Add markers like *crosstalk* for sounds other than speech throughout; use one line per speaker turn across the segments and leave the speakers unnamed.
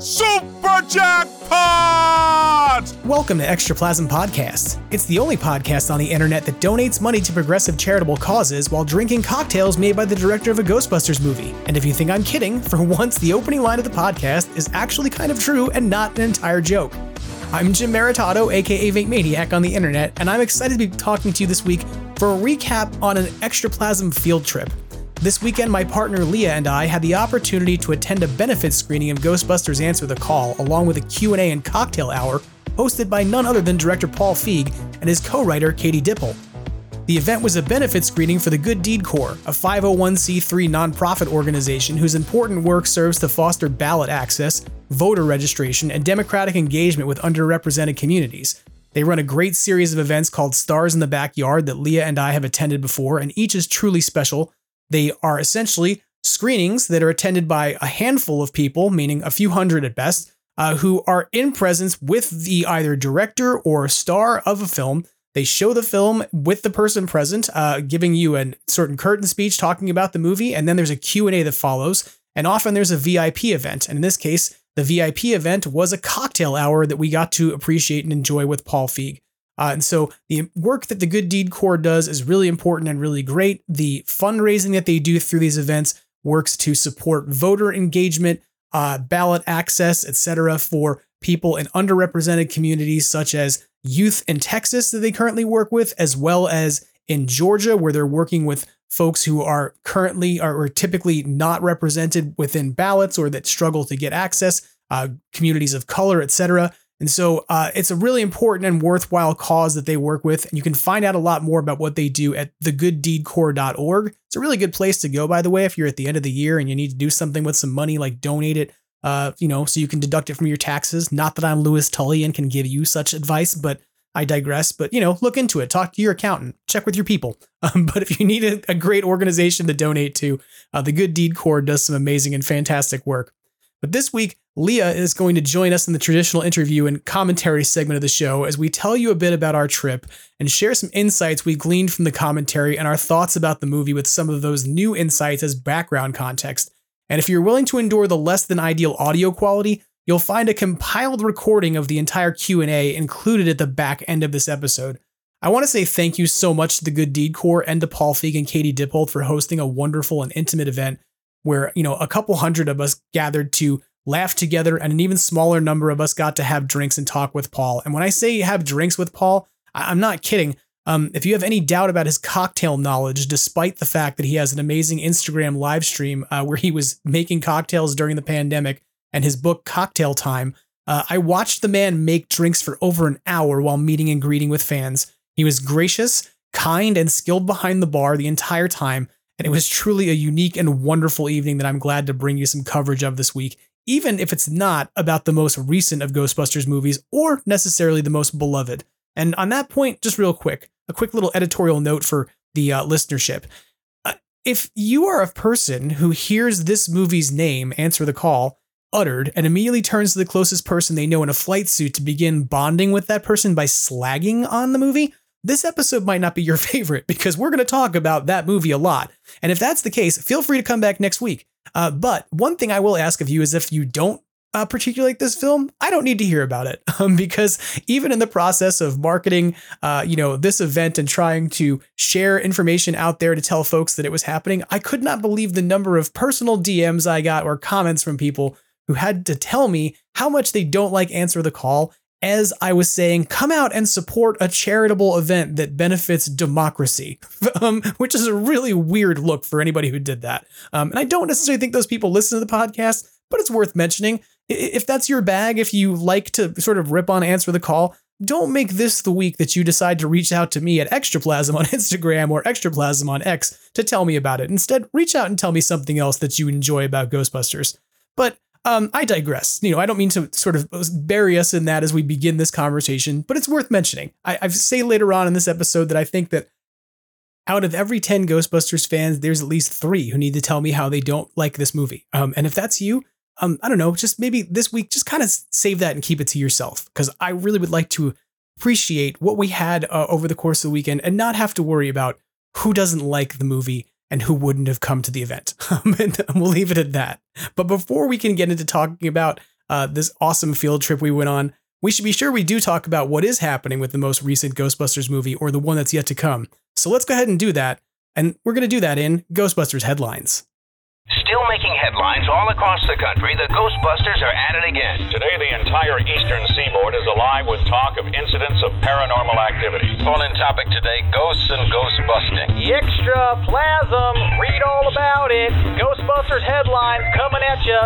Super Jackpot!
Welcome to Extraplasm Podcast. It's the only podcast on the internet that donates money to progressive charitable causes while drinking cocktails made by the director of a Ghostbusters movie. And if you think I'm kidding, *laughs* for once the opening line of the podcast is actually kind of true and not an entire joke. I'm Jim Maritato, aka Vink Maniac on the internet, and I'm excited to be talking to you this week for a recap on an Extraplasm field trip. This weekend, my partner Leah and I had the opportunity to attend a benefit screening of Ghostbusters Answer the Call, along with a Q&A and cocktail hour hosted by none other than director Paul Feig and his co-writer Katie Dippold. The event was a benefit screening for the Good Deed Corps, a 501c3 nonprofit organization whose important work serves to foster ballot access, voter registration, and democratic engagement with underrepresented communities. They run a great series of events called Stars in the Backyard that Leah and I have attended before, and each is truly special they are essentially screenings that are attended by a handful of people, meaning a few hundred at best, uh, who are in presence with the either director or star of a film. They show the film with the person present, uh, giving you a certain curtain speech talking about the movie, and then there's a Q&A that follows. And often there's a VIP event. And in this case, the VIP event was a cocktail hour that we got to appreciate and enjoy with Paul Feig. Uh, and so the work that the Good Deed Corps does is really important and really great. The fundraising that they do through these events works to support voter engagement, uh, ballot access, etc., for people in underrepresented communities such as youth in Texas that they currently work with, as well as in Georgia, where they're working with folks who are currently or typically not represented within ballots or that struggle to get access, uh, communities of color, etc. And so uh, it's a really important and worthwhile cause that they work with. And you can find out a lot more about what they do at thegooddeedcorps.org. It's a really good place to go, by the way, if you're at the end of the year and you need to do something with some money, like donate it, uh, you know, so you can deduct it from your taxes. Not that I'm Louis Tully and can give you such advice, but I digress. But, you know, look into it, talk to your accountant, check with your people. *laughs* Um, but if you need a, a, great organization to donate to, uh, the Good Deed Corps does some amazing and fantastic work. But this week, Leah is going to join us in the traditional interview and commentary segment of the show as we tell you a bit about our trip and share some insights we gleaned from the commentary and our thoughts about the movie with some of those new insights as background context. And if you're willing to endure the less than ideal audio quality, you'll find a compiled recording of the entire Q&A included at the back end of this episode. I want to say thank you so much to the Good Deed Corps and to Paul Feig and Katie Dippold for hosting a wonderful and intimate event where, you know, a couple hundred of us gathered to laugh together and an even smaller number of us got to have drinks and talk with Paul. And when I say have drinks with Paul, I- am not kidding. Um, if you have any doubt about his cocktail knowledge, despite the fact that he has an amazing Instagram live stream uh, where he was making cocktails during the pandemic and his book Cocktail Time, uh, I watched the man make drinks for over an hour while meeting and greeting with fans. He was gracious, kind, and skilled behind the bar the entire time, and it was truly a unique and wonderful evening that I'm glad to bring you some coverage of this week, even if it's not about the most recent of Ghostbusters movies or necessarily the most beloved. And on that point, just real quick, a quick little editorial note for the uh, listenership. Uh, if you are a person who hears this movie's name, Answer the Call, uttered and immediately turns to the closest person they know in a flight suit to begin bonding with that person by slagging on the movie, this episode might not be your *laughs* favorite because we're going to talk about that movie a lot. And if that's the case, feel free to come back next week. Uh, but one thing I will ask of you is if you don't uh, particularly like this film, I don't need to hear about it *laughs* um, because even in the process of marketing, uh, you know, this event and trying to share information out there to tell folks that it was happening, I could not believe the number of personal DMs I got or comments from people who had to tell me how much they don't like Answer the Call as I was saying, come out and support a charitable event that benefits democracy, *laughs* um, which is a really weird look for anybody who did that. Um, and I don't necessarily think those people listen to the podcast, but it's worth mentioning. If that's your bag, if you like to sort of rip on Answer the Call, don't make this the week that you decide to reach out to me at Extraplasm on *laughs* Instagram or Extraplasm on X to tell me about it. Instead, reach out and tell me something else that you enjoy about Ghostbusters. But um, I digress. You know, I don't mean to sort of bury us in that as we begin this conversation, but it's worth mentioning. I, I say later on in this episode that I think that out of every 10 Ghostbusters fans, there's at least three who need to tell me how they don't like this movie. Um, and if that's you, um, I don't know, just maybe this week, just kind of save that and keep it to yourself because I really would like to appreciate what we had uh, over the course of the weekend and not have to worry about who doesn't like the movie and who wouldn't have come to the event. *laughs* Um, and we'll leave it at that. But before we can get into talking about uh, this awesome field trip we went on, we should be sure we do talk about what is happening with the most recent Ghostbusters movie or the one that's yet to come. So let's go ahead and do that. And we're going to do that in Ghostbusters headlines.
Still making headlines all across the country, the Ghostbusters are at it again.
Today, the entire eastern seaboard is alive with talk of incidents of paranormal activity.
Phone in topic today ghosts and ghost busting.
Extraplasm, read all about it. Ghostbusters headlines coming at you.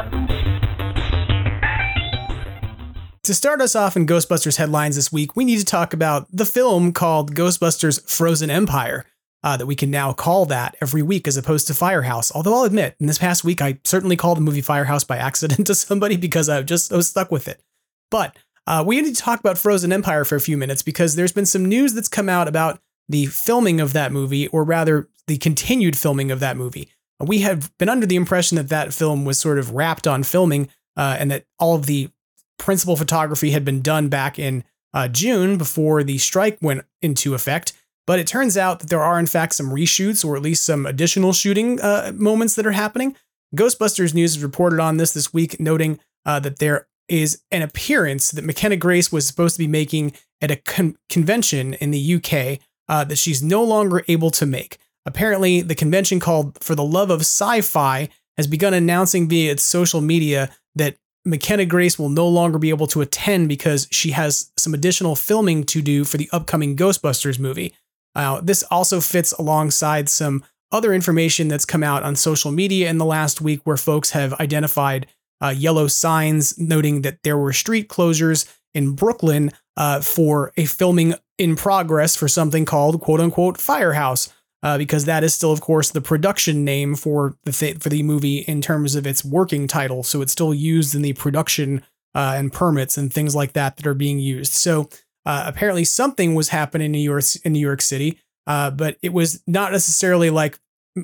To start us off in Ghostbusters headlines this week, we need to talk about the film called Ghostbusters Frozen Empire uh, that we can now call that every week as opposed to Firehouse. Although I'll admit, in this past week, I certainly called the movie Firehouse by *laughs* accident to somebody because I just I was stuck with it. But uh, we need to talk about Frozen Empire for a few minutes because there's been some news that's come out about the filming of that movie, or rather, the continued filming of that movie. We have been under the impression that that film was sort of wrapped on filming uh, and that all of the principal photography had been done back in uh, June before the strike went into effect. But it turns out that there are, in fact, some reshoots or at least some additional shooting uh, moments that are happening. Ghostbusters News has reported on this this week, noting uh, that there is an appearance that McKenna Grace was supposed to be making at a con- convention in the UK uh, that she's no longer able to make. Apparently, the convention called For the Love of Sci Fi has begun announcing via its social media that McKenna Grace will no longer be able to attend because she has some additional filming to do for the upcoming Ghostbusters movie. Uh, this also fits alongside some other information that's come out on social media in the last week where folks have identified uh, yellow signs noting that there were street closures in Brooklyn uh, for a filming in progress for something called quote unquote Firehouse. Uh, because that is still, of course, the production name for the th- for the movie in terms of its working title. So it's still used in the production uh, and permits and things like that that are being used. So uh, apparently, something was happening in New York in New York City, uh, but it was not necessarily like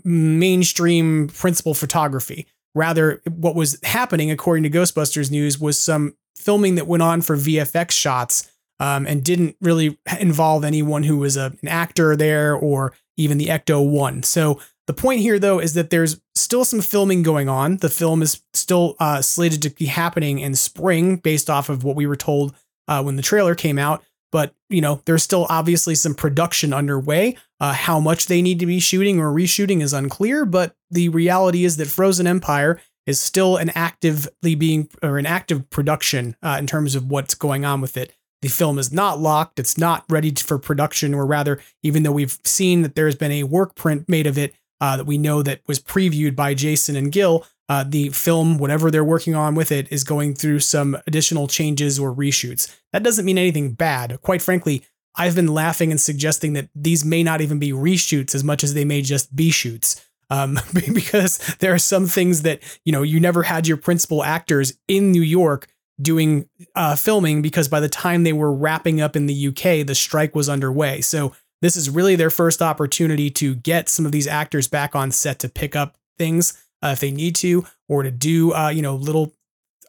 mainstream principal photography. Rather, what was happening, according to Ghostbusters News, was some filming that went on for VFX shots um, and didn't really involve anyone who was a, an actor there or even the Ecto One. So the point here, though, is that there's still some filming going on. The film is still uh, slated to be happening in spring, based off of what we were told uh, when the trailer came out but you know there's still obviously some production underway. Uh, how much they need to be shooting or reshooting is unclear but the reality is that frozen empire is still an actively being or an active production uh, in terms of what's going on with it. The film is not locked. It's not ready for production or rather even though we've seen that there's been a work print made of it uh, that we know that was previewed by jason and gil uh, the film, whatever they're working on with it, is going through some additional changes or reshoots. That doesn't mean anything bad. Quite frankly, I've been laughing and suggesting that these may not even be reshoots as much as they may just be shoots. Um, *laughs* because there are some things that, you know, you never had your principal actors in New York doing uh, filming because by the time they were wrapping up in the UK, the strike was underway. So this is really their first opportunity to get some of these actors back on set to pick up things uh, if they need to, or to do uh, you know little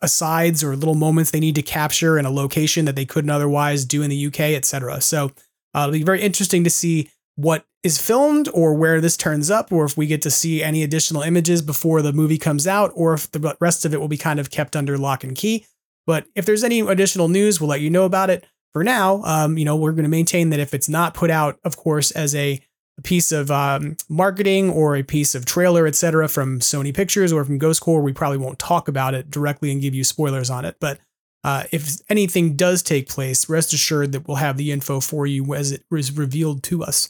asides or little moments they need to capture in a location that they couldn't otherwise do in the UK, etc. So uh, it'll be very interesting to see what is filmed or where this turns up, or if we get to see any additional images before the movie comes out, or if the rest of it will be kind of kept under lock and key. But if there's any additional news, we'll let you know about it. For now, um, you know, we're going to maintain that if it's not put out, of course, as a a piece of um, marketing or a piece of trailer, etc., from Sony Pictures or from Ghost Corps, we probably won't talk about it directly and give you spoilers on it. But uh, if anything does take place, rest assured that we'll have the info for you as it is revealed to us.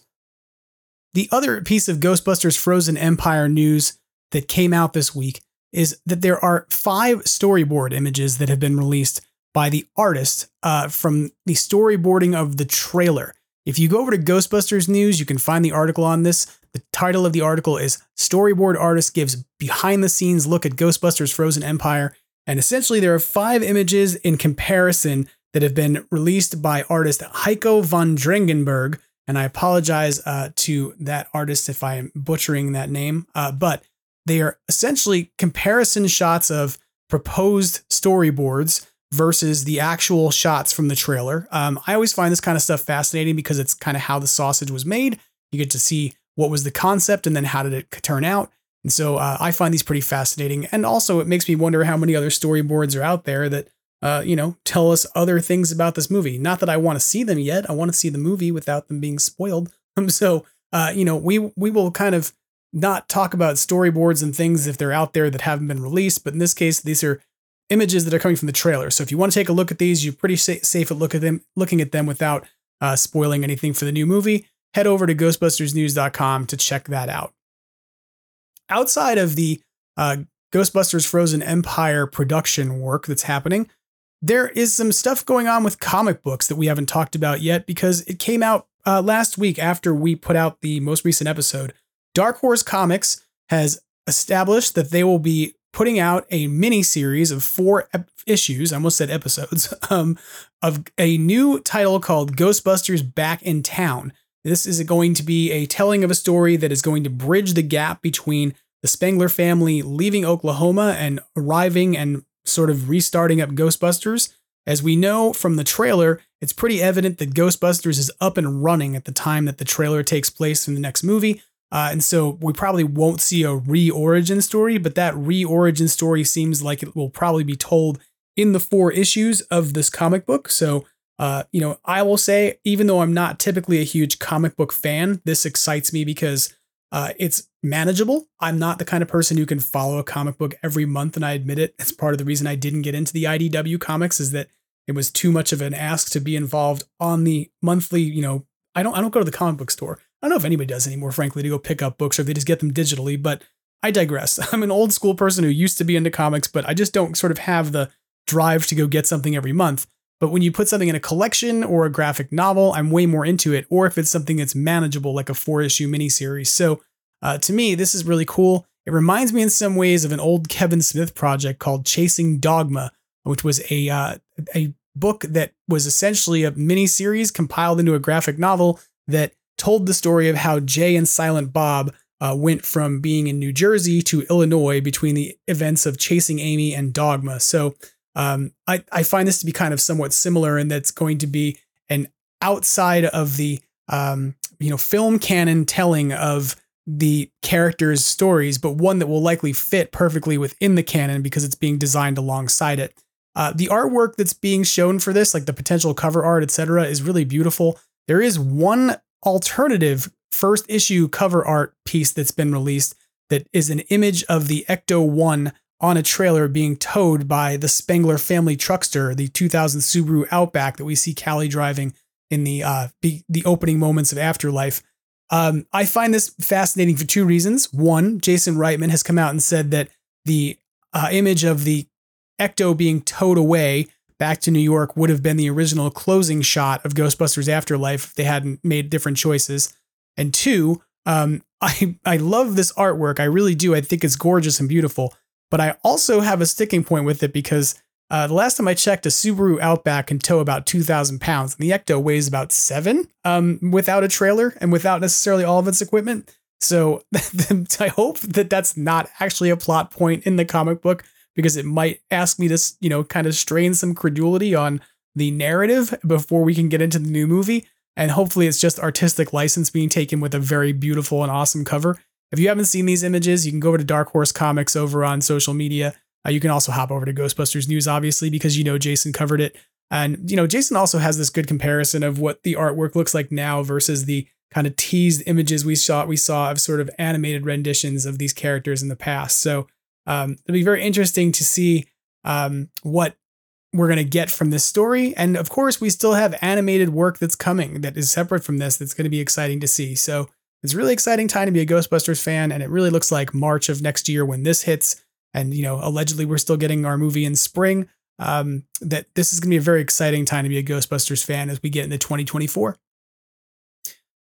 The other piece of Ghostbusters Frozen Empire news that came out this week is that there are five storyboard images that have been released by the artist uh, from the storyboarding of the trailer. If you go over to Ghostbusters News, you can find the article on this. The title of the article is Storyboard Artist Gives Behind the Scenes Look at Ghostbusters Frozen Empire. And essentially, there are five images in comparison that have been released by artist Heiko von Drangenberg. And I apologize uh, to that artist if I am butchering that name, uh, but they are essentially comparison shots of proposed storyboards versus the actual shots from the trailer. Um, I always find this kind of stuff fascinating because it's kind of how the sausage was made. You get to see what was the concept and then how did it turn out. And so uh, I find these pretty fascinating. And also, it makes me wonder how many other storyboards are out there that, uh, you know, tell us other things about this movie. Not that I want to see them yet. I want to see the movie without them being spoiled. *laughs* Um, so, uh, you know, we we will kind of not talk about storyboards and things if they're out there that haven't been released. But in this case, these are images that are coming from the trailer. So if you want to take a look at these, you're pretty sa- safe at look at them, looking at them without uh, spoiling anything for the new movie. Head over to GhostbustersNews.com to check that out outside of the uh, Ghostbusters Frozen Empire production work that's happening, there is some stuff going on with comic books that we haven't talked about yet because it came out uh, last week after we put out the most recent episode. Dark Horse Comics has established that they will be putting out a mini series of four ep- issues, I almost said episodes, *laughs* um, of a new title called Ghostbusters Back in Town. This is going to be a telling of a story that is going to bridge the gap between the Spengler family leaving Oklahoma and arriving and sort of restarting up Ghostbusters. As we know from the trailer, it's pretty evident that Ghostbusters is up and running at the time that the trailer takes place in the next movie. Uh, and so we probably won't see a re origin story, but that re origin story seems like it will probably be told in the four issues of this comic book. So uh, you know, I will say, even though I'm not typically a huge comic book fan, this excites me because uh, it's manageable. I'm not the kind of person who can follow a comic book every month, and I admit it. It's part of the reason I didn't get into the IDW comics is that it was too much of an ask to be involved on the monthly. You know, I don't I don't go to the comic book store. I don't know if anybody does anymore, frankly, to go pick up books or if they just get them digitally. But I digress. *laughs* I'm an old school person who used to be into comics, but I just don't sort of have the drive to go get something every month. But when you put something in a collection or a graphic novel, I'm way more into it. Or if it's something that's manageable, like a four issue miniseries. So uh, to me, this is really cool. It reminds me in some ways of an old Kevin Smith project called Chasing Dogma, which was a uh, a book that was essentially a miniseries compiled into a graphic novel that told the story of how Jay and Silent Bob uh, went from being in New Jersey to Illinois between the events of Chasing Amy and Dogma. So um, I, I find this to be kind of somewhat similar in that it's going to be an outside of the um, you know film canon telling of the characters' stories, but one that will likely fit perfectly within the canon because it's being designed alongside it. Uh, the artwork that's being shown for this, like the potential cover art, etc., is really beautiful. There is one alternative first issue cover art piece that's been released that is an image of the Ecto 1 on a trailer being towed by the Spengler family truckster, the 2000 Subaru Outback that we see Callie driving in the uh, the, the opening moments of Afterlife. Um, I find this fascinating for two reasons. One, Jason Reitman has come out and said that the uh, image of the Ecto being towed away back to New York would have been the original closing shot of Ghostbusters Afterlife if they hadn't made different choices. And two, um, *laughs* I I love this artwork. I really do. I think it's gorgeous and beautiful. But I also have a sticking point with it because uh, the last time I checked, a Subaru Outback can tow about 2,000 pounds, and the Ecto weighs about seven um, without a trailer and without necessarily all of its equipment. So *laughs* I hope that that's not actually a plot point in the comic book because it might ask me to, you know, kind of strain some credulity on the narrative before we can get into the new movie. And hopefully it's just artistic license being taken with a very beautiful and awesome cover. If you haven't seen these images, you can go over to Dark Horse Comics over on social media. Uh, you can also hop over to Ghostbusters News, obviously, because you know Jason covered it. And, you know, Jason also has this good comparison of what the artwork looks like now versus the kind of teased images we saw we saw of sort of animated renditions of these characters in the past. So um, it'll be very interesting to see um, what we're going to get from this story. And of course, we still have animated work that's coming that is separate from this that's going to be exciting to see. So it's really exciting time to be a Ghostbusters fan, and it really looks like March of next year when this hits. And you know, allegedly we're still getting our movie in spring. Um, that this is going to be a very exciting time to be a Ghostbusters fan as we get into 2024.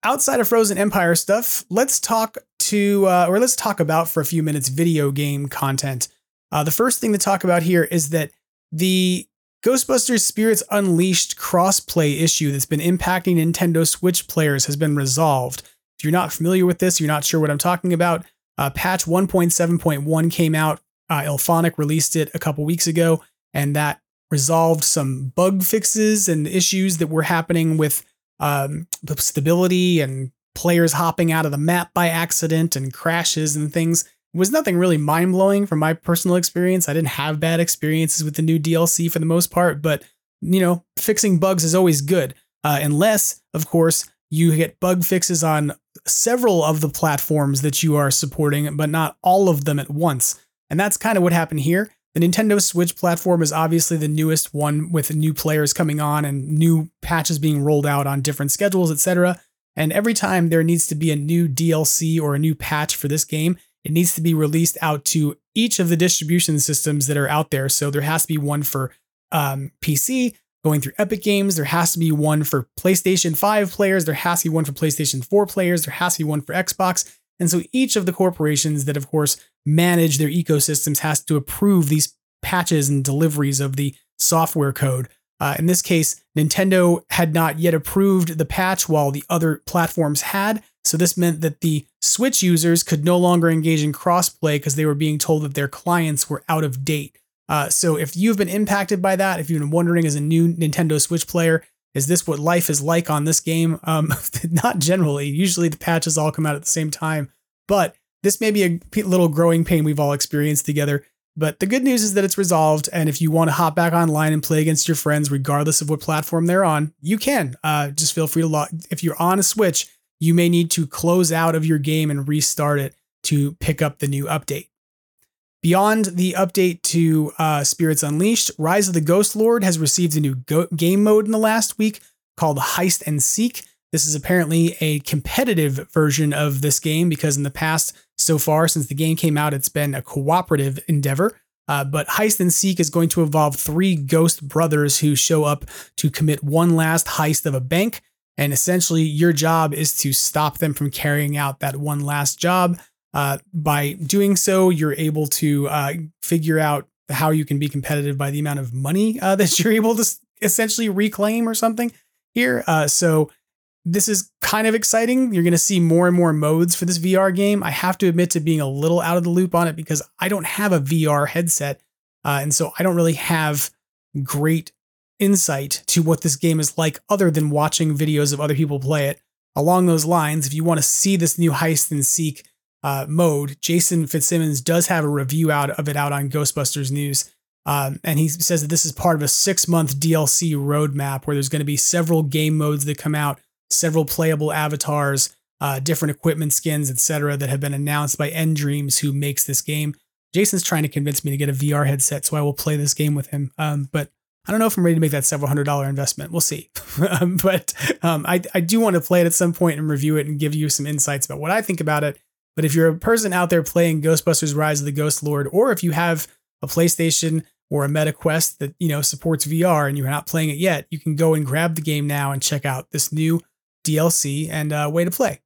Outside of Frozen Empire stuff, let's talk to uh, or let's talk about for a few minutes video game content. Uh, the first thing to talk about here is that the Ghostbusters Spirits Unleashed crossplay issue that's been impacting Nintendo Switch players has been resolved. If you're not familiar with this, you're not sure what I'm talking about. Uh, patch 1.7.1 came out. Uh, IllFonic released it a couple weeks ago, and that resolved some bug fixes and issues that were happening with um, stability and players hopping out of the map by accident and crashes and things. Was nothing really mind blowing from my personal experience. I didn't have bad experiences with the new DLC for the most part, but you know, fixing bugs is always good. Uh, unless, of course, you get bug fixes on several of the platforms that you are supporting, but not all of them at once. And that's kind of what happened here. The Nintendo Switch platform is obviously the newest one with new players coming on and new patches being rolled out on different schedules, etc. And every time there needs to be a new DLC or a new patch for this game, it needs to be released out to each of the distribution systems that are out there. So there has to be one for um, PC going through Epic Games. There has to be one for PlayStation 5 players. There has to be one for PlayStation 4 players. There has to be one for Xbox. And so each of the corporations that, of course, manage their ecosystems has to approve these patches and deliveries of the software code. Uh, in this case, Nintendo had not yet approved the patch while the other platforms had. So this meant that the Switch users could no longer engage in crossplay because they were being told that their clients were out of date. Uh, so if you've been impacted by that, if you've been wondering as a new Nintendo Switch player, is this what life is like on this game? Um, *laughs* not generally. Usually the patches all come out at the same time, but this may be a little growing pain we've all experienced together. But the good news is that it's resolved, and if you want to hop back online and play against your friends, regardless of what platform they're on, you can. Uh, just feel free to log. If you're on a Switch, you may need to close out of your game and restart it to pick up the new update. Beyond the update to uh, Spirits Unleashed, Rise of the Ghost Lord has received a new go- game mode in the last week called Heist and Seek. This is apparently a competitive version of this game because in the past, so far, since the game came out, it's been a cooperative endeavor. Uh, but Heist and Seek is going to involve three ghost brothers who show up to commit one last heist of a bank. And essentially, your job is to stop them from carrying out that one last job. Uh, by doing so, you're able to uh, figure out how you can be competitive by the amount of money uh, *laughs* that you're able to essentially reclaim or something here. Uh, so this is kind of exciting. You're going to see more and more modes for this VR game. I have to admit to being a little out of the loop on it because I don't have a VR headset. Uh, and so I don't really have great insight to what this game is like other than watching videos of other people play it. Along those lines, if you want to see this new heist and seek uh, mode, Jason Fitzsimmons does have a review out of it out on Ghostbusters News. Um, and he says that this is part of a six month DLC roadmap where there's going to be several game modes that come out several playable avatars, uh, different equipment skins, etc., that have been announced by nDreams, who makes this game. Jason's trying to convince me to get a VR headset, so I will play this game with him. Um, but I don't know if I'm ready to make that several hundred dollar investment. We'll see. *laughs* but um, I, I do want to play it at some point and review it and give you some insights about what I think about it. But if you're a person out there playing Ghostbusters Rise of the Ghost Lord, or if you have a PlayStation or a Meta Quest that you know supports VR and you're not playing it yet, you can go and grab the game now and check out this new DLC, and uh, way to play.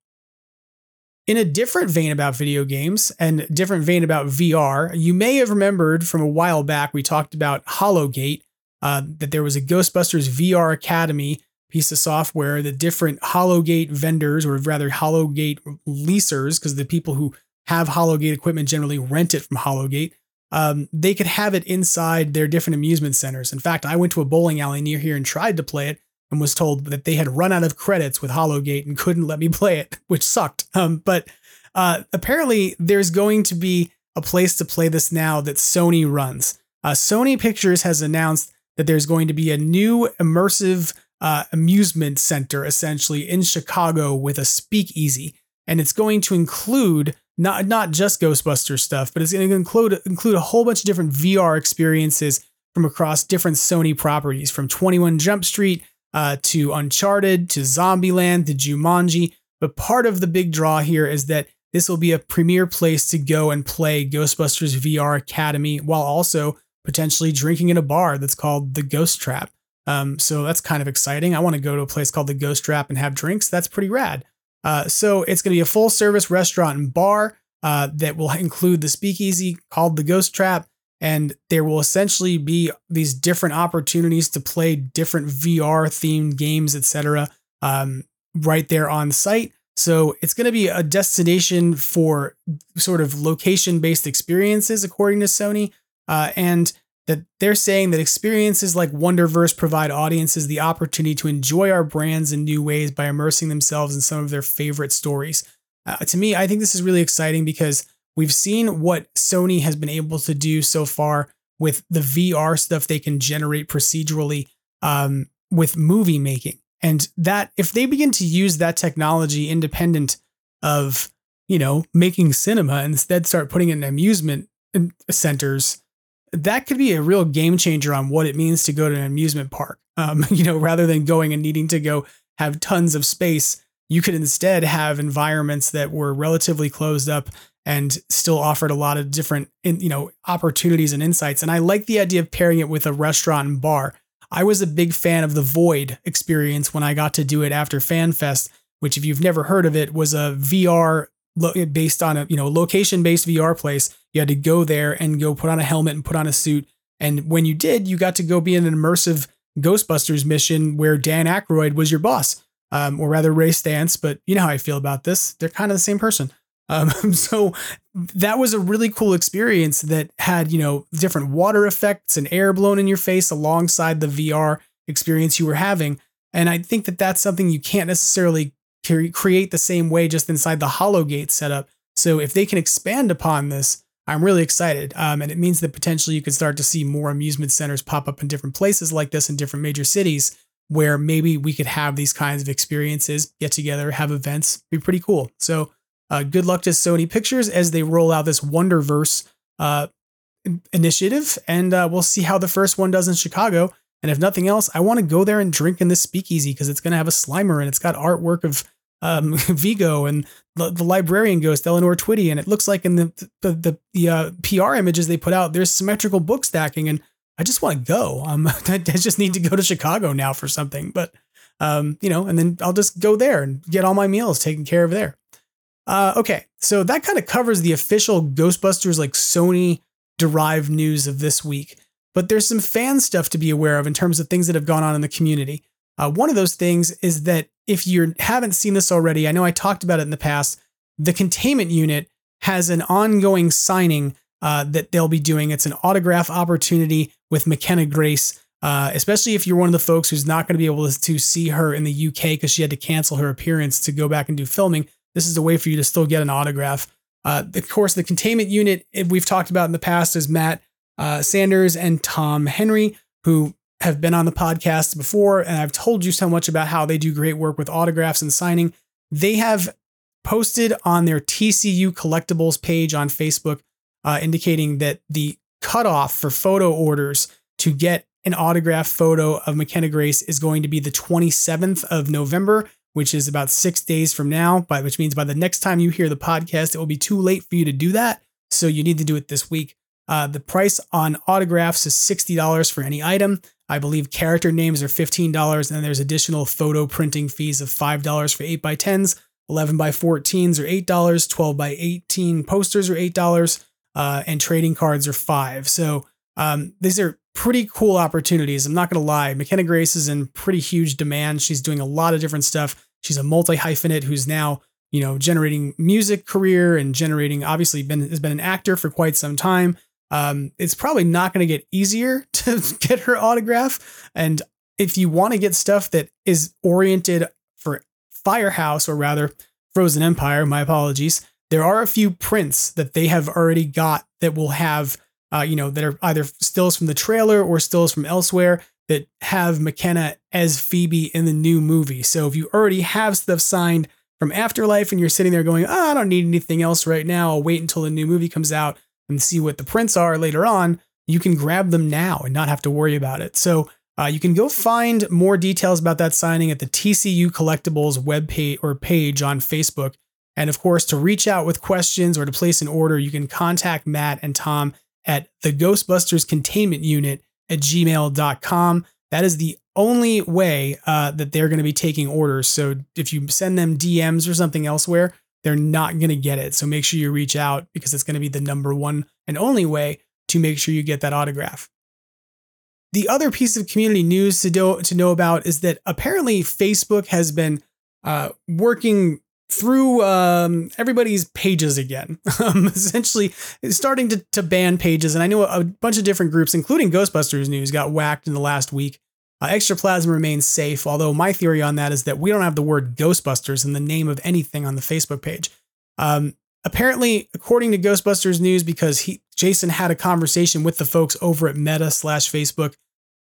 In a different vein about video games and different vein about VR, you may have remembered from a while back we talked about Hologate, uh, that there was a Ghostbusters VR Academy piece of software that different Hologate vendors, or rather Hologate leasers, because the people who have Hologate equipment generally rent it from Hologate, um, they could have it inside their different amusement centers. In fact, I went to a bowling alley near here and tried to play it, and was told that they had run out of credits with Hologate and couldn't let me *laughs* play it, which sucked. Um, but uh, apparently, there's going to be a place to play this now that Sony runs. Uh, Sony Pictures has announced that there's going to be a new immersive uh, amusement center essentially in Chicago with a speakeasy, and it's going to include not not just Ghostbuster stuff, but it's going to include include a whole bunch of different VR experiences from across different Sony properties, from 21 Jump Street uh, to Uncharted, to Zombieland, to Jumanji. But part of the big draw here is that this will be a premier place to go and play Ghostbusters VR Academy while also potentially drinking in a bar that's called the Ghost Trap. Um, so that's kind of exciting. I want to go to a place called the Ghost Trap and have drinks. That's pretty rad. Uh, so it's going to be a full service restaurant and bar uh, that will include the speakeasy called the Ghost Trap. and there will essentially be these different opportunities to play different VR themed games, etc. Um, right there on site. So it's going to be a destination for sort of location based experiences, according to Sony. Uh, and that they're saying that experiences like Wonderverse provide audiences the opportunity to enjoy our brands in new ways by immersing themselves in some of their favorite stories. Uh, to me, I think this is really exciting because we've seen what Sony has been able to do so far with the VR stuff they can generate procedurally um, with movie making. And that if they begin to use that technology independent of, you know, making cinema and instead start putting it in amusement centers, that could be a real game changer on what it means to go to an amusement park. Um, *laughs* you know, rather than going and needing to go have tons of space, you could instead have environments that were relatively closed up and still offered a lot of different, you know, opportunities and insights. And I like the idea of pairing it with a restaurant and bar. I was a big fan of the Void experience when I got to do it after FanFest, which, if you've never heard of it, was a VR based on a you know location based VR place. You had to go there and go put on a helmet and put on a suit. And when you did, you got to go be in an immersive Ghostbusters mission where Dan Aykroyd was your boss, um, or rather Ray Stantz. But you know how I feel about this; they're kind of the same person. *laughs* Um, so that was a really cool experience that had you know different water effects and air blown in your face alongside the VR experience you were having. And I think that that's something you can't necessarily create the same way just inside the Hologate setup. So if they can expand upon this, I'm really excited. Um, and it means that potentially you could start to see more amusement centers pop up in different places like this in different major cities where maybe we could have these kinds of experiences, get together, have events, be pretty cool. So uh, good luck to Sony Pictures as they roll out this Wonderverse uh, initiative. And uh, we'll see how the first one does in Chicago. And if nothing else, I want to go there and drink in this speakeasy because it's going to have a Slimer and it's got artwork of um, *laughs* Vigo and the, the, librarian ghost Eleanor Twitty, and it looks like in the the the, the uh, PR images they put out, there's symmetrical book stacking, and I just want to go. Um, *laughs* I, just need to go to Chicago now for something, but um, you know, and then I'll just go there and get all my meals taken care of there. Uh, okay, so that kind of covers the official Ghostbusters like Sony derived news of this week. But there's some fan stuff to be aware of in terms of things that have gone on in the community. Uh, one of those things is that if you haven't seen this already, I know I talked about it in the past. The containment unit has an ongoing signing uh, that they'll be doing. It's an autograph opportunity with McKenna Grace, uh, especially if you're one of the folks who's not going to be able to see her in the UK because she had to cancel her appearance to go back and do filming. This is a way for you to still get an autograph. Uh, of course, the containment unit we've talked about in the past is Matt uh, Sanders and Tom Henry, who have been on the podcast before, and I've told you so much about how they do great work with autographs and signing. They have posted on their TCU collectibles page on Facebook, uh, indicating that the cutoff for photo orders to get an autograph photo of McKenna Grace is going to be the 27th of November, which is about six days from now, by which means by the next time you hear the podcast, it will be too late for you to do that. So you need to do it this week. Uh, the price on autographs is $60 for any item. I believe character names are $15, and there's additional photo printing fees of $5 for 8x10s, 11 by 14s are $8, 12 by 18 posters are $8, uh, and trading cards are 5 So um, these are pretty cool opportunities. I'm not going to lie. McKenna Grace is in pretty huge demand. She's doing a lot of different stuff. She's a multi hyphenate who's now, you know, generating music career and generating, obviously, been has been an actor for quite some time. Um, it's probably not going to get easier *laughs* to get her autograph. And if you want to get stuff that is oriented for Firehouse, or rather Frozen Empire, my apologies, there are a few prints that they have already got that will have, uh, you know, that are either stills from the trailer or stills from elsewhere that have McKenna as Phoebe in the new movie. So if you already have stuff signed from Afterlife and you're sitting there going, oh, I don't need anything else right now, I'll wait until the new movie comes out and see what the prints are later on, you can grab them now and not have to worry about it. So uh, you can go find more details about that signing at the TCU Collectibles web page or page on Facebook. And of course, to reach out with questions or to place an order, you can contact Matt and Tom at the Ghostbusters Containment Unit at gmail.com. That is the only way uh, that they're going to be taking orders. So if you send them DMs or something elsewhere, they're not going to get it. So make sure you reach out because it's going to be the number one and only way to make sure you get that autograph. The other piece of community news to, do, to know about is that apparently Facebook has been uh, working through um, everybody's pages again, *laughs* um, essentially starting to, to ban pages. And I know a bunch of different groups, including Ghostbusters News, got whacked in the last week. Uh, Extraplasm remains safe, although my theory on that is that we don't have the word Ghostbusters in the name of anything on the Facebook page. Um, apparently, according to Ghostbusters News, because he Jason had a conversation with the folks over at Meta slash Facebook,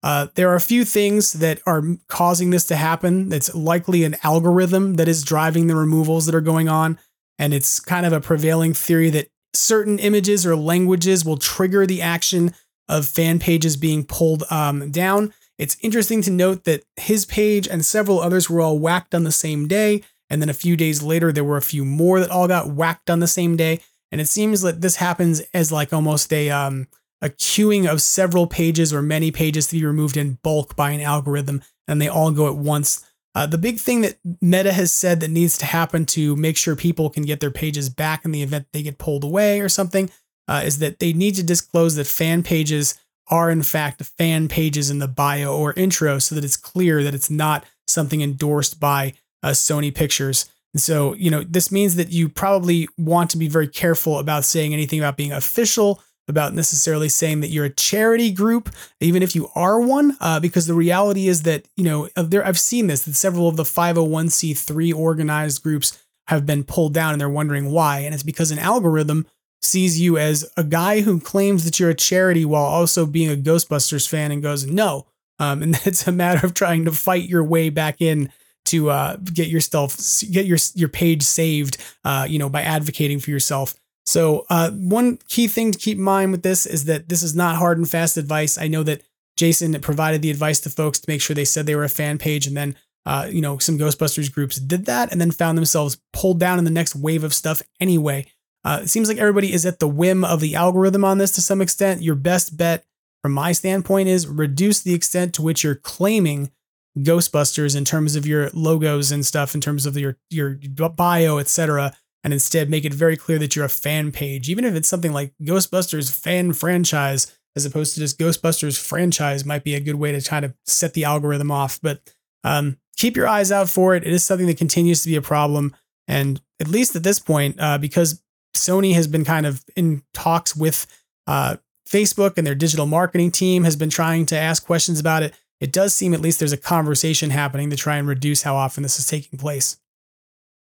uh, there are a few things that are causing this to happen. It's likely an algorithm that is driving the removals that are going on. And it's kind of a prevailing theory that certain images or languages will trigger the action of fan pages being pulled um, down. It's interesting to note that his page and several others were all whacked on the same day. And then a few days later, there were a few more that all got whacked on the same day. And it seems that this happens as like almost a um, a queuing of several pages or many pages to be removed in bulk by an algorithm, and they all go at once. Uh, the big thing that Meta has said that needs to happen to make sure people can get their pages back in the event they get pulled away or something uh, is that they need to disclose that fan pages are in fact fan pages in the bio or intro so that it's clear that it's not something endorsed by uh, Sony Pictures. And so, you know, this means that you probably want to be very careful about saying anything about being official about necessarily saying that you're a charity group, even if you are one, uh, because the reality is that, you know, there, I've seen this, that several of the 501c3 organized groups have been pulled down and they're wondering why. And it's because an algorithm sees you as a guy who claims that you're a charity while also being a Ghostbusters fan and goes, no. Um, and *laughs* it's a matter of trying to fight your way back in to uh, get yourself, get your, your page saved, uh, you know, by advocating for yourself. So, uh, one key thing to keep in mind with this is that this is not hard and fast advice. I know that Jason provided the advice to folks to make sure they said they were a fan page, and then, uh, you know, some Ghostbusters groups did that and then found themselves pulled down in the next wave of stuff anyway. Uh, it seems like everybody is at the whim of the algorithm on this to some extent. Your best bet, from my standpoint, is reduce the extent to which you're claiming Ghostbusters in terms of your logos and stuff, in terms of your your bio, etc and instead make it very clear that you're a fan page, even if it's something like Ghostbusters fan franchise, as opposed to just Ghostbusters franchise, might be a good way to kind of set the algorithm off. But um, keep your eyes out for it. It is something that continues to be a problem. And at least at this point, uh, because Sony has been kind of in talks with uh, Facebook and their digital marketing team has been trying to ask questions about it. It does seem at least there's a conversation happening to try and reduce how often this is taking place.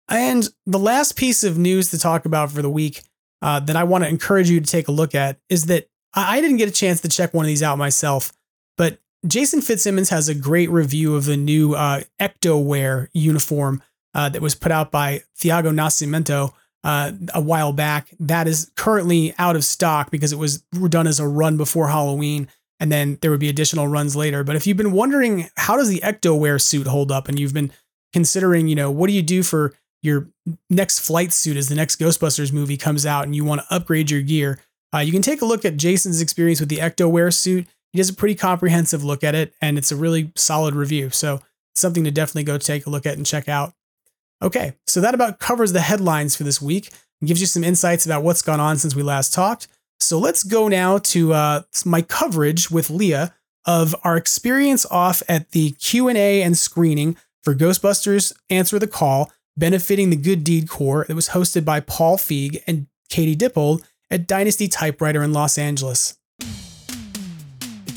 And the last piece of news to talk about for the week uh, that I want to encourage you to take a look at is that I didn't get a chance to check one of these out myself, but Jason Fitzsimmons has a great review of the new uh, Ectowear uniform uh, that was put out by Thiago Nascimento uh, a while back. That is currently out of stock because it was done as a run before Halloween, and then there would be additional runs later. But if you've been wondering how does the Ecto wear suit hold up, and you've been considering, you know, what do you do for your next flight suit as the next Ghostbusters movie comes out and you want to upgrade your gear, uh, you can take a look at Jason's experience with the Ecto wear suit. He does a pretty comprehensive look at it, and it's a really solid review. So, something to definitely go take a look at and check out. Okay, so that about covers the headlines for this week and gives you some insights about what's gone on since we last talked. So let's go now to uh, my coverage with Leah of our experience off at the Q&A and screening for Ghostbusters Answer the Call benefiting the Good Deed Corps that was hosted by Paul Feig and Katie Dippold at Dynasty Typewriter in Los Angeles.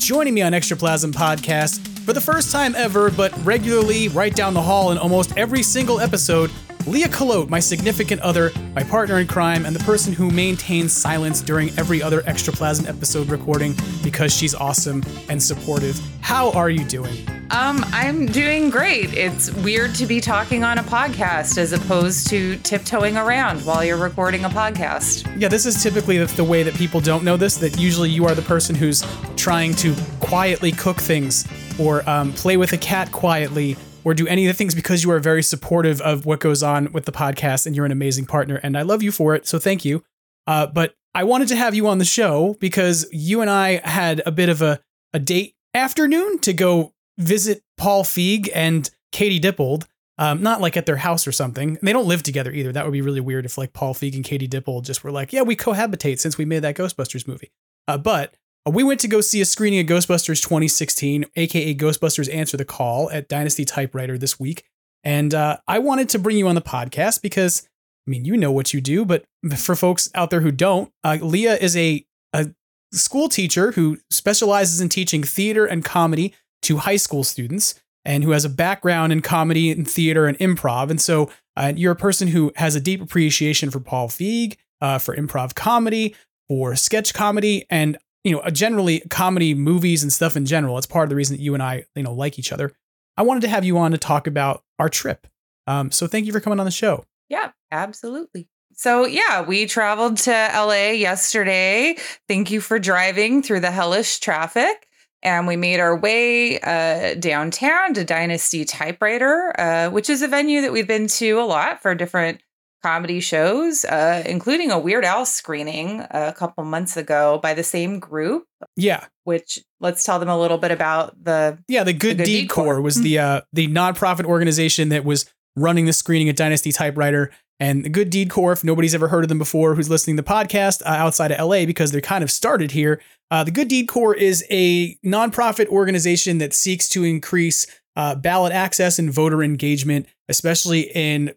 Joining me on Extraplasm Podcast for the first time ever, but regularly right down the hall in almost every single episode, Leah Calote, my significant other, my partner in crime, and the person who maintains silence during every other Extraplasm episode recording because she's awesome and supportive. How are you doing?
Um, I'm doing great. It's weird to be talking on a podcast as opposed to tiptoeing around while you're recording a podcast.
Yeah, this is typically the way that people don't know this, that usually you are the person who's trying to quietly cook things or um, play with a cat quietly or do any of the things because you are very supportive of what goes on with the podcast and you're an amazing partner and I love you for it. So thank you. Uh, but I wanted to have you on the show because you and I had a bit of a, a date afternoon to go visit Paul Feig and Katie Dippold. Um, not like at their house or something. They don't live together either. That would be really weird if like Paul Feig and Katie Dippold just were like, yeah, we cohabitate since we made that Ghostbusters movie. Uh, but we went to go see a screening of Ghostbusters 2016, aka Ghostbusters Answer the Call, at Dynasty Typewriter this week. And uh, I wanted to bring you on the podcast because, I mean, you know what you do, but for folks out there who don't, uh, Leah is a, a school teacher who specializes in teaching theater and comedy to high school students and who has a background in comedy and theater and improv. And so uh, you're a person who has a deep appreciation for Paul Feig, uh, for improv comedy, for sketch comedy, and you know, generally comedy movies and stuff in general. It's part of the reason that you and I, you know, like each other. I wanted to have you on to talk about our trip. Um, so thank you for coming on the show.
Yeah, absolutely. So, yeah, we traveled to LA yesterday. Thank you for driving through the hellish traffic. And we made our way uh, downtown to Dynasty Typewriter, uh, which is a venue that we've been to a lot for different comedy shows, uh, including a Weird Al screening a couple months ago by the same group.
Yeah.
Which let's tell them a little bit about the
yeah the Good, the Good Deed, Deed Corps, was the uh, the nonprofit organization that was running the screening at Dynasty Typewriter. And the Good Deed Corps, if nobody's ever heard of them before, who's listening to the podcast uh, outside of LA because they're kind of started here, uh, the Good Deed Corps is a nonprofit organization that seeks to increase uh, ballot access and voter engagement, especially in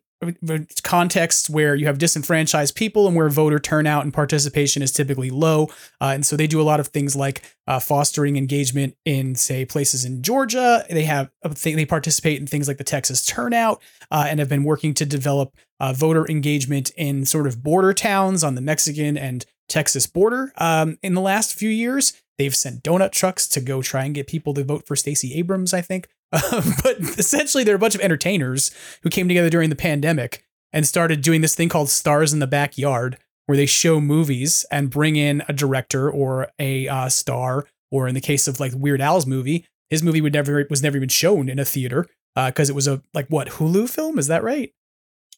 contexts where you have disenfranchised people and where voter turnout and participation is typically low. Uh, and so they do a lot of things like uh, fostering engagement in, say, places in Georgia. They have they participate in things like the Texas turnout uh, and have been working to develop uh, voter engagement in sort of border towns on the Mexican and Texas border. Um, in the last few years, they've sent donut trucks to go try and get people to vote for Stacey Abrams. I think. *laughs* but essentially, they're a bunch of entertainers who came together during the pandemic and started doing this thing called Stars in the Backyard, where they show movies and bring in a director or a uh, star, or in the case of like Weird Al's movie, his movie would never was never even shown in a theater because uh, it was a like what Hulu film, is that right?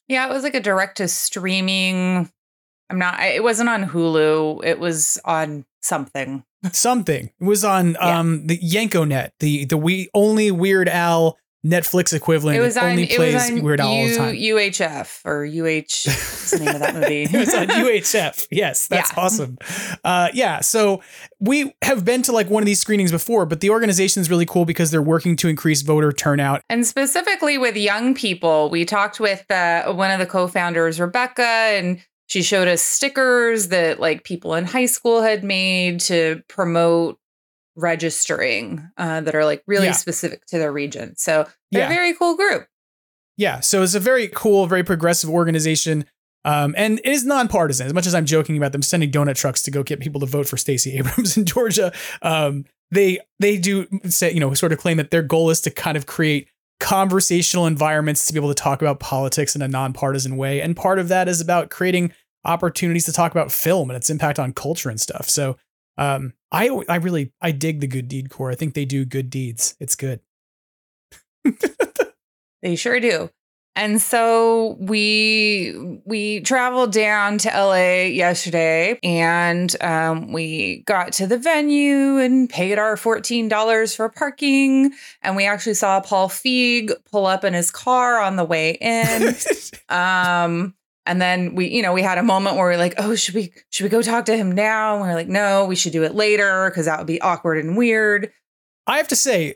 Yeah, it was like a direct to streaming. I'm not. It wasn't on Hulu. It was on something.
Something. It was on yeah. um the Yankonet, the the we only Weird Al Netflix equivalent.
It was on,
only
it
plays
was on
Weird Al
U,
all the time.
UHF or UH. What's the name of that *laughs* movie?
it was on UHF. Yes, *laughs* that's yeah. awesome. Uh, yeah, so we have been to like one of these screenings before, but the organization is really cool because they're working to increase voter turnout.
And specifically with young people, we talked with uh, one of the co-founders, Rebecca, and she showed us stickers that like people in high school had made to promote registering uh, that are like really yeah. specific to their region. So they're yeah. a very cool group.
Yeah. So it's a very cool, very progressive organization. Um, and it is nonpartisan. As much as I'm joking about them sending donut trucks to go get people to vote for Stacey Abrams *laughs* in Georgia, um, they they do say you know sort of claim that their goal is to kind of create conversational environments to be able to talk about politics in a nonpartisan way. And part of that is about creating opportunities to talk about film and its impact on culture and stuff. So um, I I really I dig the Good Deed Corps. I think they do good deeds. It's good. *laughs*
they sure do. And so we we traveled down to LA yesterday, and um, we got to the venue and paid our fourteen dollars for parking. And we actually saw Paul Feig pull up in his car on the way in. *laughs* um, and then we, you know, we had a moment where we are like, oh, should we should we go talk to him now? And we are like, no, we should do it later because that would be awkward and weird.
I have to say,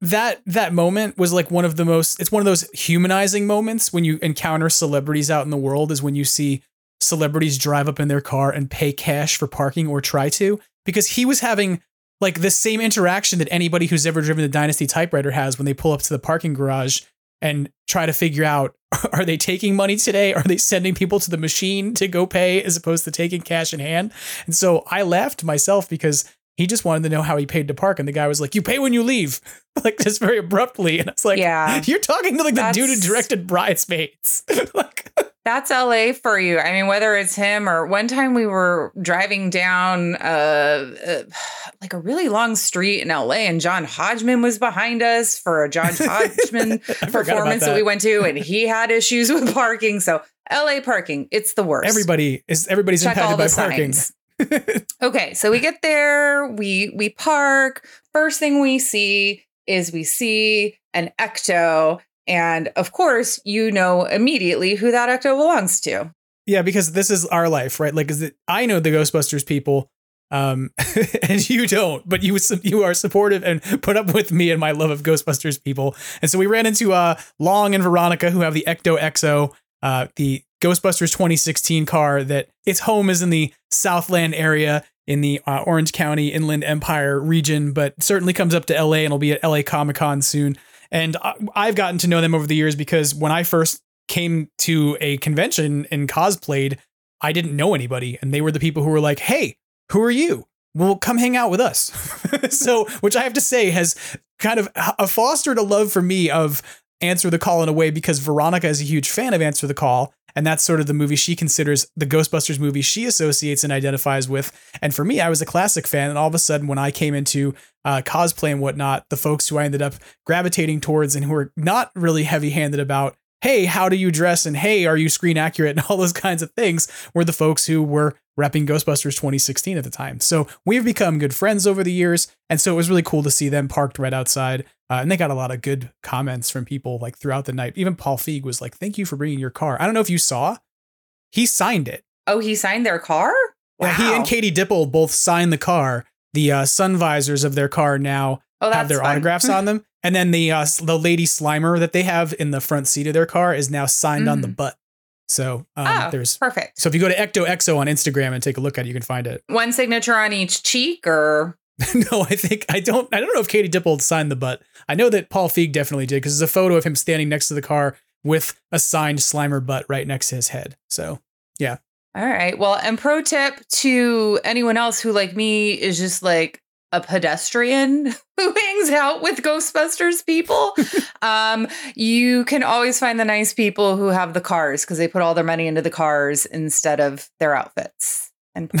that that moment was like one of the most it's one of those humanizing moments when you encounter celebrities out in the world is when you see celebrities drive up in their car and pay cash for parking or try to because he was having like the same interaction that anybody who's ever driven the dynasty typewriter has when they pull up to the parking garage and try to figure out *laughs* are they taking money today? Are they sending people to the machine to go pay as opposed to taking cash in hand? And so i laughed myself because he just wanted to know how he paid to park. And the guy was like, You pay when you leave. *laughs* like just very abruptly. And it's like, Yeah, *laughs* you're talking to like the dude who directed Bridesmaids. *laughs* like
that's LA for you. I mean, whether it's him or one time we were driving down uh, uh, *sighs* like a really long street in LA and John Hodgman was behind us for a John Hodgman performance that. that we went to and he had issues with parking. So LA parking, it's the worst.
Everybody is everybody's Check impacted by parking. Signs *laughs*
okay, so we get there, we we park. First thing we see is we see an ecto and of course, you know immediately who that ecto belongs to.
Yeah, because this is our life, right? Like is it I know the Ghostbusters people Um, *laughs* and you don't, but you you are supportive and put up with me and my love of Ghostbusters people. And so we ran into uh Long and Veronica who have the Ecto Exo, uh, the Ghostbusters 2016 car that its home is in the Southland area in the uh, Orange County Inland Empire region, but certainly comes up to LA and will be at LA Comic Con soon. And I've gotten to know them over the years because when I first came to a convention and cosplayed, I didn't know anybody. And they were the people who were like, hey, who are you? Well, come hang out with us. *laughs* so, which I have to say has kind of uh, fostered a love for me of Answer the Call in a way because Veronica is a huge fan of Answer the Call. And that's sort of the movie she considers the Ghostbusters movie she associates and identifies with. And for me, I was a classic fan. And all of a sudden, when I came into uh, cosplay and whatnot, the folks who I ended up gravitating towards and who were not really heavy handed about, hey, how do you dress? And hey, are you screen accurate? *laughs* And all those kinds of things were the folks who were repping Ghostbusters 2016 at the time. So we've become good friends over the years. And so it was really cool to see them parked right outside. Uh, and they got a lot of good comments from people like throughout the night. Even Paul Feig was like, thank you for bringing your car. I don't know if you saw, he signed it.
Oh, he signed their car?
Wow. Yeah, he and Katie Dippold both signed the car. The uh, sun visors of their car now oh, have their fun. autographs on them. And then the uh, the lady Slimer that they have in the front seat of their car is now signed mm. on the mm. butt. So um, oh, there's
perfect.
So if you go to Ecto Exo on Instagram and take a look at it, you can find it.
One signature on each cheek, or *laughs*
no? I think I don't. I don't know if Katie Dippold signed the butt. I know that Paul Feig definitely did because there's a photo of him standing next to the car with a signed Slimer butt right next to his head. So yeah.
All right. Well, and pro tip to anyone else who like me is just like a pedestrian *laughs* who hangs out with Ghostbusters people. *laughs* um, you can always find the nice people who have the cars because they put all their money into the cars instead of their outfits. And *laughs*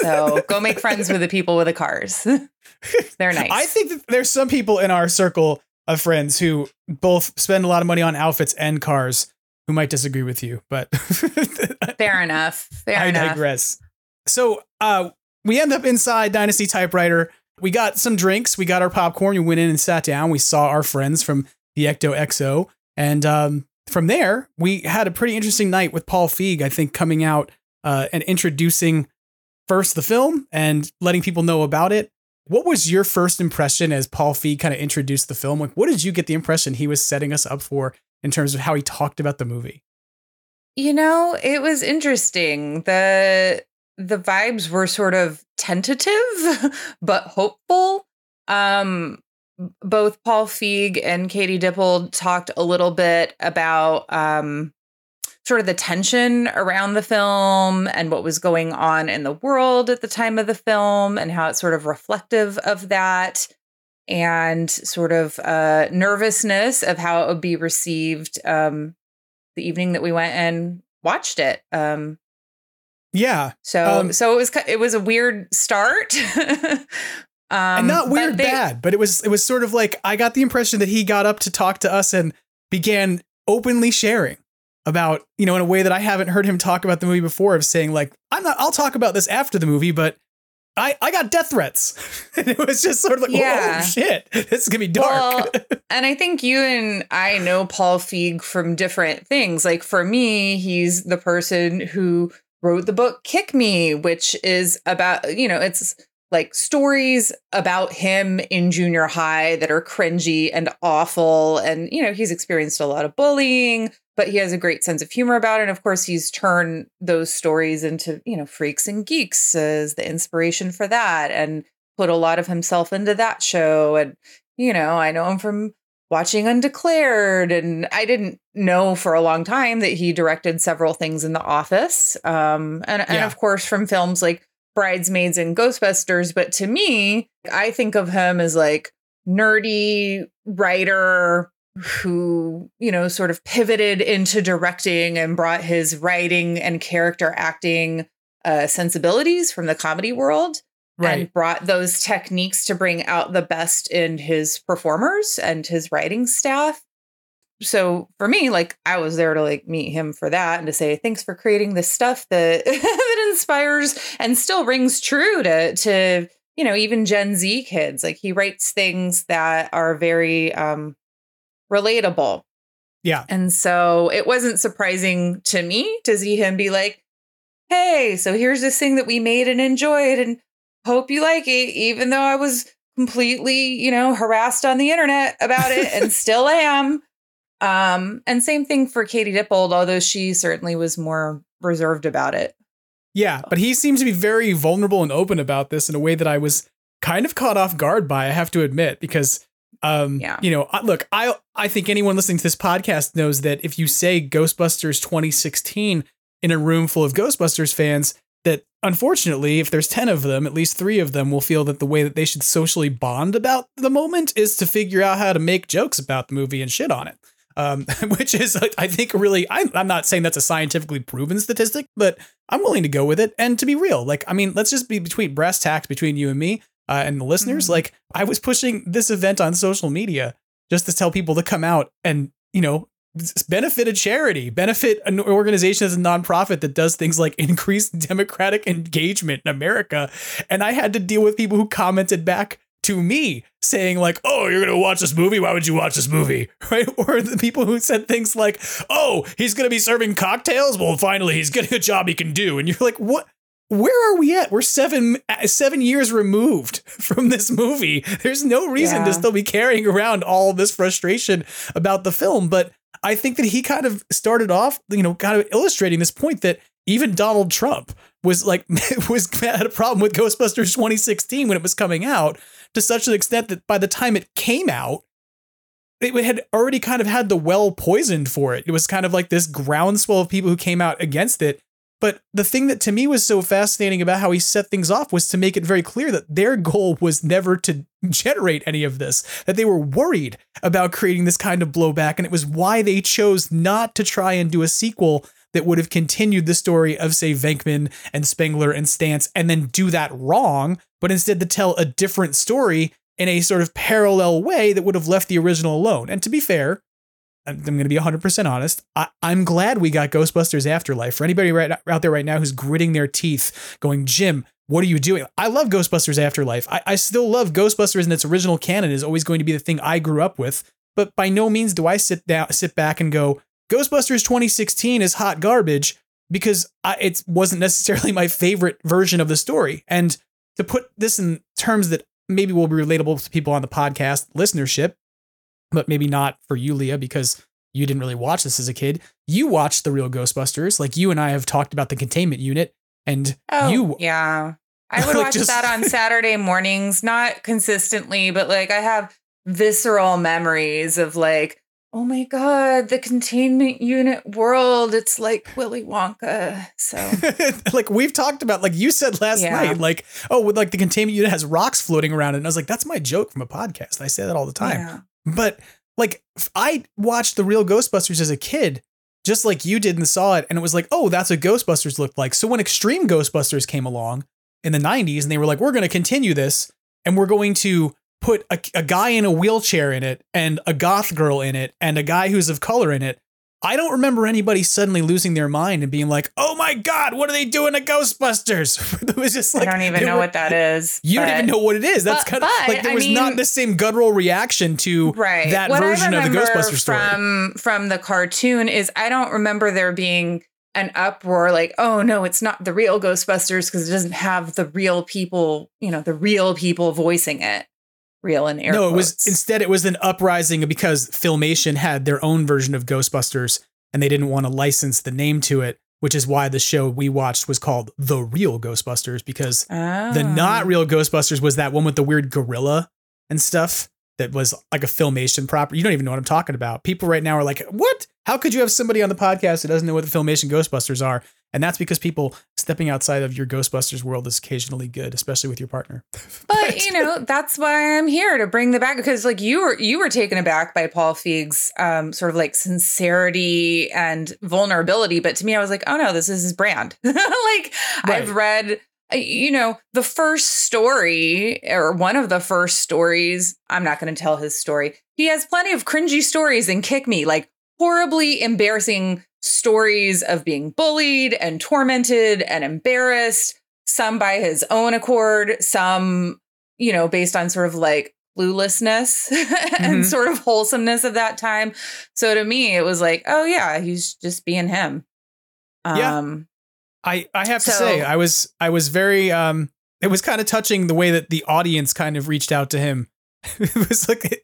so go make friends with the people with the cars. *laughs* They're nice.
I think that there's some people in our circle of friends who both spend a lot of money on outfits and cars who might disagree with you, but *laughs*
fair enough. Fair
I
enough.
digress. So uh, we end up inside Dynasty Typewriter we got some drinks, we got our popcorn, we went in and sat down. We saw our friends from the Ecto Exo. And um, from there, we had a pretty interesting night with Paul Feig, I think, coming out uh, and introducing first the film and letting people know about it. What was your first impression as Paul Feig kind of introduced the film? Like, what did you get the impression he was setting us up for in terms of how he talked about the movie?
You know, it was interesting. The the vibes were sort of tentative *laughs* but hopeful. Um, both Paul Feig and Katie Dippold talked a little bit about um, sort of the tension around the film and what was going on in the world at the time of the film and how it's sort of reflective of that and sort of uh, nervousness of how it would be received um, the evening that we went and watched it. Um,
yeah.
So um, so it was it was a weird start. *laughs* um,
and not weird they, bad, but it was it was sort of like I got the impression that he got up to talk to us and began openly sharing about, you know, in a way that I haven't heard him talk about the movie before of saying like, I'm not I'll talk about this after the movie, but I, I got death threats. *laughs* and it was just sort of like, oh, yeah. oh shit, this is gonna be dark. Well, *laughs*
and I think you and I know Paul Feig from different things. Like for me, he's the person who wrote the book Kick Me, which is about, you know, it's like stories about him in junior high that are cringy and awful. And, you know, he's experienced a lot of bullying, but he has a great sense of humor about it. And of course, he's turned those stories into, you know, Freaks and Geeks as the inspiration for that and put a lot of himself into that show. And, you know, I know him from watching Undeclared. And I didn't know for a long time that he directed several things in The Office. Um, and, yeah. and of course, from films like Bridesmaids and Ghostbusters. But to me, I think of him as like nerdy writer who, you know, sort of pivoted into directing and brought his writing and character acting uh, sensibilities from the comedy world right. and brought those techniques to bring out the best in his performers and his writing staff. So for me, like I was there to like meet him for that and to say thanks for creating this stuff that that *laughs* inspires and still rings true to to you know even Gen Z kids. Like he writes things that are very um relatable.
Yeah.
And so it wasn't surprising to me to see him be like, "Hey, so here's this thing that we made and enjoyed and hope you like it, even though I was completely, you know, harassed on the internet about it and *laughs* still am. Um, and same thing for Katie Dippold, although she certainly was more reserved about it.
Yeah, but he seems to be very vulnerable and open about this in a way that I was kind of caught off guard by, I have to admit, because um,
Yeah.
you know, look, I I think anyone listening to this podcast knows that if you say Ghostbusters 2016 in a room full of Ghostbusters fans, that unfortunately, if there's 10 of them, at least 3 of them will feel that the way that they should socially bond about the moment is to figure out how to make jokes about the movie and shit on it. Um, *laughs* which is, I think, really, I'm, I'm not saying that's a scientifically proven statistic, but I'm willing to go with it. And to be real, like, I mean, let's just be between brass tacks between you and me uh, and the listeners. Like, I was pushing this event on social media just to tell people to come out and, you know, benefit a charity, benefit an organization as a nonprofit that does things like *laughs* increase democratic engagement in America. And I had to deal with people who commented back to me saying like, "Oh, you're to watch this movie? Why would you watch this movie?" *laughs* Right? Or the people who said things like, "Oh, he's to be serving cocktails? Well, finally he's getting a job he can do." And you're like, "What where are we at? We're seven uh, seven years removed *laughs* from this movie. There's no reason to still be carrying around all this frustration about the film. But I think that he kind of started off, you know, kind of illustrating this point that even Donald Trump was like *laughs* was had a problem with Ghostbusters 2016 when it was coming out to such an extent that by the time it came out, it had already kind of had the well poisoned for it. It was kind of like this groundswell of people who came out against it. But the thing that to me was so fascinating about how he set things off was to make it very clear that their goal was never to generate any of this, that they were worried about creating this kind of blowback. And it was why they chose not to try and do a sequel that would have continued the story of, say, Venkman and Spengler and Stantz and then do that wrong, but instead to tell a different story in a sort of parallel way that would have left the original alone. And to be fair, I'm, going to be 100% honest. I, I'm glad we got Ghostbusters Afterlife. For anybody right out there right now who's gritting their teeth, going, Jim, what are you doing? I love Ghostbusters Afterlife. I, I still love Ghostbusters in its original canon is always going to be the thing I grew up with. But by no means do I sit down, sit back and go, Ghostbusters 2016 is hot garbage because I, it wasn't necessarily my favorite version of the story. And to put this in terms that maybe will be relatable to people on the podcast listenership, but maybe not for you, Leah, because you didn't really watch this as a kid. You watched the real Ghostbusters. Like you and I have talked about the containment unit, and
Oh,
you
yeah. I would *laughs*
Like,
watch
just-
that on Saturday mornings, not consistently, but like I have visceral memories of like, oh my God, the containment unit world. It's like Willy Wonka. So *laughs*
like we've talked about, like you said last
Yeah.
night, like, oh, with like the containment unit has rocks floating around it. And I was like, that's my joke from a podcast. I say that all the time.
yeah.
But like i watched the real Ghostbusters as a kid, just like you did and saw it, and it was like, oh, that's what Ghostbusters looked like. So when Extreme Ghostbusters came along in the 90s and they were like, we're gonna continue this and we're going to put a, a guy in a wheelchair in it and a goth girl in it and a guy who's of color in it. I don't remember anybody suddenly losing their mind and being like, "Oh my god, what are they doing to Ghostbusters?" *laughs* it was just like
I don't even know
were-
what that is.
you don't even know what it is. That's
But-
kind of
but,
like there
I
was not the same guttural reaction to
right.
that
what
version of the
remember
Ghostbuster story.
from from the cartoon is I don't remember there being an uproar like, oh no, it's not the real Ghostbusters because it doesn't have the real people, you know, the real people voicing it. Real in air.
no, it was instead it was an uprising because Filmation had their own version of Ghostbusters and they didn't want to license the name to it, which is why the show we watched was called The Real Ghostbusters because the
Oh.
not real Ghostbusters was that one with the weird gorilla and stuff that was like a filmation property. You don't even know what I'm talking about. People right now are like, "What? How could you have somebody on the podcast who doesn't know what the filmation Ghostbusters are?" And that's because people stepping outside of your Ghostbusters world is occasionally good, especially with your partner. *laughs*
But you know, that's why I'm here to bring the back because like you were you were taken aback by Paul Feig's um sort of like sincerity and vulnerability. But to me, I was like, oh no, this is his brand. *laughs* like I've read uh, you know, the first story or one of the first stories, I'm not going to tell his story. He has plenty of cringy stories and kick me, like horribly embarrassing stories of being bullied and tormented and embarrassed, some by his own accord, some, you know, based on sort of like cluelessness *laughs* and
Mhm.
sort of wholesomeness of that time. So to me, it was like, oh yeah, he's just being him.
Yeah.
Um,
I I have to say I was I was very um it was kind of touching the way that the audience kind of reached out to him. *laughs* it was like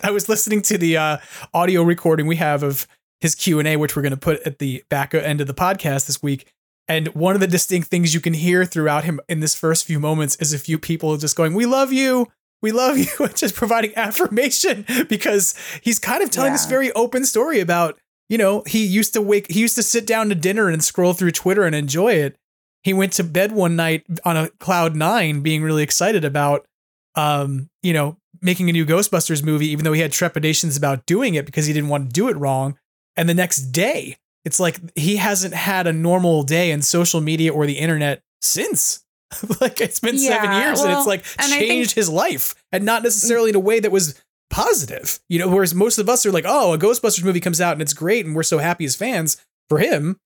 *laughs* I was listening to the uh, audio recording we have of his Q and A, which we're going to put at the back end of the podcast this week. And one of the distinct things you can hear throughout him in this first few moments is a few people just going, "We love you." We love *laughs* you, and just providing affirmation because he's kind of telling
Yeah.
this very open story about, you know, he used to wake, he used to sit down to dinner and scroll through Twitter and enjoy it. He went to bed one night on a cloud nine, being really excited about, um, you know, making a new Ghostbusters movie, even though he had trepidations about doing it because he didn't want to do it wrong. And the next day, it's like he hasn't had a normal day in social media or the internet since. *laughs* like it's been seven
Yeah,
years and it's like
and I think-
changed his life and not mm. necessarily in a way that was positive. You know, whereas most of us are like, oh, a Ghostbusters movie comes out and it's great and we're so happy as fans. For him,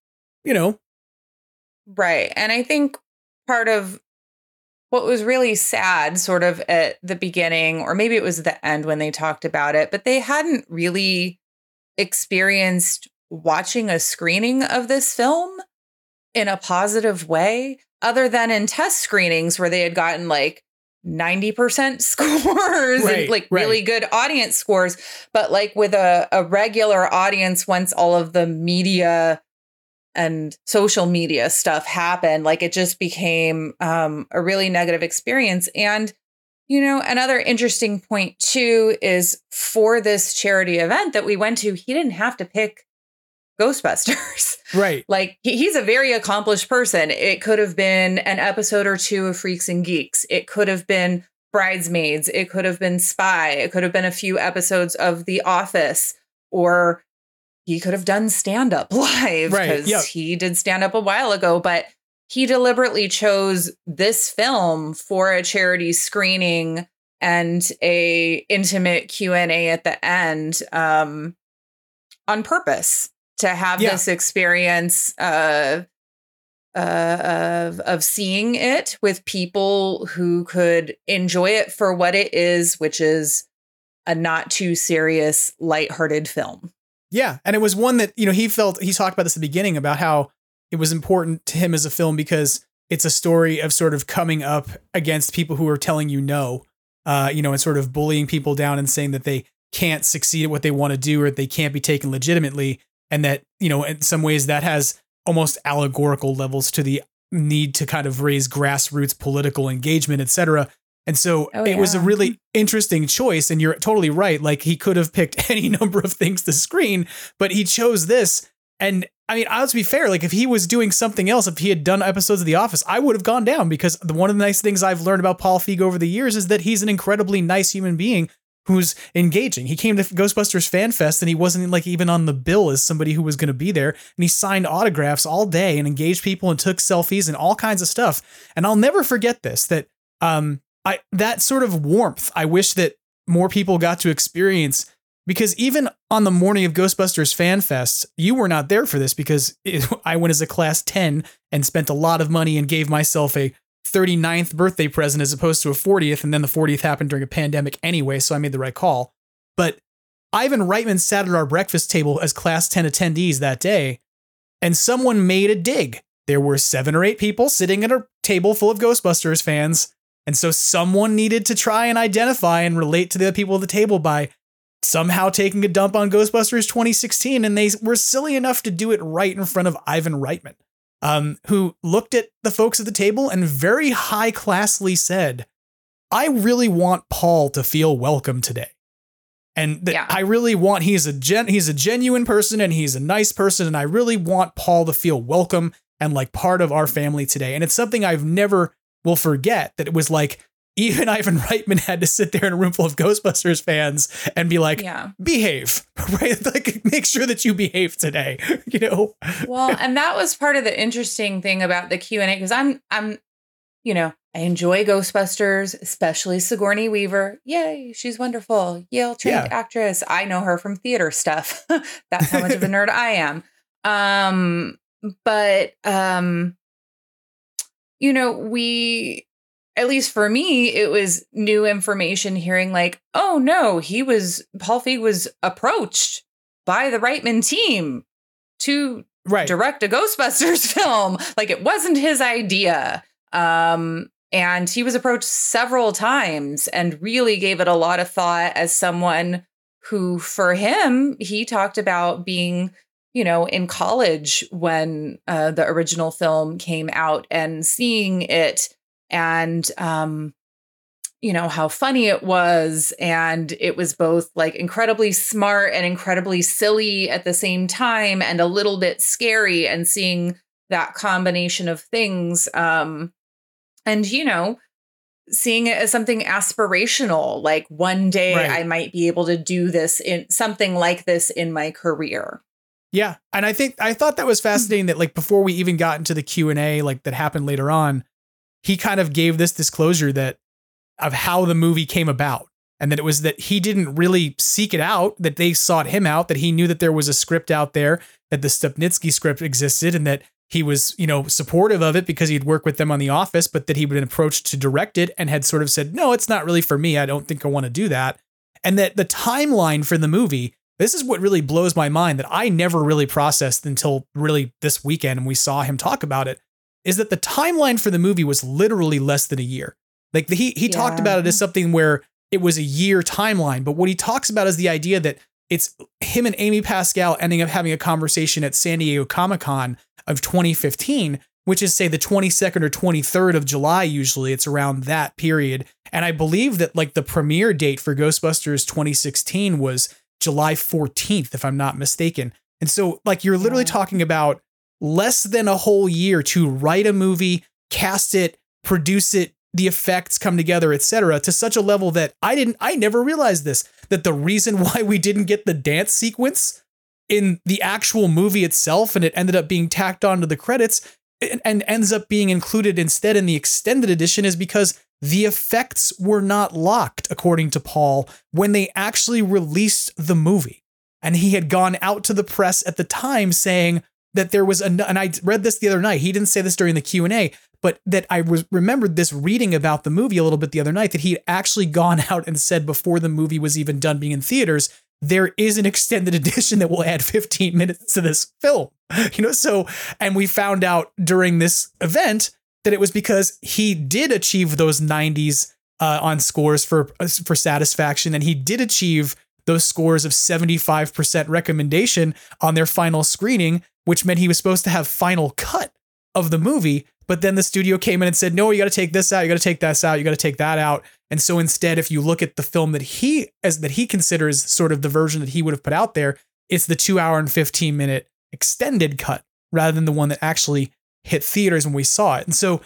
you know,
Right. And I think part of what was really sad, sort of at the beginning, or maybe it was the end when they talked about it, but they hadn't really experienced watching a screening of this film in a positive way, other than in test screenings where they had gotten like 90% *laughs* scores
Right,
and like
right.
really good audience scores. But like with a, a regular audience, once all of the media and social media stuff happened like it just became um, a really negative experience and you know another interesting point too is for this charity event that we went to he didn't have to pick ghostbusters. *laughs*
Right.
like he, he's a very accomplished person. It could have been an episode or two of freaks and geeks. It could have been bridesmaids. It could have been spy. It could have been a few episodes of the office. Or he could have done stand up *laughs* live
Right,
because he did stand up a while ago, but he deliberately chose this film for a charity screening and a intimate Q&A at the end um, on purpose to have
Yeah.
this experience uh, uh, of of seeing it with people who could enjoy it for what it is, which is a not too serious, lighthearted film.
Yeah, and it was one that you know he felt he talked about this at the beginning about how it was important to him as a film because it's a story of sort of coming up against people who are telling you no, uh, you know, and sort of bullying people down and saying that they can't succeed at what they want to do or they can't be taken legitimately, and that you know in some ways that has almost allegorical levels to the need to kind of raise grassroots political engagement, etc. And so
Oh,
it was a really interesting choice. And you're totally right. Like he could have picked *laughs* any number of things to screen, but he chose this. And I mean, let's be fair. Like if he was doing something else, if he had done episodes of The Office, I would have gone down because the, one of the nice things I've learned about Paul Feig over the years is that he's an incredibly nice human being who's engaging. He came to Ghostbusters Fan Fest and he wasn't like even on the bill as somebody who was going to be there. And he signed autographs all day and engaged people and took selfies and all kinds of stuff. And I'll never forget this that um I that sort of warmth I wish that more people got to experience because even on the morning of Ghostbusters Fan Fest, you were not there for this because it, *laughs* I went as a class 10 and spent a lot of money and gave myself a 39th birthday present as opposed to a 40th. And then the 40th happened during a pandemic anyway, so I made the right call. But Ivan Reitman sat at our breakfast table as class 10 attendees that day, and someone made a dig. There were seven or eight people sitting at a table full of Ghostbusters fans. And so someone needed to try and identify and relate to the people at the table by somehow taking a dump on Ghostbusters 2016. And they were silly enough to do it right in front of Ivan Reitman, um, who looked at the folks at the table and very high classly said, I really want Paul to feel welcome today. And that
Yeah.
I really want he's a gen he's a genuine person and he's a nice person and I really want Paul to feel welcome and like part of our family today. And it's something I've never will forget that it was like even Ivan Reitman had to sit there in a room full of Ghostbusters fans and be like,
Yeah.
behave, *laughs* right? Like, make sure that you behave today, *laughs* you know?
well and that was part of the interesting thing about the q&a because i'm i'm you know i enjoy ghostbusters especially sigourney weaver yay she's wonderful yale trained
Yeah.
actress i know her from theater stuff *laughs* that's how much of a nerd i am um but um you know we at least for me it was new information hearing like oh no he was paul feig was approached by the reitman team to
Right.
direct a Ghostbusters *laughs* film. Like it wasn't his idea. Um, And he was approached several times and really gave it a lot of thought as someone who, for him, he talked about being, you know, in college when uh, the original film came out and seeing it and, um, you know, how funny it was. And it was both like incredibly smart and incredibly silly at the same time and a little bit scary. And seeing that combination of things. Um, and, you know, seeing it as something aspirational, like one day
Right.
I might be able to do this in something like this in my career.
Yeah, and I think I thought that was fascinating that like before we even got into the Q and A like that happened later on, he kind of gave this disclosure that of how the movie came about, and that it was that he didn't really seek it out, that they sought him out, that he knew that there was a script out there, that the Stupnitsky script existed, and that he was you know supportive of it because he'd worked with them on The Office, but that he'd been approached to direct it and had sort of said, no, it's not really for me. I don't think I want to do that, and that the timeline for the movie this is what really blows my mind that I never really processed until really this weekend and we saw him talk about it is that the timeline for the movie was literally less than a year. Like the, he he talked about it as something where it was a year timeline, but what he talks about is the idea that it's him and Amy Pascal ending up having a conversation at San Diego Comic Con of 2015, which is say the 22nd or 23rd of July. Usually it's around that period. And I believe that like the premiere date for Ghostbusters 2016 was July 14th, if I'm not mistaken. And so, like, you're literally talking about less than a whole year to write a movie, cast it, produce it, the effects come together, etc., to such a level that I didn't, I never realized this, that the reason *laughs* why we didn't get the dance sequence in the actual movie itself and it ended up being tacked onto the credits and, and ends up being included instead in the extended edition is because the effects were not locked, according to Paul, when they actually released the movie. And he had gone out to the press at the time saying that there was a, and I read this the other night. He didn't say this during the Q and A, but that I was remembered this reading about the movie a little bit the other night that he'd actually gone *laughs* out and said before the movie was even done being in theaters, there is an extended edition that will add 15 minutes to this film. *laughs* You know, so and we found out during this event that it was because he did achieve those 90s uh, on scores for for satisfaction, and he did achieve those scores of 75% recommendation on their final screening, which meant he was supposed to have final cut of the movie. But then the studio came in and said, no, you got to take this out, you got to take this out, you got to take that out. And so instead, if you look at the film that he as that he considers sort of the version that he would have put out there, it's the two hour and 15 minute extended cut rather than the one that actually hit theaters when we saw it. And so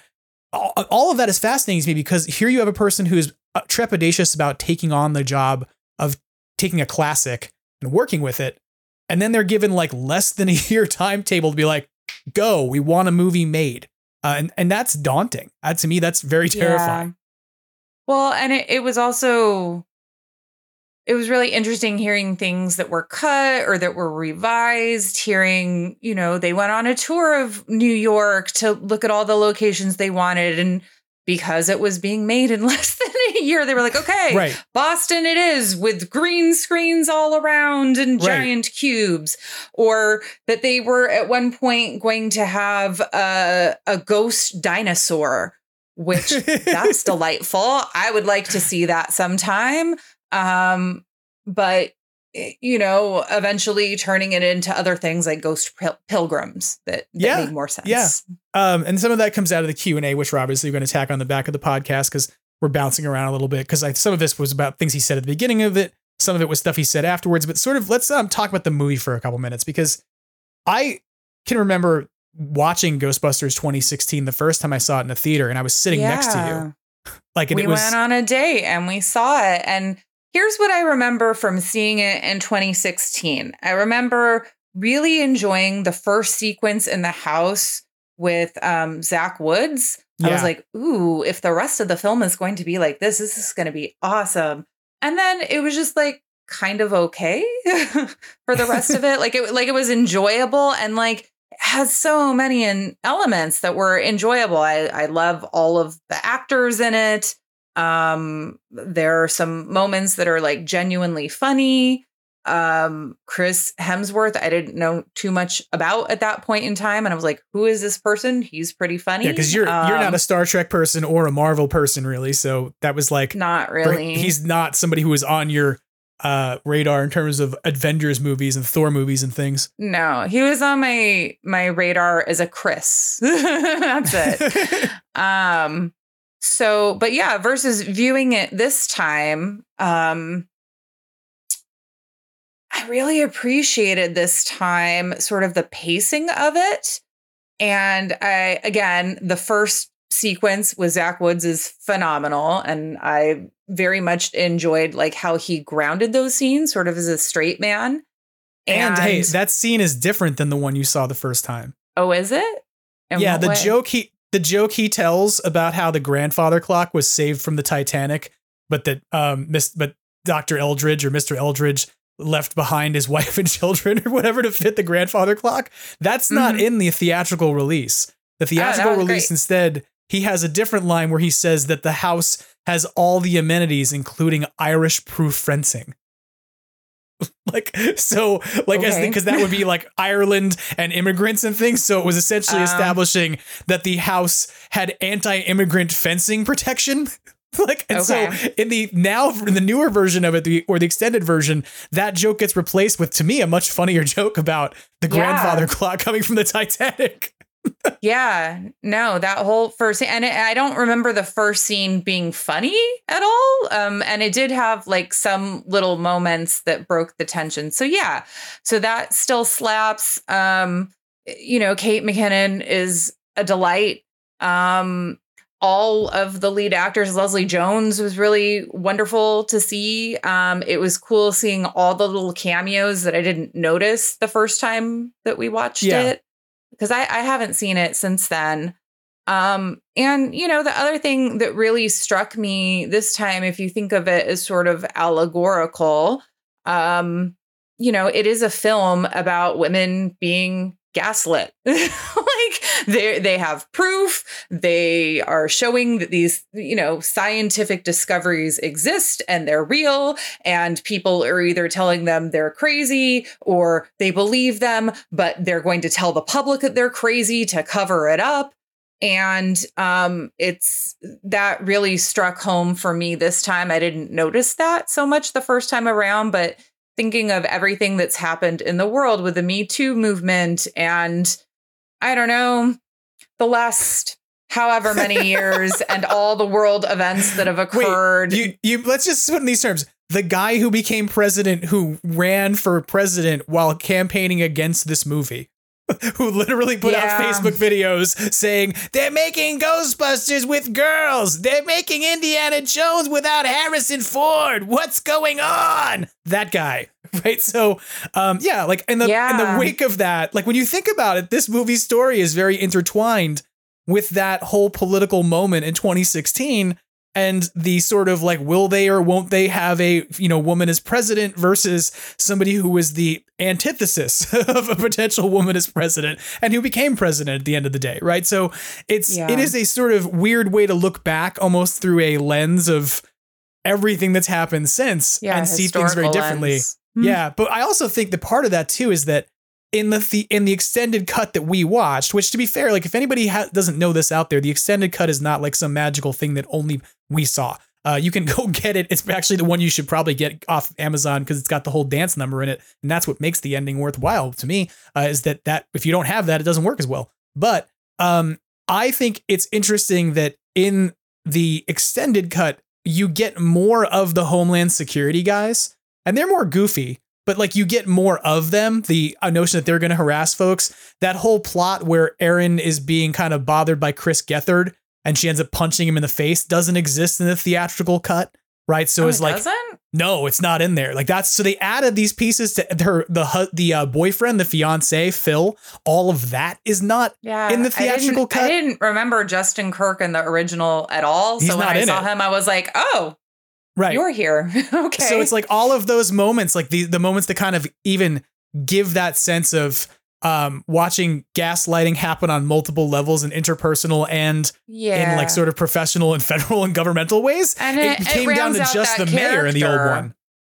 all, of that is fascinating to me because here you have a person who's uh, trepidatious about taking on the job of taking a classic and working with it. And then they're given like less than a *laughs* year timetable to be like, go, we want a movie made. Uh, and, and that's daunting. Uh, to me, that's very terrifying.
Yeah. Well, and it, it was also it was really interesting hearing things that were cut or that were revised, hearing, you know, they went on a tour of New York to look at all the locations they wanted and because it was being made in *laughs* less than a year, they were like, okay,
Right.
Boston it is with green screens all around and
Right.
giant cubes. Or that they were at one point going to have a, a ghost dinosaur, which *laughs* that's delightful. I would like to see that sometime. Um, but you know, eventually turning it into other things like ghost pil- pilgrims that, that
Yeah,
made more sense.
yeah. Um, and some of that comes out of the Q and A, which we're obviously going to tack on the back of the podcast because we're bouncing around a little bit. Because some of this was about things he said at the beginning of it, some of it was stuff he said afterwards. But sort of, let's um, talk about the movie for a couple minutes because I can remember watching Ghostbusters 2016 the first time I saw it in the theater, and I was sitting next to you. Like, and
we
it was We
went on a date and we saw it. And here's what I remember from seeing it in 2016. I remember really enjoying the first sequence in the house with um, Zach Woods. I was like, ooh, if the rest of the film is going to be like this, this is going to be awesome. And then it was just like kind of okay *laughs* for the rest of it. Like it, like it was enjoyable and like has so many in elements that were enjoyable. I, I love all of the actors in it. Um, there are some moments that are like genuinely funny. Um, Chris Hemsworth, I didn't know too much about at that point in time, and I was like, "Who is this person? He's pretty funny."
Yeah, because you're you're not
Um,
a Star Trek person or a Marvel person, really. So that was like
not really.
He's not somebody who is on your uh, radar in terms of Avengers movies and Thor movies and things.
No, he was on my my radar as a Chris. *laughs* That's it. *laughs* um so but yeah, versus viewing it this time, um I really appreciated this time sort of the pacing of it. And I again, the first sequence with Zach Woods is phenomenal. And I very much enjoyed like how he grounded those scenes sort of as a straight man.
And, hey, that scene is different than the one you saw the first time.
Oh, is it? In
yeah, the
way?
joke he the joke he tells about how the grandfather clock was saved from the Titanic, but that um miss but Dr. Eldridge or Mr. Eldridge left behind his *laughs* wife and children or whatever to fit the grandfather clock. That's not
Mhm.
in the theatrical release. The theatrical
was
release
great.
instead, he has a different line where he says that the house has all the amenities, including Irish proof fencing. *laughs* like so like as
Okay.
because that would be like Ireland and immigrants and things so it was essentially
Um.
establishing that the house had anti-immigrant fencing protection *laughs* like and so in the now in the newer version of it the or the extended version that joke gets replaced with to me a much funnier *laughs* joke about the
Yeah.
grandfather clock coming from the Titanic
Yeah, no, that whole first scene, and it, I don't remember the first scene being funny at all. Um, and it did have like some little moments that broke the tension. So yeah, so that still slaps. Um, you know, Kate McKinnon is a delight. Um, all of the lead actors, Leslie Jones was really wonderful to see. Um, it was cool seeing all the little cameos that I didn't notice the first time that we watched
Yeah.
it because I, I haven't seen it since then. Um, and you know, the other thing that really struck me this time, if you think of it as sort of allegorical, um, you know, it is a film about women being gaslit. *laughs* like they they have proof, they are showing that these, you know, scientific discoveries exist and they're real, and people are either telling them they're crazy or they believe them, but they're going to tell the public that they're crazy to cover it up. And um it's that really struck home for me this time. I didn't notice that so much the first time around but thinking of everything that's happened in the world with the me too movement and i don't know the last however many *laughs* years and all the world events that have occurred
Wait, you, you let's just put in these terms. The guy who became president, who ran for president while campaigning against this movie, *laughs* who literally put
Yeah.
out Facebook videos saying they're making Ghostbusters with girls, they're making Indiana Jones without Harrison Ford. What's going on? That guy, *laughs* right? So, um, yeah, like in the in the wake of that, like when you think about it, this movie's story is very intertwined with that whole political moment in 2016 and the sort of like will they or won't they have a you know woman as president versus somebody who was the antithesis *laughs* of a potential woman as president and who became president at the end of the day right so it's
Yeah.
it is a sort of weird way to look back almost through a lens of everything that's happened since
Yeah,
and see things very differently
lens.
Yeah but i also think the part of that too is that in the, the in the extended cut that we watched, which to be fair, like if anybody ha- doesn't know this out there, the extended cut is not like some magical thing that only we saw. Uh, you can *laughs* go get it. It's actually the one you should probably get off Amazon because it's got the whole dance number in it, and that's what makes the ending worthwhile to me. Uh, is that that if you don't have that, it doesn't work as well. But um, I think it's interesting that in the extended cut, you get more of the Homeland Security guys, and they're more goofy but like you get more of them the uh, notion that they're going to harass folks that whole plot where Erin is being kind of bothered by Chris Gethard and she ends up punching him in the face doesn't exist in the theatrical cut right so
Oh,
it's
it
like
doesn't?
no it's not in there like that's so they added these pieces to her the the uh, boyfriend the fiance Phil all of that is not
Yeah,
in the
I
theatrical cut
I didn't remember Justin Kirk in the original at all.
He's
so when I saw
it.
him, I was like, "Oh,
right
you're here." *laughs* okay.
So it's like all of those moments, like the the moments that kind of even give that sense of um watching gaslighting happen on multiple levels and interpersonal and
yeah,
in like sort of professional and *laughs* federal and governmental ways.
And it- it
came down to just the
that
mayor in the old one.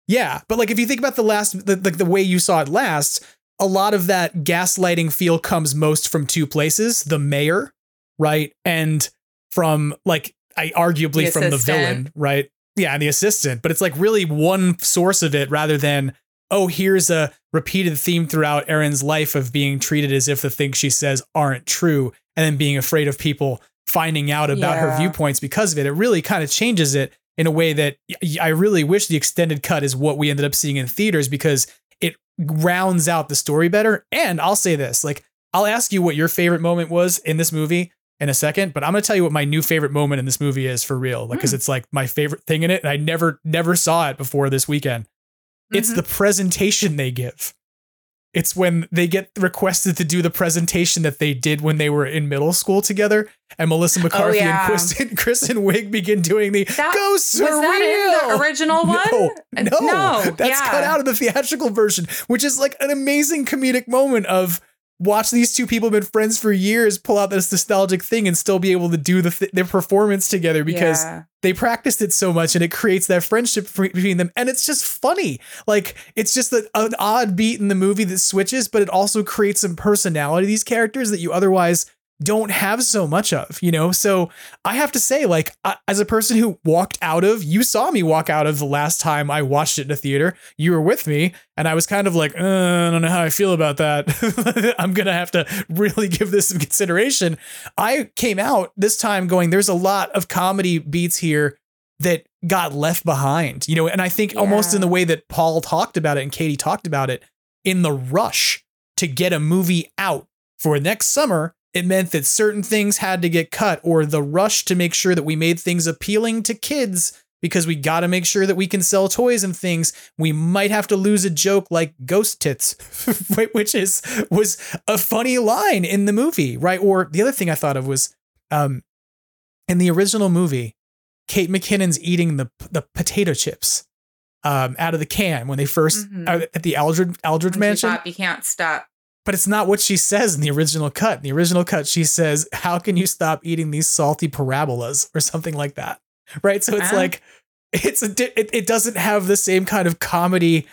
Yeah, but like if you think about the last, the, the the way you saw it last, a lot of that gaslighting feel comes most from two places: the mayor, right, and from like I arguably
The
from the villain, right? Yeah, and the assistant. But it's like really one source of it rather than oh, here's a repeated theme throughout Erin's life of being treated as if the things she says aren't true, and then being afraid of people finding out about her viewpoints because of it. It really kind of changes it in a way that I really wish the extended cut is what we ended up seeing in theaters because it rounds out the story better. And I'll say this, like I'll ask you what your favorite moment was in this movie in a second, but I'm going to tell you what my new favorite moment in this movie is for real, because
Hmm.
it's like my favorite thing in it and I never never saw it before this weekend. It's
Mhm.
the presentation they give. It's when they get requested to do the presentation that they did when they were in middle school together, and Melissa McCarthy
Oh, yeah.
and Kristen, *laughs* Kristen Wiig begin doing the
That-
ghosts
was that in the original one?
No, no,
no,
that's
yeah.
cut out of the theatrical version, which is like an amazing comedic moment of watch these two people have been friends for years pull out this nostalgic thing and still be able to do the th- their performance together because
Yeah.
they practiced it so much and it creates that friendship f- between them and it's just funny like it's just a, an odd beat in the movie that switches but it also creates some personality to these characters that you otherwise don't have so much of you know? So i have to say like I, as a person who walked out of you saw me walk out of the last time i watched it in a theater. You were with me and i was kind of like uh, i don't know how i feel about that. *laughs* I'm gonna have to really give this some consideration. I came out this time going there's a lot of comedy beats here that got left behind you know? And i think almost in the way that paul talked about it and katie talked about it in the rush to get a movie out for next summer it meant that certain things had to get cut or the rush to make sure that we made things appealing to kids because we got to make sure that we can sell toys and things we might have to lose a joke like ghost tits *laughs* which is was a funny line in the movie right or the other thing i thought of was um in the original movie kate mckinnon's eating the the potato chips um out of the can when they 1st
Mhm.
uh, at the aldridge aldridge
When she
mansion
you can't stop.
But it's not what she says in the original cut. In the original cut, she says, How can you stop eating these salty parabolas or something like that? Right. So it's
Ah.
like, it's a, di- it, it doesn't have the same kind of comedy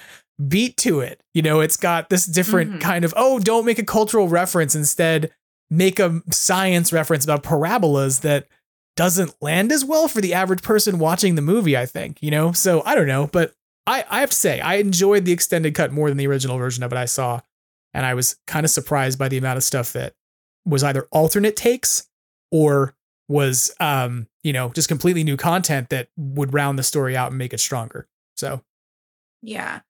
beat to it. You know, it's got this different
Mhm.
kind of, oh, don't make a cultural reference. Instead, make a science reference about parabolas that doesn't land as well for the average person watching the movie, I think, you know? So I don't know, but I, I have to say, I enjoyed the extended cut more than the original version of it I saw. And I was kind of surprised by the amount of stuff that was either alternate takes or was, um, you know, just completely new content that would round the story out and make it stronger. So,
Yeah.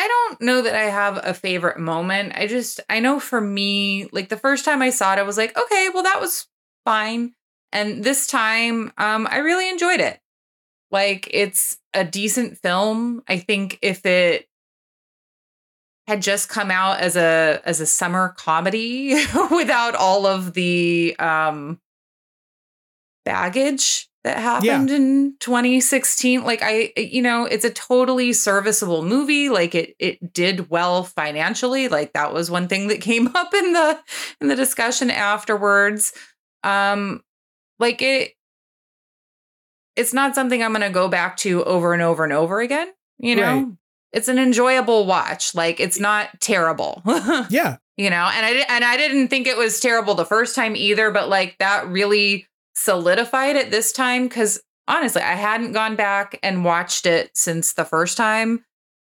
I don't know that I have a favorite moment. I just, I know for me, like the first time I saw it, I was like, okay, well, that was fine. And this time, um, I really enjoyed it. Like it's a decent film. I think if it had just come out as a as a summer comedy *laughs* without all of the um baggage that happened in 2016 like i you know it's a totally serviceable movie. Like it it did well financially. Like that was one thing that *laughs* came up in the in the discussion afterwards. Um like it it's not something i'm going to go back to over and over and over again you know?
Right.
It's an enjoyable watch like it's not terrible *laughs*
yeah.
you know and i and i didn't think it was terrible the first time either but like that really solidified it this time cuz honestly i hadn't gone back and watched it since the first time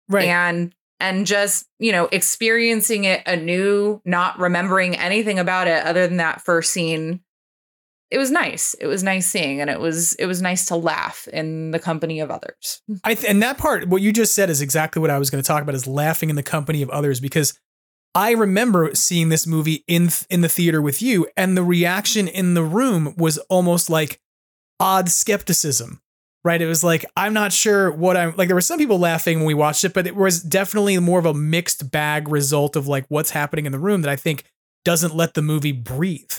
Right.
and and just you know experiencing it anew not remembering anything about it other than that first scene it was nice it was nice seeing and it was it was nice to laugh in the company of others
I th- and that part, what you just said is exactly what I was going to talk about is laughing in the company of others because I remember seeing this movie in th- in the theater with you, and the reaction in the room was almost like odd skepticism, right? It was like I'm not sure what I'm like. There were some people laughing when we watched it, but it was definitely more of a mixed bag result of like what's happening in the room that I think doesn't let the movie breathe,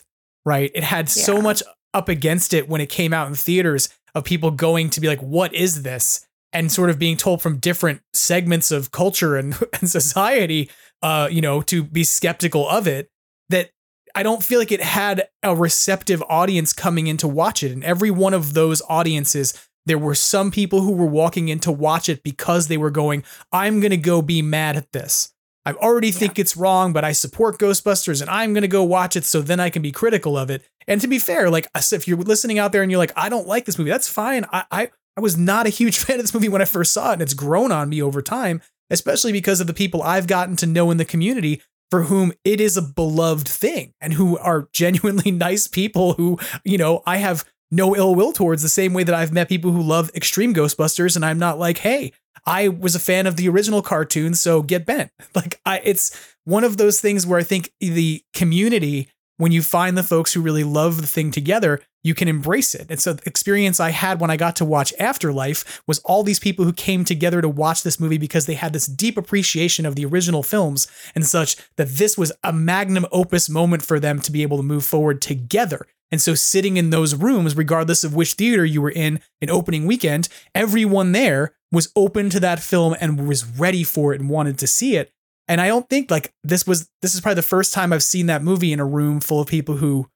right? It had so much up against it when it came out in theaters of people going to be like, "What is this?" and sort of being told from different segments of culture and, *laughs* and society, uh, you know, to be skeptical of it, that I don't feel like it had a receptive audience coming in to watch it. And every one of those audiences there were some people who were walking in to watch it because they were going, I'm going to go be mad at this. I already think it's wrong, but I support Ghostbusters and I'm going to go watch it so then I can be critical of it. And to be fair, like if you're listening out there and you're like, I don't like this movie, that's fine. I, I, I was not a huge *laughs* fan of this movie when I first saw it, and it's grown on me over time, especially because of the people I've gotten to know in the community for whom it is a beloved thing and who are *laughs* genuinely nice people who, you know, I have no ill will towards the same way that I've met people who love extreme Ghostbusters and I'm not like, hey, I was a fan of the original cartoon, so get bent. *laughs* Like I it's one of those things where I think the community when you find the folks who really love the thing together, you can embrace it. And so the experience I had when I got to watch Afterlife was all these people who came together to watch this movie because they had this deep appreciation of the original films and such that this was a magnum opus moment for them to be able to move forward together. And so sitting in those rooms, regardless of which theater you were in in opening weekend, everyone there was open to that film and was ready for it and wanted to see it. And I don't think like this was this is probably the first time I've seen that movie in a room full of people who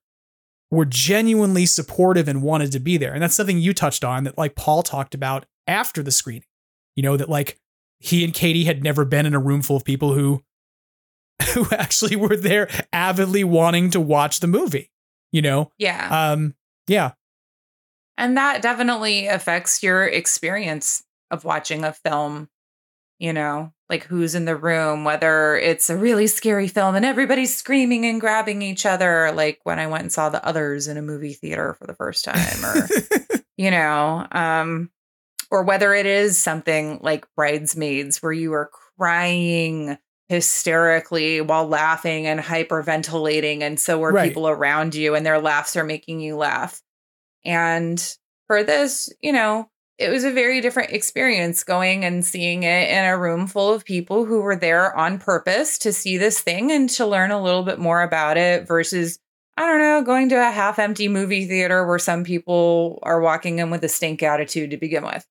were genuinely supportive and wanted to be there. And that's something you touched on that like Paul talked about after the screening. You know that like he and Katie had never been in a room full of people who *laughs* who actually were there avidly wanting to watch the movie, you know?
Yeah.
Um yeah.
And that definitely affects your experience of watching a film you know, like who's in the room, whether it's a really scary film and everybody's screaming and grabbing each other, like when I went and saw the others in a movie theater for the first time, or, *laughs* you know, um, or whether it is something like Bridesmaids where you are crying hysterically while laughing and hyperventilating, and so are
Right.
people around you, and their laughs are making you laugh. And for this, you know, it was a very different experience going and seeing it in a room full of people who were there on purpose to see this thing and to learn a little bit more about it versus I don't know, going to a half empty movie theater where some people are walking in with a stink attitude to begin with.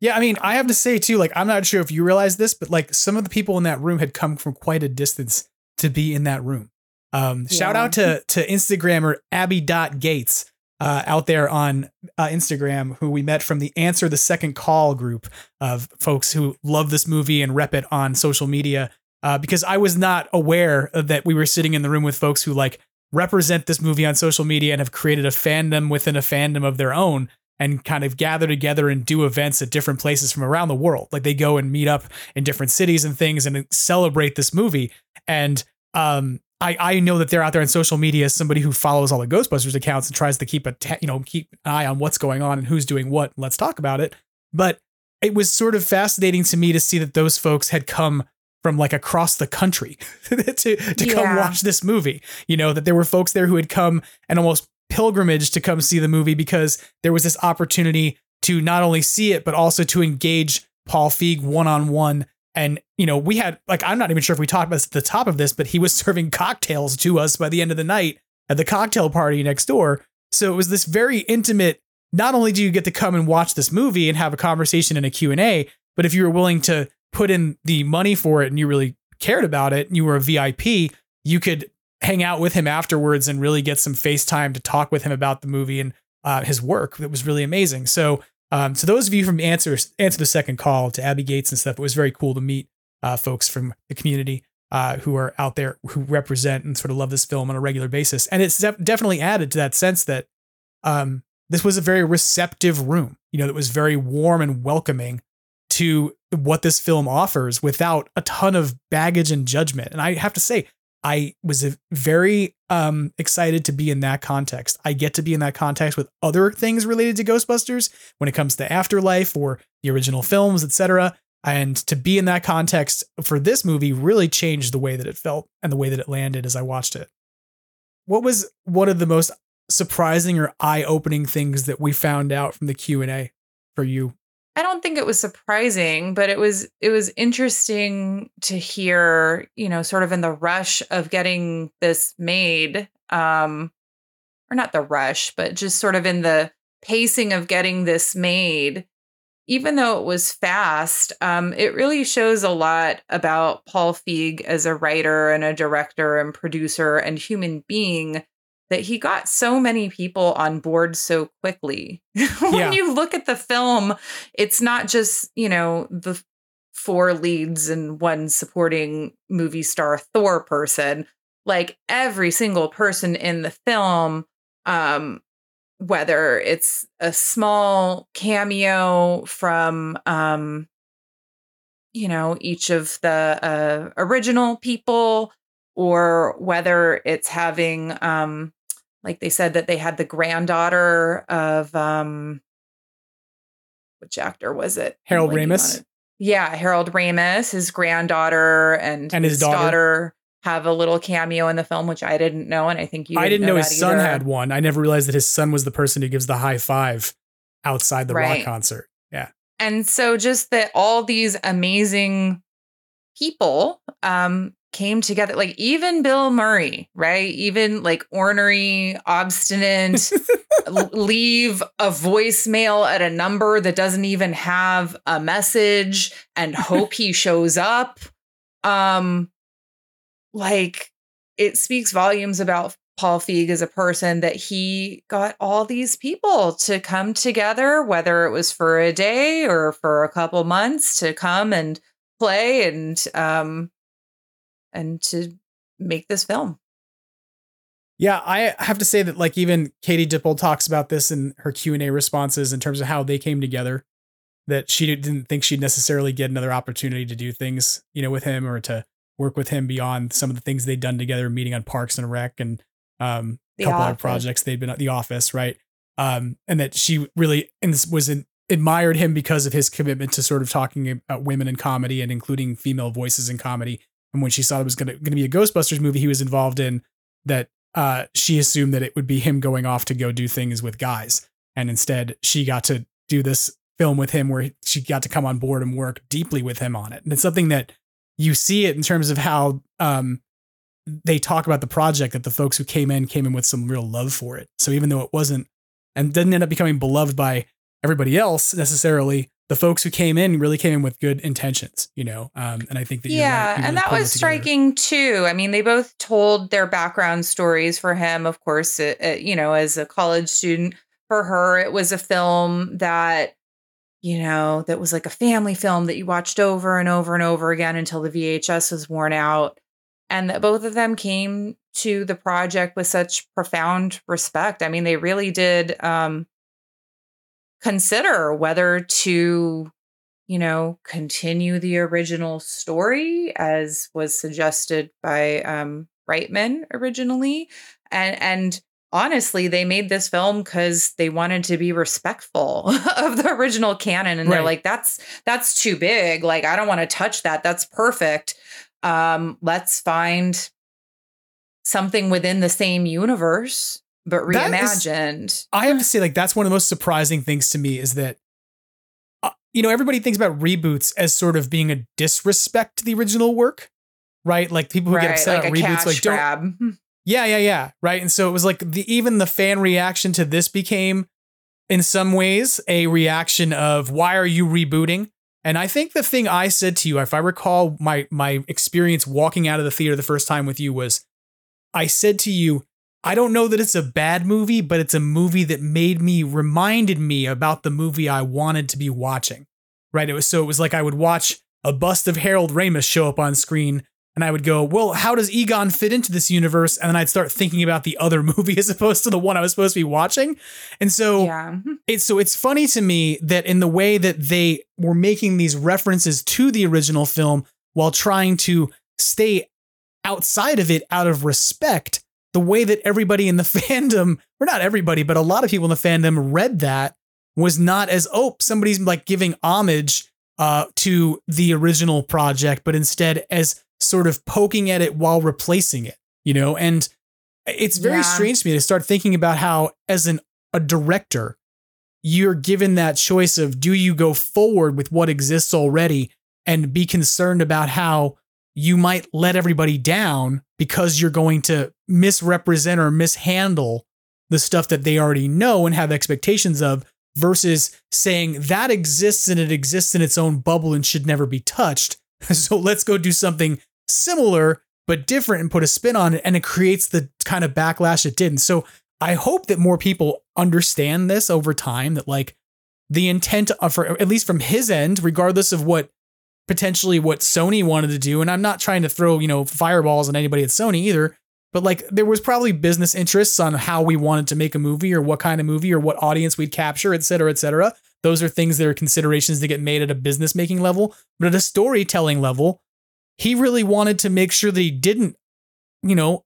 Yeah, I mean, I have to say too, like, I'm not sure if you realize this, but like some of the people in that room had come from quite a distance to be in that room. Um, shout out to to Instagrammer Abby.Gates uh, out there on uh, Instagram, who we met from the Answer the Second Call group of folks who love this movie and rep it on social media. Uh, because I was not aware that we were sitting in the room with folks who like represent this movie on social media and have created a fandom within a fandom of their own and kind of gather together and do events at different places from around the world. Like they go and meet up in different cities and things and celebrate this movie. And um, I, I know that they're out there on social media as somebody who follows all the Ghostbusters accounts and tries to keep a ta- you know keep an eye on what's going on and who's doing what. Let's talk about it. But it was sort of fascinating to me to see that those folks had come from like across the country *laughs* to to come watch this movie. You know that there were folks there who had come and almost pilgrimage to come see the movie because there was this opportunity to not only see it but also to engage Paul Feig one on one. And you know, we had like I'm not even sure if we talked about this at the top of this, but he was *laughs* serving cocktails to us by the end of the night at the cocktail party next door. So it was this very intimate. Not only do you get to come and watch this movie and have a conversation and a Q&A, but if you were willing to put in the money for it and you really cared about it and you were a VIP, you could hang out with him afterwards and really get some FaceTime to talk with him about the movie and uh, his work. That was really amazing. So, um, to those of you from Answer Answer the Second Call to Abby Gates and stuff, it was very cool to meet uh, folks from the community uh, who are out there who represent and sort of love this film on a regular basis. And it's def- definitely added to that sense that um, this was a very receptive room. You know, that was very warm and welcoming to what this film offers without a ton of baggage and judgment. And I have to say, I was very um, excited to be in that context. I get to be in that context with other things related to Ghostbusters when it comes to Afterlife or the original films, etc. And to be in that context for this movie really changed the way that it felt and the way that it landed as I watched it. What was one of the most surprising or eye-opening things that we found out from the Q&A for you?
I don't think it was surprising, but it was it was interesting to hear, you know, sort of in the rush of getting this made, um or not the rush, but just sort of in the pacing of getting this made, even though it was fast, um, it really shows a lot about Paul Feig as a writer and a director and producer and human being that he got so many people on board so quickly. *laughs* when
Yeah.
you look at the film, it's not just, you know, the four leads and one supporting movie star Thor person. Like every single person in the film, um, whether it's a small cameo from um, you know, each of the uh, original people, or whether it's having um, like they said that they had the granddaughter of um which actor was it?
Harold Ramis?
it. Yeah, Harold Ramis, his granddaughter and,
And his daughter.
have a little cameo in the film, which I didn't know, and I think you.
I didn't know
that
his son
either.
had one. I never realized that his son was the person who gives the high five outside the
Right.
rock concert. Yeah.
and so just that all these amazing people um came together like even bill murray right? Even like ornery obstinate *laughs* leave a voicemail at a number that doesn't even have a message and hope he shows up. Um like it speaks volumes about Paul Feig as a person that he got all these people to come together, whether it was for a day or for a couple months to come and play and um and to make this film.
Yeah, I have to say that like even Katie Dippold talks about this in her Q&A responses in terms of how they came together that she didn't think she'd necessarily get another opportunity to do things, you know, with him or to work with him beyond some of the things they'd done together meeting on Parks and Rec and um a couple other projects they'd been at the office, right? Um and that she really was in, admired him because of his commitment to sort of talking about women in comedy and including female voices in comedy. And when she saw it was going to going to be a Ghostbusters movie he was involved in that uh, she assumed that it would be him going off to go do things with guys. And instead, she got to do this film with him where she got to come on board and work deeply with him on it. And it's something that you see it in terms of how um, they talk about the project that the folks who came in came in with some real love for it. So even though it wasn't and didn't end up becoming beloved by everybody else necessarily, the folks who came in really came in with good intentions, you know. Um, and I think that
yeah,
right, you
and that was striking too. I mean, they both told their background stories for him, of course, uh, uh, you know, as a college student. For her, it was a film that, you know, that was like a family film that you watched over and over and over again until the VHS was worn out. And that both of them came to the project with such profound respect. I mean, they really did um, consider whether to you know, continue the original story as was suggested by um, Reitman originally, and and honestly, they made this film because they wanted to be respectful *laughs* of the original canon, and they're like, that's that's too big. Like, I don't want to touch that. That's perfect. Um, let's find something within the same universe, but
That is-
reimagined.
I have to say, like, that's one of the most surprising things to me is that, uh, you know, everybody thinks about reboots as sort of being a disrespect to the original work, right? Like people who get upset
like
at reboots, like, don't,
grab. *laughs*
yeah, yeah, yeah, right. And so it was like the even the fan reaction to this became, in some ways, a reaction of why are you rebooting? And I think the thing I said to you, if I recall my my experience walking out of the theater the first time with you was, I said to you, I don't know that it's a bad movie, but it's a movie that made me reminded me about the movie I wanted to be watching. Right? It was so it was like I would watch a bust of Harold Ramis show up on screen and I would go, "Well, how does Egon fit into this universe?" And then I'd start thinking about the other *laughs* movie as opposed to the one I was supposed to be watching. And so
yeah. *laughs*
it's so it's funny to me that in the way that they were making these references to the original film while trying to stay outside of it out of respect, the way that everybody in the *laughs* fandom, or not everybody, but a lot of people in the fandom read that was not as oh somebody's like giving homage uh, to the original project, but instead as sort of poking at it while replacing it, you know, and it's very
Yeah.
strange to me to start thinking about how as an a director you're given that choice of do you go forward with what exists already and be concerned about how you might let everybody down because you're going to misrepresent or mishandle the stuff that they already know and have expectations of versus saying that exists and it exists in its own bubble and should never be touched. *laughs* So let's go do something similar but different and put a spin on it, and it creates the kind of backlash it did. And so I hope that more people understand this over time. That like the intent of, for at least from his end, regardless of what potentially what Sony wanted to do, and I'm not trying to throw you know fireballs on anybody at Sony either. But like there was probably business interests on how we wanted to make a movie or what kind of movie or what audience we'd capture, et cetera, et cetera. Those are things that are considerations that get made at a business making level. But at a storytelling level, he really wanted to make sure that he didn't, you know,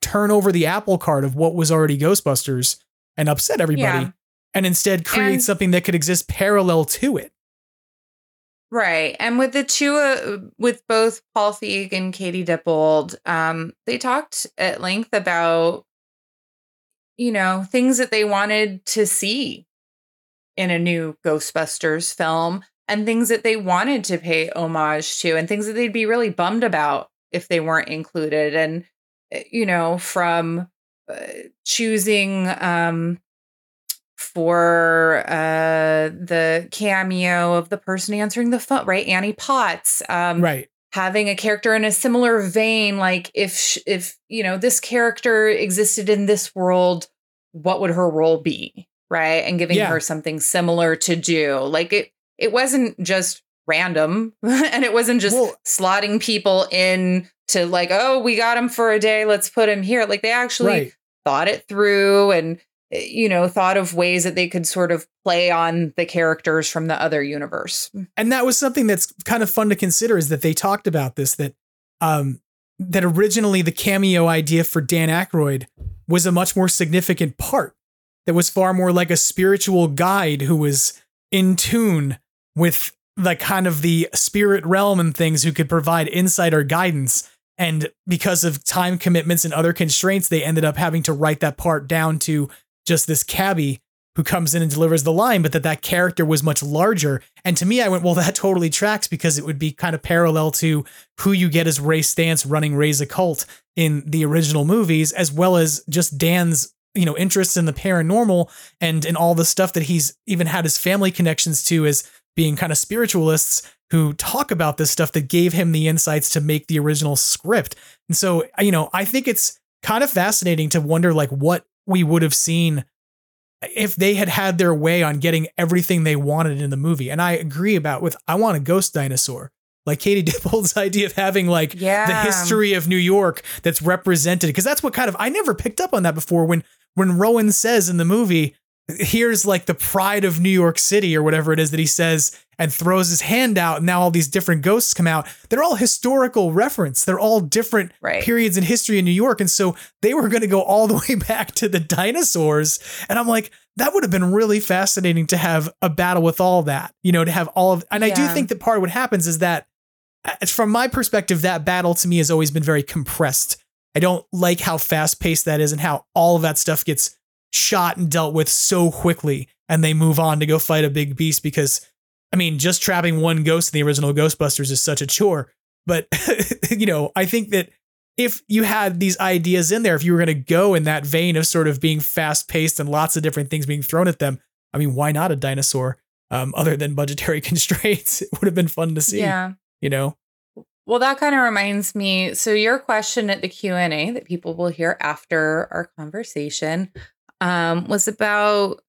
turn over the apple cart of what was already Ghostbusters and upset everybody,
Yeah.
and instead create
And-
something that could exist parallel to it.
Right. And with the two, uh, with both Paul Feig and Katie Dippold, um, they talked at length about, you know, things that they wanted to see in a new Ghostbusters film and things that they wanted to pay homage to and things that they'd be really bummed about if they weren't included. And, uh, you know, from uh, choosing, um, for uh the cameo of the person answering the phone right annie potts um
Right.
having a character in a similar vein like if sh- if you know this character existed in this world what would her role be right and giving
Yeah.
her something similar to do like it it wasn't just random *laughs* and it wasn't just
Well-
slotting people in to like oh we got him for a day let's put him here like they actually
Right.
thought it through and you know thought of ways that they could sort of play on the characters from the other universe.
And that was something that's kind of fun to consider is that they talked about this that um that originally the cameo idea for Dan Aykroyd was a much more significant part that was far more like a spiritual guide who was in tune with the kind of the spirit realm and things who could provide insight or guidance. And because of time commitments and other constraints they ended up having to write that part down to just this cabbie who comes in and delivers the line, but that that character was much larger. And to me, I went, well, that totally tracks because it would be kind of parallel to who you get as Ray Stantz running Ray's occult in the original movies, as well as just Dan's, you know, interests in the paranormal and in all the stuff that he's even had his family connections to as being kind of spiritualists who talk about this stuff that gave him the insights to make the original script. And so, you know, I think it's kind of fascinating to wonder like what we would have seen if they had had their way on getting everything they wanted in the movie. And I agree about with I want a ghost dinosaur. Like Katie *laughs* Dippold's idea of having like
Yeah.
the history of New York that's represented because that's what kind of I never picked up on that before when when Rowan says in the movie here's like the pride of New York City or whatever it is that he says and throws his hand out and now all these different ghosts come out. They're all historical reference. They're all different
Right.
periods in history in New York and so they were going to go all the *laughs* way back to the dinosaurs and I'm like that would have been really fascinating to have a battle with all that you know to have all of and I do think that part of what happens is that uh, from my perspective that battle to me has always been very compressed. I don't like how fast paced that is and how all of that stuff gets shot and dealt with so quickly and they move on to go fight a big beast because I mean just trapping one ghost in the original Ghostbusters is such a chore. But *laughs* you know I think that if you had these ideas in there if you were going to go in that vein of sort of being fast paced and lots of different things being thrown at them I mean why not a dinosaur um, other than budgetary *laughs* constraints? It would have been fun to see
yeah.
you know?
Well that kind of reminds me so your question at the q&a that people will hear after our conversation um, was about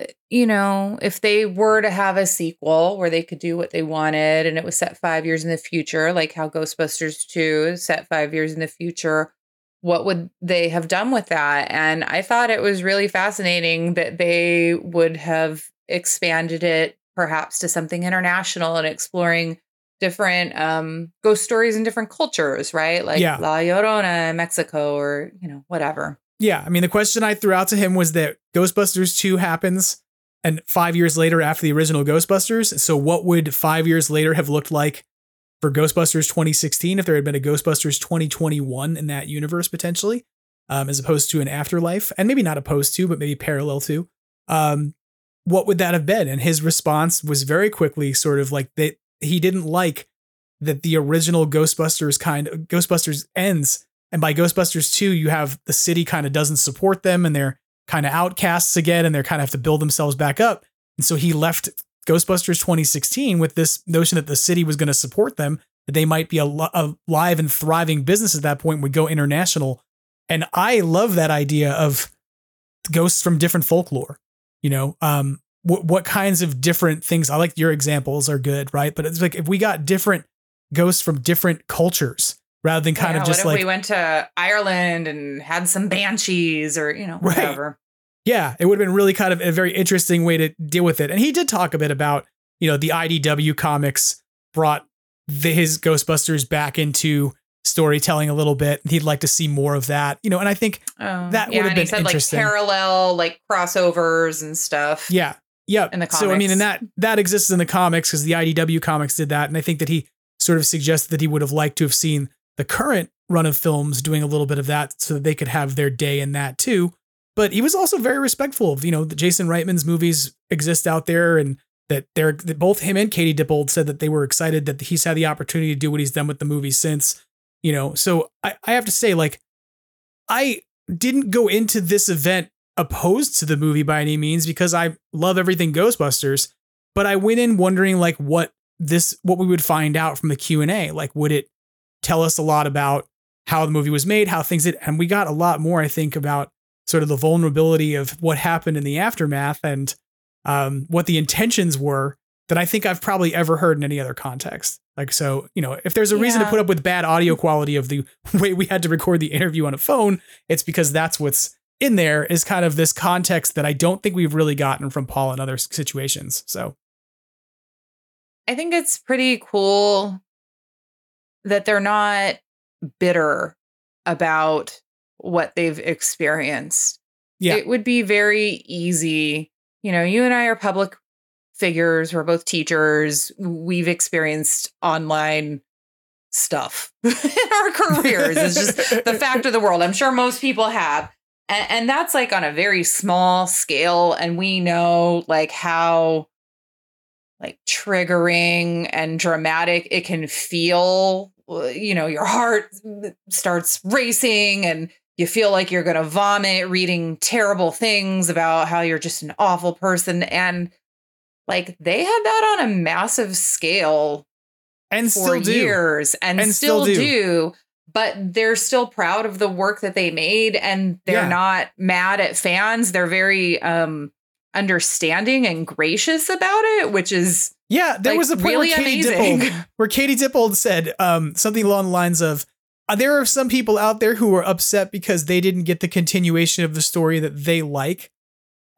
uh, you know if they were to have a sequel where they could do what they wanted and it was set five years in the future like how ghostbusters 2 is set five years in the future what would they have done with that? And i thought it was really fascinating that they would have expanded it perhaps to something international and exploring different um ghost stories in different cultures right? Like
Yeah.
la llorona in mexico or you know whatever
Yeah, I mean, the question I threw out to him was that Ghostbusters 2 happens and five years later after the original Ghostbusters. So, what would five years later have looked like for Ghostbusters 2016 if there had been a Ghostbusters 2021 in that universe potentially, um, as opposed to an afterlife? And maybe not opposed to, but maybe parallel to. Um, what would that have been? And his response was very quickly sort of like that he didn't like that the original Ghostbusters kind of Ghostbusters ends and by Ghostbusters 2, you have the city kind of doesn't support them and they're kind of outcasts again and they're kind of have to build themselves back up. And so he left Ghostbusters 2016 with this notion that the city was going to support them that they might be a, a live and thriving business at that point would go international. And I love that idea of ghosts from different folklore. You know, um, what what kinds of different things? I like your examples are good, right? But it's like if we got different ghosts from different cultures rather than kind
Yeah,
of just
what if
like
we went to Ireland and had some banshees or you know
Right.
whatever.
Yeah, it would have been really kind of a very interesting way to deal with it. And he did talk a bit about, you know, the IDW comics brought the, his Ghostbusters back into storytelling a little bit. He'd like to see more of that, you know, and I think
Oh,
that
yeah,
would have been
he said
interesting.
like parallel like crossovers and stuff.
yeah. Yeah.
in the
So I mean, and that that exists in the comics because the IDW comics did that. And I think that he sort of suggested that he would have liked to have seen the current run of films doing a little bit of that so that they could have their day in that too. But he was also very respectful of, you know, the Jason Reitman's movies exist out there and that they're that both him and Katie Dippold said that they were excited that he's had the opportunity to do what he's done with the movie since, you know. So I, I have to say, like, I didn't go into this event opposed to the movie by any means because I love everything Ghostbusters, but I went in wondering like what this what we would find out from the Q&A. Like would it tell us a lot about how the movie was made, how things did and we got a lot more I think about sort of the vulnerability of what happened in the aftermath and um, what the intentions were that I think I've probably ever heard in any other context. Like so, you know, if there's a reason to put up with bad audio quality of the *laughs* way we had to record the interview on a phone, it's because that's what's in there is kind of this context that I don't think we've really gotten from Paul in other situations. So
I think it's pretty cool that they're not bitter about what they've experienced.
Yeah.
It would be very easy. You know, you and I are public figures, we're both teachers. We've experienced online stuff *laughs* in our careers. It's just the fact of the world. I'm sure most people have. And, and that's like on a very small scale. And we know like how like triggering and dramatic it can feel you know your heart starts racing and you feel like you're going to vomit reading terrible things about how you're just an awful person and like they had that on a massive scale
and
for
still do.
years and,
And
still,
still
do.
do.
but they're still proud of the work that they made and they're
Yeah.
not mad at fans they're very um understanding and gracious about it which is
Yeah, there
like,
was a point
really
where Katie
amazing.
Dippold, *laughs* where Katie Dippold said um, something along the lines of, uh, "There are some people out there who are upset because they didn't get the continuation of the story that they like,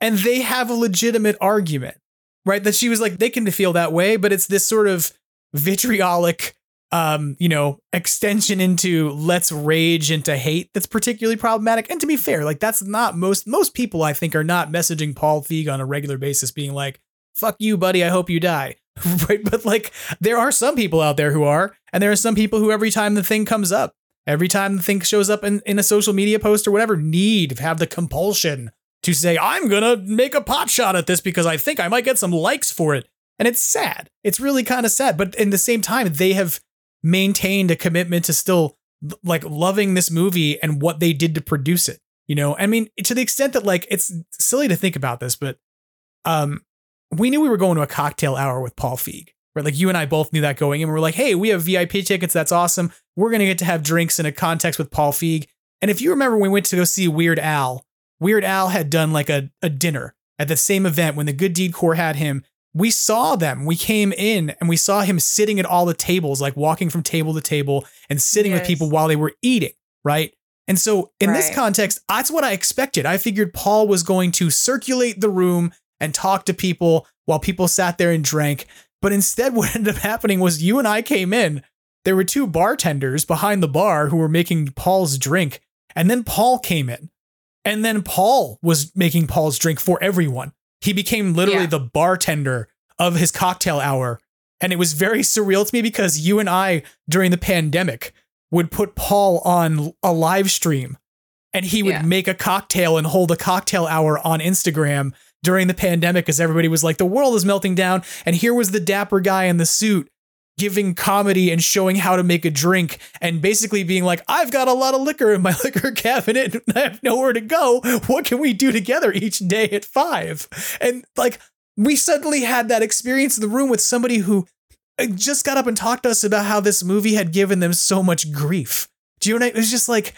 and they have a legitimate argument, right? That she was like, they can feel that way, but it's this sort of vitriolic, um, you know, extension into let's rage into hate that's particularly problematic. And to be fair, like that's not most most people I think are not messaging Paul Feig on a regular basis, being like." Fuck you, buddy. I hope you die. *laughs* right? But like, there are some people out there who are, and there are some people who every time the thing comes up, every time the thing shows up in, in a social media post or whatever, need have the compulsion to say, I'm gonna make a pot shot at this because I think I might get some likes for it. And it's sad. It's really kind of sad. But in the same time, they have maintained a commitment to still like loving this movie and what they did to produce it. You know, I mean, to the extent that like it's silly to think about this, but um we knew we were going to a cocktail hour with Paul Feig. Right? Like you and I both knew that going in. We were like, hey, we have VIP tickets. That's awesome. We're gonna get to have drinks in a context with Paul Feig. And if you remember when we went to go see Weird Al, Weird Al had done like a, a dinner at the same event when the Good Deed Corps had him. We saw them. We came in and we saw him sitting at all the tables, like walking from table to table and sitting with people while they were eating, right? And so in this context, that's what I expected. I figured Paul was going to circulate the room and talk to people while people sat there and drank. But instead, *laughs* what ended up happening was you and I came in. There were two bartenders behind the bar who were making Paul's drink. And then Paul came in. And then Paul was making Paul's drink for everyone. He became literally
Yeah.
the bartender of his cocktail hour. And it was very surreal to me because you and I, during the pandemic, would put Paul on a live stream and he would
Yeah.
make a cocktail and hold a cocktail hour on Instagram during the pandemic as everybody was like, the world is melting down. And here was the dapper guy in the suit giving comedy and showing how to make a drink and basically being like, I've got a lot of liquor in my *laughs* liquor cabinet and I have nowhere to go. What can we do together each day at five? And like, we suddenly had that experience in the room with somebody who uh, just got up and talked to us about how this movie had given them so much grief. Do you know what I, it was just like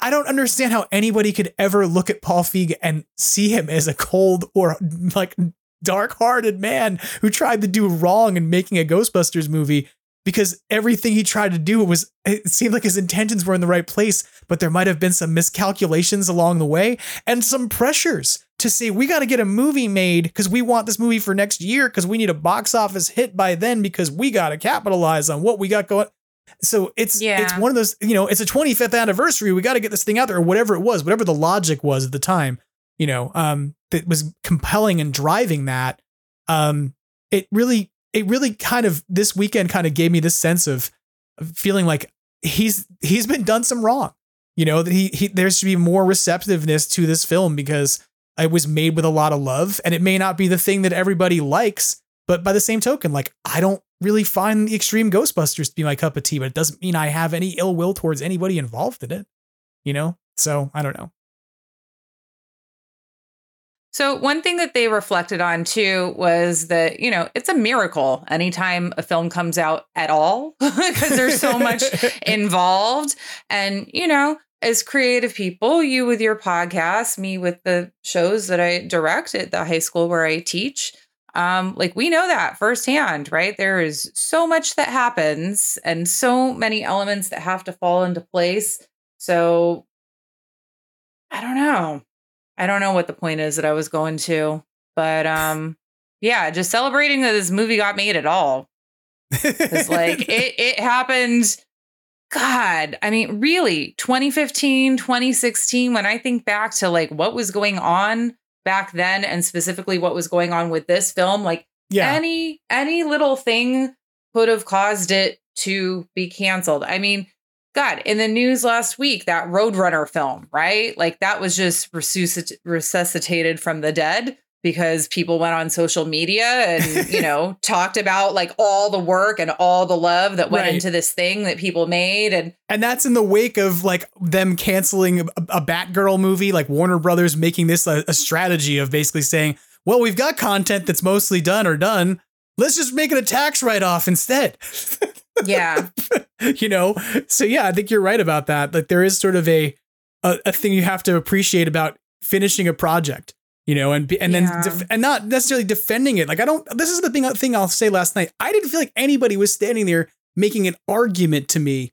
I don't understand how anybody could ever look at Paul Feig and see him as a cold or like dark-hearted man who tried to do wrong in making a Ghostbusters movie because everything he tried to do was it seemed like his intentions were in the right place, but there might have been some miscalculations along the way and some pressures to say we got to get a movie made because we want this movie for next year because we need a box office hit by then because we got to capitalize on what we got going. So it's
Yeah.
it's one of those, you know, it's a 25th anniversary. We got to get this thing out there, or whatever it was, whatever the logic was at the time, you know, um, that was compelling and driving that. Um, it really, it really kind of this weekend kind of gave me this sense of, feeling like he's he's been done some wrong. You know, that he he there should be more receptiveness to this film because it was made with a lot of love, and it may not be the thing that everybody likes, but by the same token, like I don't really find the extreme Ghostbusters to be my cup of tea, but it doesn't mean I have any ill will towards anybody involved in it. You know? So I don't know.
So, one thing that they reflected on too was that, you know, it's a miracle anytime a film comes out at all *laughs* because there's so much *laughs* involved. And, you know, as creative people, you with your podcast, me with the shows that I direct at the high school where I teach, um, like we know that firsthand, right? There is so much that happens and so many elements that have to fall into place. So, I don't know. I don't know what the point is that I was going to, but um, yeah, just celebrating that this movie got made at all. It's like *laughs* it it happened. God, I mean, really, 2015, 2016, when I think back to like what was going on back then and specifically what was going on with this film, like
Yeah.
any any little thing could have caused it to be canceled. I mean, God, in the news last week, that Roadrunner film, right? Like that was just resuscit- resuscitated from the dead because people went on social media and, *laughs* you know, talked about like all the work and all the love that went
Right.
into this thing that people made. And
And that's in the wake of like them canceling a, a Batgirl movie, like Warner Brothers making this a, a strategy of basically saying, well, we've got content that's mostly done or done. Let's just make it a tax write off instead. *laughs*
yeah, *laughs*
you know? So yeah, I think you're right about that. Like there is sort of a, a, a thing you have to appreciate about finishing a project, you know, and and then
Yeah.
def- and not necessarily defending it. Like I don't. This is the thing thing I'll say. Last night, I didn't feel like anybody was standing there making an argument to me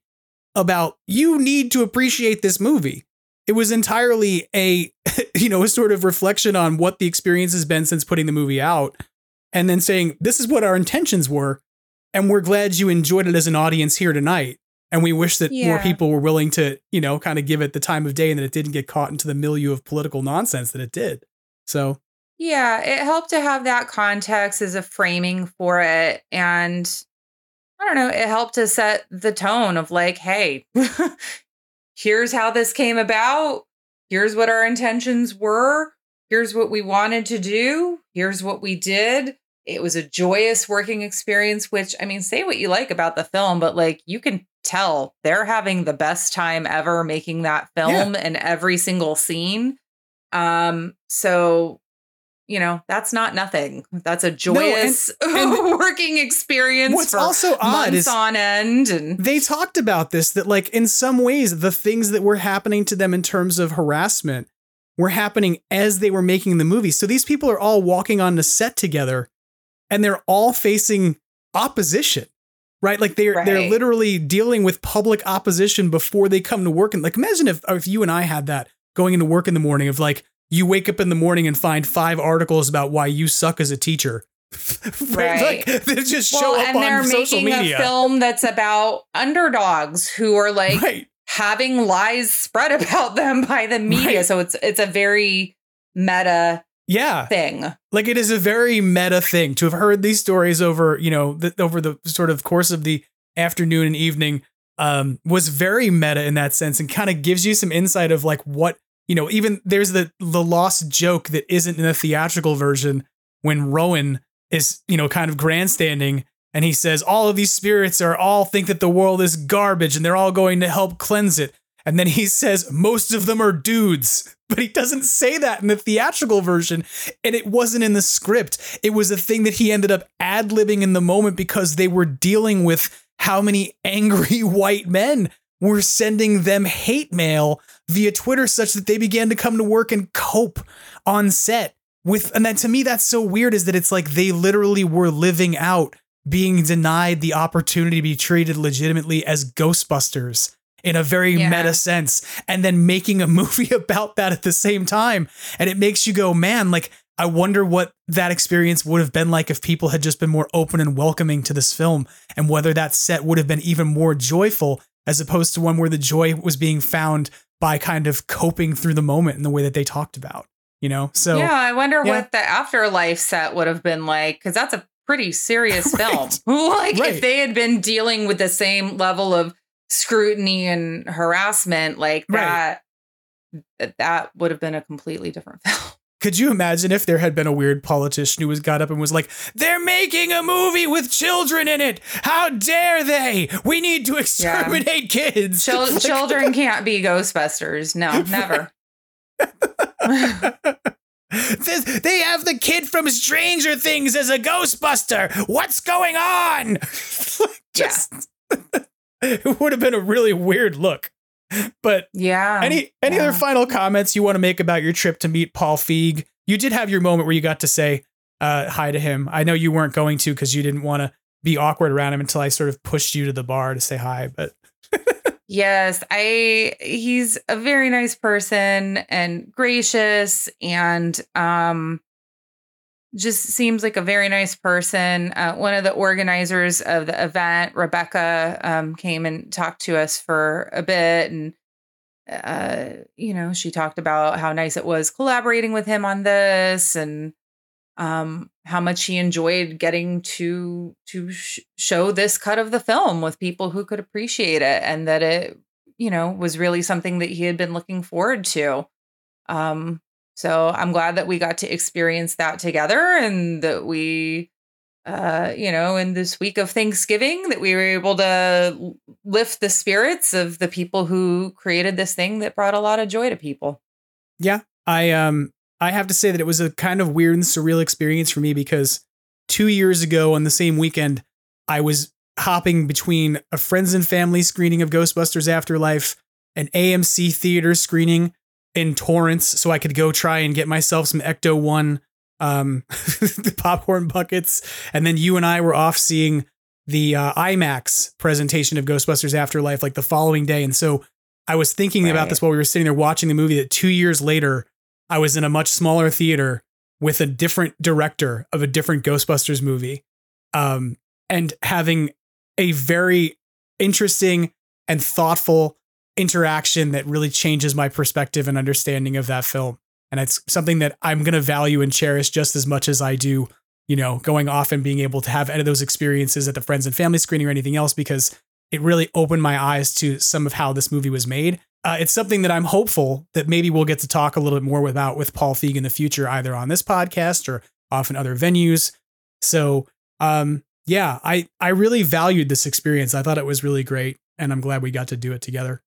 about you need to appreciate this movie. It was entirely a *laughs* you know a sort of reflection on what the experience has been since putting the movie out, and then saying this is what our intentions were, and we're glad you enjoyed it as an audience here tonight. And we wish that more people were willing to, you know, kind of give it the time of day and that it didn't get caught into the milieu of political nonsense that it did. So,
yeah, it helped to have that context as a framing for it. And I don't know, it helped to set the tone of like, hey, *laughs* here's how this came about. Here's what our intentions were. Here's what we wanted to do. Here's what we did. It was a joyous working experience, which I mean, say what you like about the film, but like you can tell they're having the best time ever making that film and every single scene. Um, so you know, that's not nothing. That's a joyous *laughs* working experience
What's
for
also odd
months
is-
on end. And
they talked about this that like in some ways the things that were happening to them in terms of harassment were happening as they were making the movie. So these people are all walking on the set together and they're all facing opposition. Right? Like they're they're literally dealing with public opposition before they come to work. And like imagine if if you and I had that going into work in the morning of like you wake up in the morning and find five articles about why you suck as a teacher. *laughs*
Right.
Like they just show
well,
up
and they're
on social
making
media.
a film that's about underdogs who are like
Right.
having lies spread *laughs* about them by the media.
Right.
So it's it's a very meta
Yeah.
thing.
like it is a very meta thing to have heard these stories over you know the, over the sort of course of the afternoon and evening um was very meta in that sense and kind of gives you some insight of like what you know even there's the the lost joke that isn't in the theatrical version when rowan is you know kind of grandstanding and he says all of these spirits are all think that the world is garbage and they're all going to help cleanse it And then he says, most of them are dudes. But he doesn't say that in the theatrical version. And it wasn't in the script. It was a thing that he ended up ad libbing in the moment because they were dealing with how many angry *laughs* white men were sending them hate mail via Twitter such that they began to come to work and cope on set with and that to me that's so weird is that it's like they literally were living out being denied the opportunity to be treated legitimately as Ghostbusters in a very yeah. meta sense and then making a *laughs* movie about that at the same time and it makes you go man like I wonder what that experience would have been like if people had just been more open and welcoming to this film and whether that set would have been even more joyful as opposed to one where the joy was being found by kind of coping through the moment in the way that they talked about you know so
yeah i wonder yeah. what the afterlife set would have been like because that's a pretty serious *laughs* right. film *laughs* like right. if they had been dealing with the same level of scrutiny and harassment like that right. that would have been a completely different *laughs* film
could you imagine if there had been a weird politician who was got up and was like, "They're making a movie with children in it. How dare they? We need to exterminate yeah. kids."
Chil- *laughs* children *laughs* can't be Ghostbusters. No, never.
this, they have the kid from Stranger Things as a Ghostbuster. What's going on?
Just,
yeah. *laughs* it would have been a really weird look. But
yeah.
Any any
yeah.
other final comments you want to make about your trip to meet Paul Feig? You did have your moment where you got to say uh, hi to him. I know you weren't going to because you didn't want to be awkward around him until I sort of pushed you to the bar to say hi. But *laughs*
yes, I he's a very nice person and gracious and um just seems like a very nice person. Uh, one of the organizers of the event, Rebecca, um, came and talked to us for a bit, and uh, you know, she talked about how nice it was collaborating with him on this, and um, how much he enjoyed getting to to sh- show this cut of the film with people who could appreciate it, and that it, you know, was really something that he had been looking forward to. Um, so I'm glad that we got to experience that together and that we, uh, you know, in this week of Thanksgiving, that we were able to lift the spirits of the people who created this thing that brought a lot of joy to people.
Yeah. I, um, I have to say that it was a kind of weird and surreal experience for me because two years ago on the same weekend, I was hopping between a friends and family screening of Ghostbusters Afterlife, an AMC theater screening in Torrance so I could go try and get myself some Ecto 1 um, *laughs* popcorn buckets. And then you and I were off seeing the uh, IMAX presentation of Ghostbusters Afterlife like the following day. And so I was thinking right. about this while we were sitting there watching the movie that two years later, I was in a much smaller theater with a different director of a different Ghostbusters movie um, and having a very interesting and thoughtful interaction that really changes my perspective and understanding of that film. And it's something that I'm going to value and cherish just as much as I do, you know, going off and being able to have any of those experiences at the friends and family screening or anything else because it really opened my eyes to some of how this movie was made. Uh, it's something that I'm hopeful that maybe we'll get to talk a little bit more about with Paul Feig in the future, either on this podcast or off in other venues. So, um, yeah, I I really valued this experience. I thought it was really great, and I'm glad we got to do it together.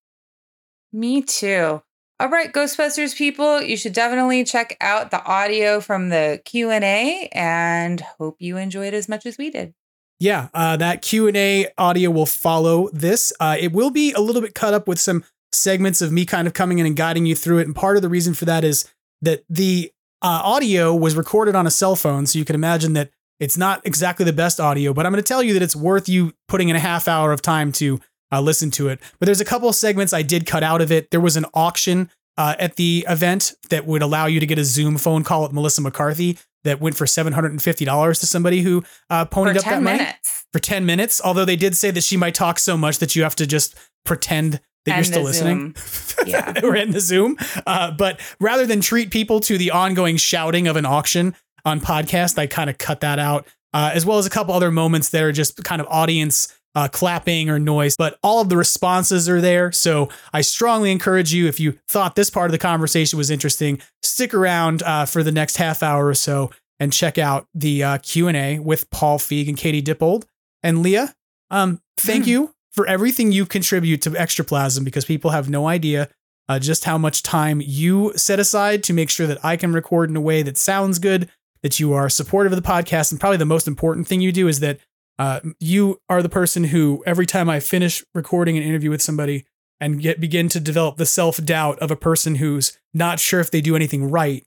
Me too. All right, Ghostbusters people, you should definitely check out the audio from the Q&A and hope you enjoyed as much as we did.
Yeah, uh, that Q&A audio will follow this. Uh, it will be a little bit cut up with some segments of me kind of coming in and guiding you through it. And part of the reason for that is that the uh, audio was recorded on a cell phone. So you can imagine that it's not exactly the best audio, but I'm going to tell you that it's worth you putting in a half hour of time to uh, listen to it. But there's a couple of segments I did cut out of it. There was an auction uh, at the event that would allow you to get a Zoom phone call with Melissa McCarthy that went for $750 to somebody who uh, ponied
for
up that
minutes.
money for 10 minutes. Although they did say that she might talk so much that you have to just pretend that you're still listening. *laughs*
yeah.
We're in the Zoom. Uh, but rather than treat people to the ongoing shouting of an auction on podcast, I kind of cut that out, uh, as well as a couple other moments that are just kind of audience uh, clapping or noise, but all of the responses are there. So I strongly encourage you, if you thought this part of the conversation was interesting, stick around uh, for the next half hour or so and check out the uh, Q and A with Paul Feig and Katie Dippold and Leah. Um, thank mm. you for everything you contribute to Extraplasm because people have no idea uh, just how much time you set aside to make sure that I can record in a way that sounds good, that you are supportive of the podcast. And probably the most important thing you do is that uh, you are the person who, every time I finish recording an interview with somebody and get begin to develop the self doubt of a person who's not sure if they do anything right,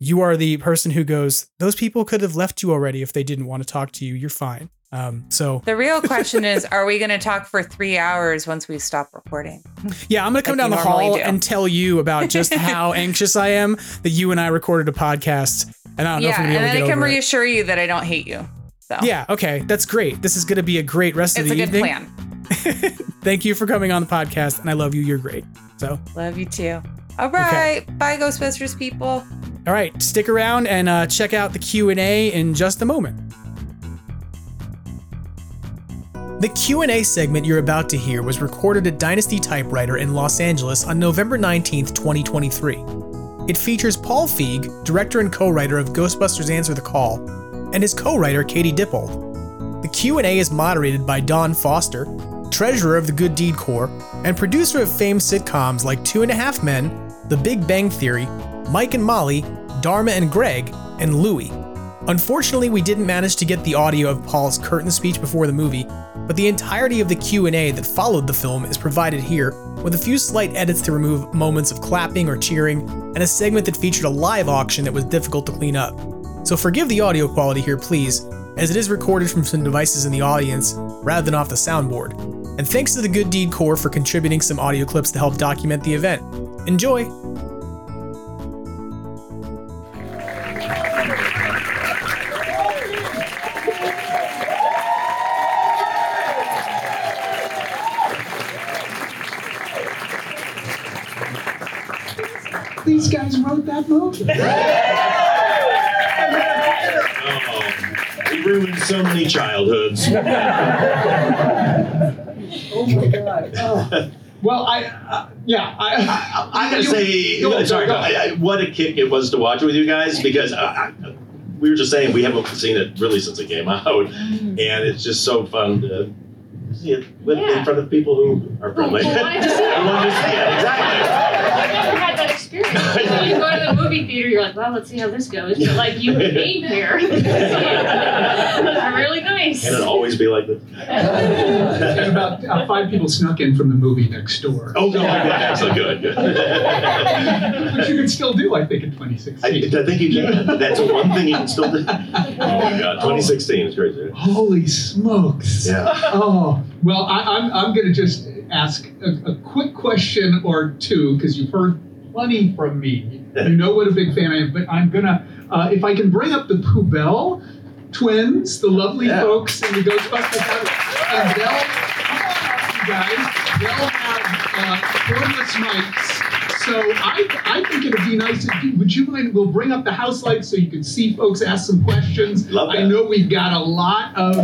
you are the person who goes, Those people could have left you already if they didn't want to talk to you. You're fine. Um, so
The real question is are we going to talk for three hours once we stop recording? *laughs*
Yeah, I'm gonna come
Like
down the hall
do.
and tell you about just *laughs* how anxious I am that you and I recorded a podcast, and I don't know if
yeah,
I'm gonna be able to
then I
get
can
over it.
reassure you that I don't hate you. So
Yeah, okay, that's great. This is gonna be a great rest
it's
of
a
the
good
evening.
plan. *laughs*
Thank you for coming on the podcast, and I love you. You're great. So,
Love you too. All right, bye, Ghostbusters people.
all right, stick around and uh, check out the Q and A in just a moment. The Q&A segment you're about to hear was recorded at Dynasty Typewriter in Los Angeles on November 19th, 2023. It features Paul Feig, director and co-writer of Ghostbusters Answer the Call, and his co-writer Katie Dippold. The Q&A is moderated by Don Foster, treasurer of the Good Deed Corps, and producer of famed sitcoms like Two and a Half Men, The Big Bang Theory, Mike and Molly, Dharma and Greg, and Louie. Unfortunately, we didn't manage to get the audio of Paul's curtain speech before the movie, but the entirety of the Q&A that followed the film is provided here, with a few slight edits to remove moments of clapping or cheering, and a segment that featured a live auction that was difficult to clean up. So forgive the audio quality here, please, as it is recorded from some devices in the audience rather than off the soundboard. And thanks to the Good Deed Corps for contributing some audio clips to help document the event. Enjoy!
These guys wrote that movie.
Ruined so many childhoods. *laughs*
Oh my god. Oh. *laughs* Well, I, uh, yeah, I, I,
I gotta
you-
say,
go, go,
sorry,
go.
I, I, what a kick it was to watch it with you guys because uh, I, we were just saying we haven't seen it really since it came *laughs* out, and it's just so fun to see it with, in front of people who are friendly.
Who wanted to see it.
Who wanted to see it, exactly.
I've never had that experience. When you go to the movie theater, you're like, well, let's see how this goes. But like, you came here. That's really nice.
Can it always be like this?
and about uh, five people snuck in from the movie next door.
Oh, no, that's so good. good.
Which you can still do, I think, in 2016.
I think you can. That's one thing you can still do. *laughs* Oh my god, 2016 is crazy.
Holy smokes!
Yeah.
Oh well, I, I'm I'm going to just ask a, a quick question or two because you've heard plenty from me. You know what a big fan I am, but I'm gonna uh, if I can bring up the Poubelle twins, the lovely
Yeah.
folks in the Ghostbusters, and they'll you guys, they'll have uh, cordless mics. So I, I think it'd be nice if you, would you mind, we'll bring up the house lights so you can see folks ask some questions.
Love
I know we've got a lot of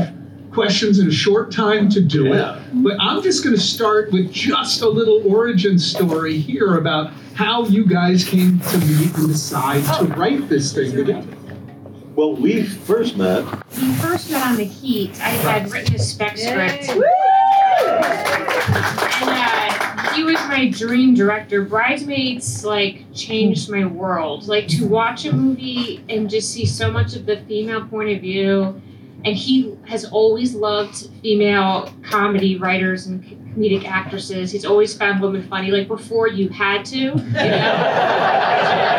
questions in a short time to do
Yeah.
it, but I'm just going to start with just a little origin story here about how you guys came to meet and decide to write this thing together.
Well, we first met.
We first met on the Heat. I had written a spec script. And uh, he was my dream director. Bridesmaids like changed my world. Like to watch a movie and just see so much of the female point of view. And he has always loved female comedy writers and comedic actresses. He's always found women funny. Like before you had to, you know.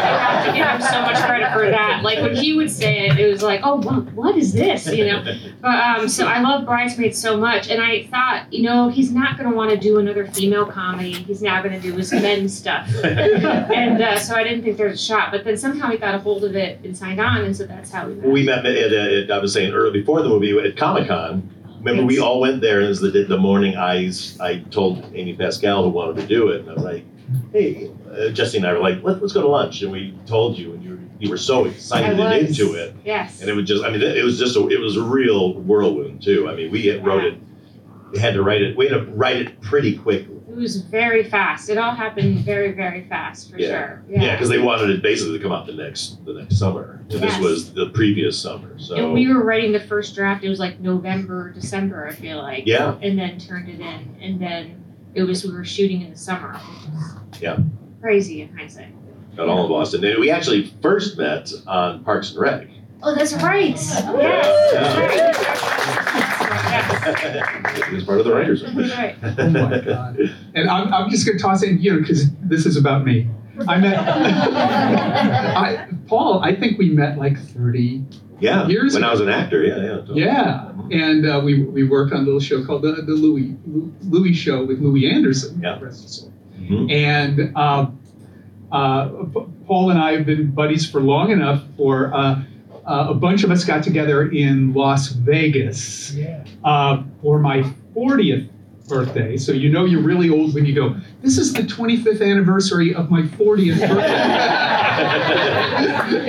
I have to give him so much credit for that. Like when he would say it, it was like, oh, what, what is this? You know. But um, so I love Bridesmaids so much, and I thought, you know, he's not going to want to do another female comedy. He's now going to do his men stuff, *laughs* and uh, so I didn't think there was a shot. But then somehow he got a hold of it and signed on, and so that's how we met.
We met at, at, at I was saying earlier before the movie at Comic Con. Remember, we all went there, and it was the, the morning I, I told Amy Pascal who wanted to do it, and I was like, hey, uh, Jesse and I were like, Let, let's go to lunch, and we told you, and you, you were so excited
I
and
was.
into it.
Yes.
And it was just, I mean, it was just, a, it was a real whirlwind too. I mean, we had wrote it, we had to write it, we had to write it pretty quick,
It was very fast. It all happened very, very fast for
Yeah.
sure.
Yeah, because they wanted it basically to come out the next the next summer. And
Yes.
This was the previous summer. So
And we were writing the first draft. It was like November, December, I feel like.
Yeah.
And then turned it in, and then it was we were shooting in the summer.
yeah,
Crazy in hindsight.
got all of Boston. And we actually first met on Parks and Rec.
Oh, that's right. *laughs*
He was part of the writers. room. *laughs*
Right.
Oh my *laughs* god! And I'm, I'm just going to toss in, here because this is about me. I met *laughs* I, Paul. I think we met like 30
Yeah,
Years
when
ago.
I was an actor. Yeah, yeah. totally.
Yeah, and uh, we we worked on a little show called the the Louie Louie Show with Louie Anderson.
Yeah.
rest his soul.
Mhm.
And um, uh, Paul and I have been buddies for long enough for. Uh, a bunch of us got together in Las Vegas uh, for my 40th birthday. So you know you're really old when you go, this is the 25th anniversary of my 40th *laughs* birthday.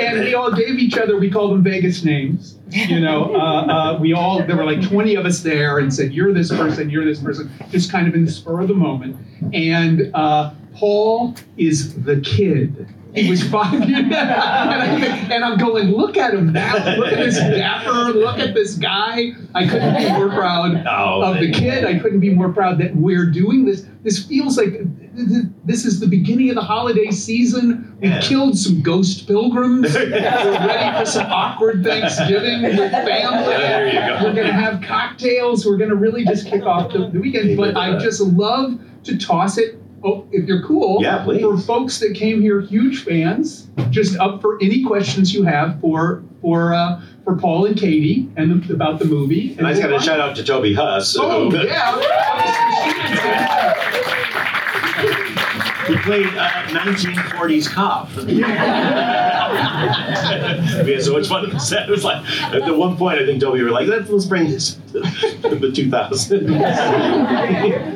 and we all gave each other, we called them Vegas names. You know, uh, uh, we all, there were like 20 of us there and said, you're this person, you're this person, just kind of in the spur of the moment. And uh, Paul is the kid. He was five years, and, I, and I'm going, look at him now. Look at this dapper. Look at this guy. I couldn't be more proud *laughs*
Oh,
of the kid. I couldn't be more proud that we're doing this. This feels like th- th- this is the beginning of the holiday season. We
Yeah.
killed some ghost pilgrims. *laughs* we're ready for some awkward Thanksgiving with family.
Go.
We're gonna have cocktails. We're gonna really just kick off the, the weekend. But I just love to toss it. Oh, if you're cool,
Yeah, please.
for folks that came here, huge fans, just up for any questions you have for for uh, for Paul and Katie and the, about the movie.
And I just got to shout out to Toby Huss,
Oh
who,
yeah, *laughs*
who played uh, 1940s cop. *laughs* *laughs* we had so much fun on the set. It was like at the one point, I think Toby were like, "Let's, let's bring this to the 2000s."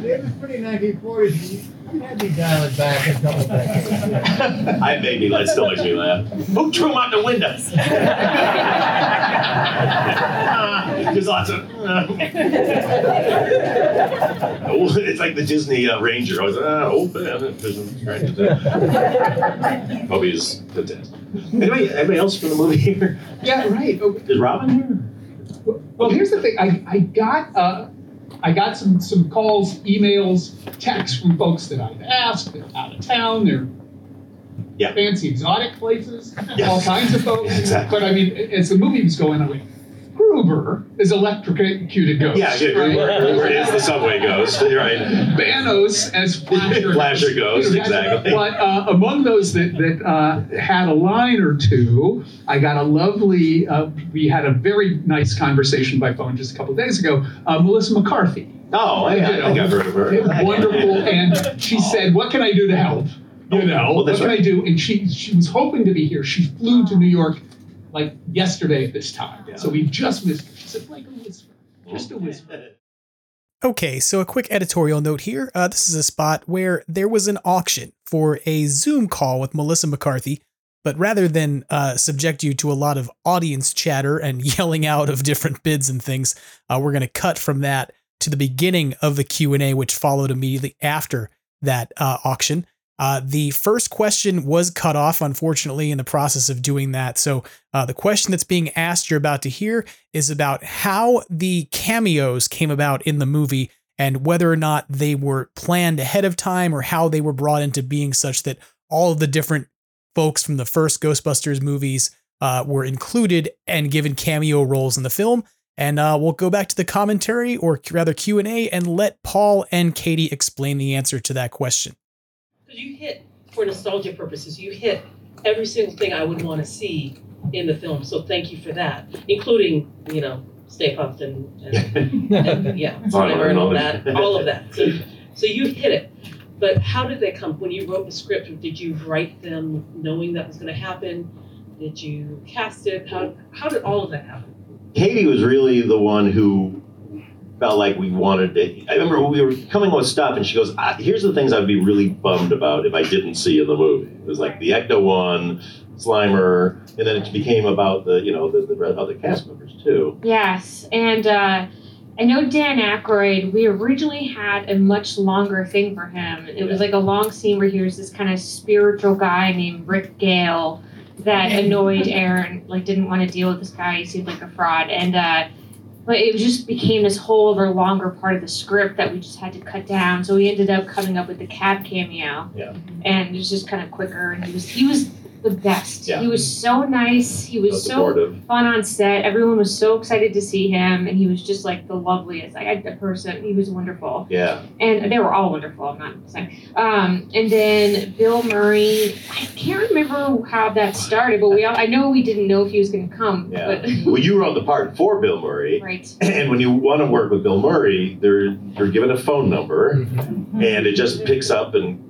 It was pretty 1940s. You had me dial it back a couple decades.
I made me. That still makes me laugh. Who threw him out the window? *laughs* There's lots of. Oh, *laughs* it's like the Disney uh, Ranger. I was uh, oh man, Toby is fantastic. *laughs* Anybody, anybody else from the movie here?
yeah, right. Oh,
Is Robin here?
Well, here's the thing. I, I got uh, I got some some calls, emails, texts from folks that I've asked that are out of town. They're
Yeah.
fancy exotic places,
Yeah.
all kinds of folks. *laughs*
Exactly.
But I mean, as the movie was going, I went, Gruber is electrocuted ghost.
Yeah, yeah,
right?
Gruber, Gruber is the subway ghost, *laughs* right?
Banos as Flasher. *laughs*
Flasher Ghost,
You know,
exactly.
But uh, among those that, that uh, had a line or two, I got a lovely, uh, we had a very nice conversation by phone just a couple of days ago. Uh, Melissa McCarthy.
Oh, yeah, I think I've heard of her.
Wonderful. And she said, What can I do to help? You know,
well,
what can
right.
I do? And she, she was hoping to be here. She flew to New York like yesterday at this time. Yeah. So we just missed her. She said, Like a whisper, just a whisper. *laughs*
Okay, so a quick editorial note here. Uh, this is a spot where there was an auction for a Zoom call with Melissa McCarthy, but rather than uh, subject you to a lot of audience chatter and *laughs* yelling out of different bids and things, uh, we're going to cut from that to the beginning of the Q and A, which followed immediately after that uh, auction. Uh, the first question was cut off, unfortunately, in the process of doing that. So, uh, the question that's being asked you're about to hear is about how the cameos came about in the movie and whether or not they were planned ahead of time or how they were brought into being such that all of the different folks from the first Ghostbusters movies uh, were included and given cameo roles in the film. And uh, we'll go back to the commentary, or rather Q and A, and let Paul and Katie explain the answer to that question.
Because you hit, for nostalgia purposes, you hit every single thing I would want to see in the film. So thank you for that, including, you know, Stay Puft and, and, *laughs* and yeah, Slimer and all that, all of that. So, so you hit it. But how did they come? When you wrote the script, did you write them knowing that was going to happen? Did you cast it? How, how did all of that happen?
Katie was really the one who felt like we wanted to. I remember we were coming with stuff, and she goes, ah, "Here's the things I'd be really bummed about if I didn't see in the movie." It was like the Ecto one, Slimer, and then it became about the you know the, the other cast members too.
Yes, and uh, I know Dan Aykroyd. We originally had a much longer thing for him. It was like a long scene where he was this kind of spiritual guy named Rick Gale that *laughs* annoyed Erin. Like didn't want to deal with this guy. He seemed like a fraud, and uh, but it just became this whole other longer part of the script that we just had to cut down. So we ended up coming up with the cab cameo,
Yeah.
and it was just kind of quicker. And he was he was the best.
Yeah.
He was so nice. He was
So
so
supportive.
fun on set. Everyone was so excited to see him, and he was just like the loveliest. Like I, a person, he was wonderful,
Yeah.
and they were all wonderful. I'm not saying. Um, and then Bill Murray. I can't remember how that started, but we all, I know we didn't know if he was going to come.
Yeah.
But *laughs*
well, you wrote the part for Bill Murray.
right. *clears throat*
And when you want to work with Bill Murray, they're you're given a phone number, and it just picks up and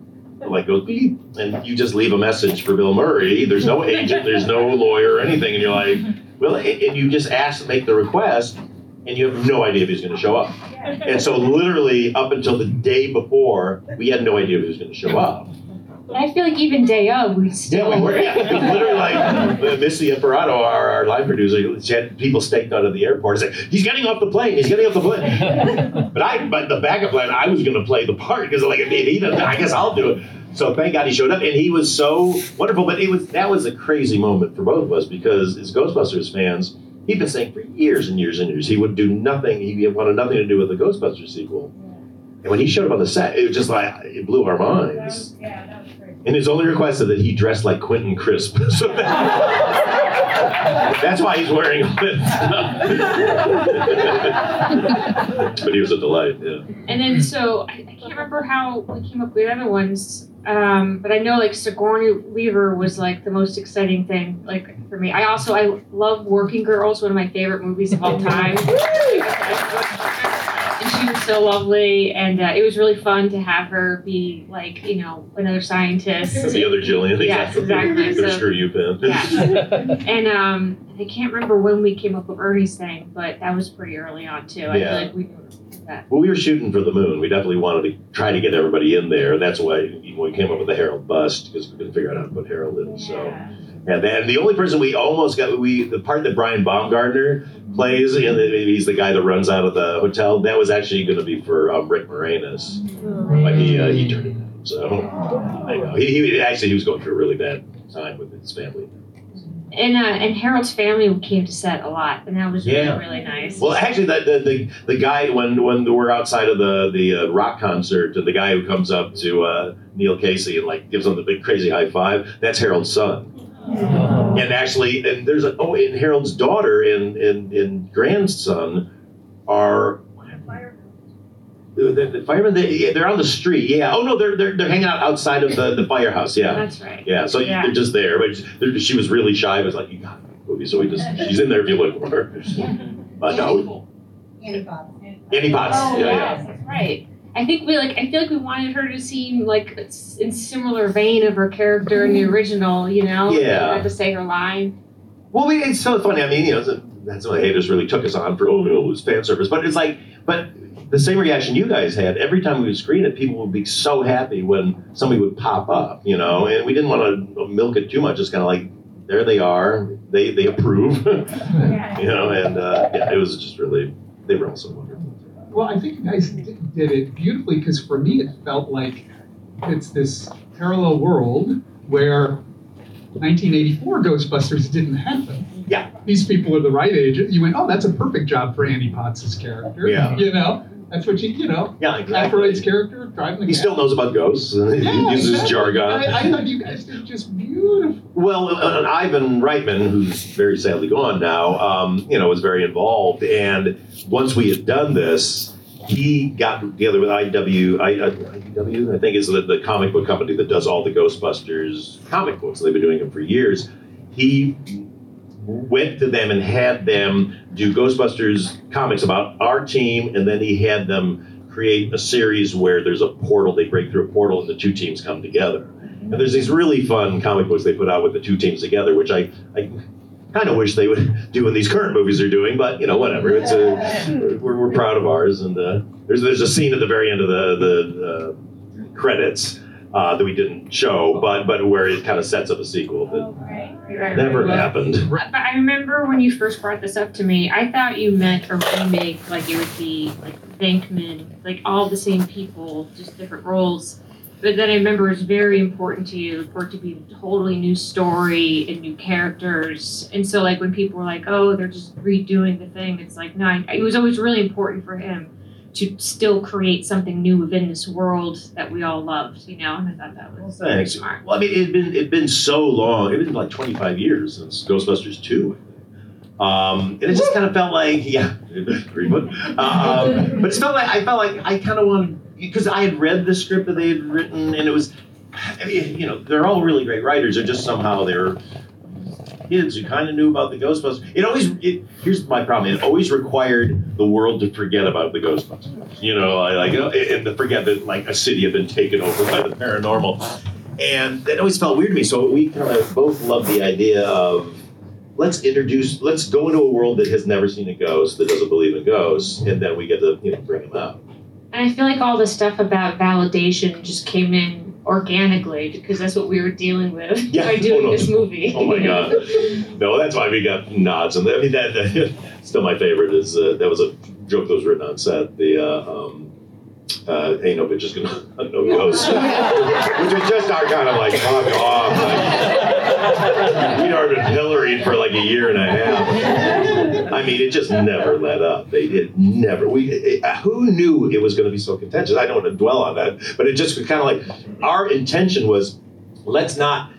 like goes beep, and you just leave a message for Bill Murray. There's no agent, there's no lawyer or anything, and you're like, well, and you just ask, to make the request, and you have no idea if he's going to show up. And so, literally, up until the day before, we had no idea if he was going to show up.
And I feel like even day of, we still.
Yeah, we were. Yeah, was *laughs* literally like uh, Missy Imperato, our, our line producer, she had people staked out of the airport and say, "He's getting off the plane. He's getting off the plane." *laughs* but I, but the backup plan, I was going to play the part because like if he doesn't, I guess I'll do it. So thank God he showed up, and he was so wonderful. But it was that was a crazy moment for both of us because as Ghostbusters fans, he'd been saying for years and years and years he would do nothing. He wanted nothing to do with the Ghostbusters sequel. And when he showed up on the set, it was just like it blew our minds. And his only request is that he dressed like Quentin Crisp. *laughs* so that- that's why he's wearing all that stuff. *laughs* but he was a delight, yeah.
And then so I, I can't remember how we came up with other ones, um, but I know like Sigourney Weaver was like the most exciting thing like for me. I also I love Working Girls, one of my favorite movies of all time. And she was so lovely, and uh, it was really fun to have her be like you know another scientist.
The other Jillian,
Yes,
exactly.
So-
screw you pen.
Yeah. *laughs* and um, I can't remember when we came up with Ernie's thing, but that was pretty early on too. I
Yeah.
feel like we that.
Well, we were shooting for the moon. We definitely wanted to try to get everybody in there. and That's why we came up with the Harold bust because we couldn't figure out how to put Harold in. So, and then the only person we almost got we the part that Brian Baumgartner plays, and he's the guy that runs out of the hotel. That was actually going to be for um, Rick Moranis, but he uh, he turned it down. So I know he, he actually he was going through a really bad time with his family.
And uh, and Harold's family came to set a lot, and that was really
Yeah.
really nice.
Well, actually, the, the, the, the guy when when we're outside of the the uh, rock concert, and the guy who comes up to uh, Neil Casey and like gives him the big crazy high five, that's Harold's son. And actually, and there's a oh, and Harold's daughter and and, and grandson are. The, the, the firemen, they, yeah, they're on the street. Yeah. Oh no, they're they're, they're hanging out outside of the, the firehouse. Yeah.
That's right.
Yeah. So
Yeah.
they're just there, but they're- she was really shy. It was like you got to movie, so we just she's in there if you look for her. Uh, no, Annie Potts.
Oh
yeah,
yes,
yeah.
that's right. I think we like. I feel like we wanted her to seem like in similar vein of her character in the original. You know,
Yeah.
Not to say her line.
Well, we, it's so funny. I mean, you know, it's- that's what haters really took us on for. Oh, you it was fan service, but it's like, but the same reaction you guys had every time we would screen it. People would be so happy when somebody would pop up, you know, and we didn't want to milk it too much. It's kind of like there they are, they they approve, *laughs* you know, and uh, yeah, it was just really they were all so wonderful.
Well, I think you guys did did it beautifully because for me it felt like it's this parallel world where 1984 Ghostbusters didn't happen.
Yeah.
These people are the right age. You went, oh, that's a perfect job for Annie Potts' character.
Yeah.
You know, that's what you, you know,
Yeah, exactly.
Aykroyd's character driving the
He still knows about ghosts and he
Yeah,
uses
exactly.
jargon.
I, I thought you guys did just beautiful.
Well, uh, Ivan Reitman, who's very sadly gone now, um, you know, was very involved. And once we had done this, he got together with IW, I, uh, IDW, I think is the, the comic book company that does all the Ghostbusters comic books. They've been doing them for years. He went to them and had them do Ghostbusters comics about our team, and then he had them create a series where there's a portal. They break through a portal, and the two teams come together. And there's these really fun comic books they put out with the two teams together, which I, I kind of wish they would *laughs* do in these current movies they're doing, but you know, whatever. It's a, we're, we're proud of ours, and uh, there's there's a scene at the very end of the the uh, credits uh, that we didn't show, but but where it kind of sets up a sequel that
Right, right,
never
right.
happened.
But I remember when you first brought this up to me, I thought you meant a remake, like it would be like Venkman, like all the same people, just different roles. But then I remember it's very important to you for it to be a totally new story and new characters. And so, like, when people were like, oh, they're just redoing the thing, it's like, no, I- it was always really important for him to still create something new within this world that we all loved, you know? And I thought that was very
Thanks.
smart.
Well, I mean, it'd been it'd been so long. It'd been like 25 years since Ghostbusters 2. Um, and it just kind of felt like, *laughs* yeah, *laughs* reboot. Um, but it felt like I felt like I kind of wanted because I had read the script that they had written, and it was, I mean, you know, they're all really great writers. They're just somehow they're kids who kind of knew about the Ghostbusters. It always, it, here's my problem. It always required the world to forget about the Ghostbusters. You know, I like, and to forget that like a city had been taken over by the paranormal. And it always felt weird to me. So we kind of both loved the idea of let's introduce, let's go into a world that has never seen a ghost, that doesn't believe in ghosts, and then we get to you know bring them out.
And I feel like all the stuff about validation just came in organically because that's what we were dealing with
Yeah.
by doing
Oh, no.
this movie.
Oh my god! *laughs* No, that's why we got nods, and I mean that, that still my favorite is uh, that was a joke that was written on set. The uh, um, uh, ain't no bitches gonna *laughs* no ghosts, which was just our kind of like fuck off. Like, we'd already been pilloried for like a year and a half. I mean, it just never let up. They did never. We it, who knew it was going to be so contentious? I don't want to dwell on that, but it just kind of like our intention was let's not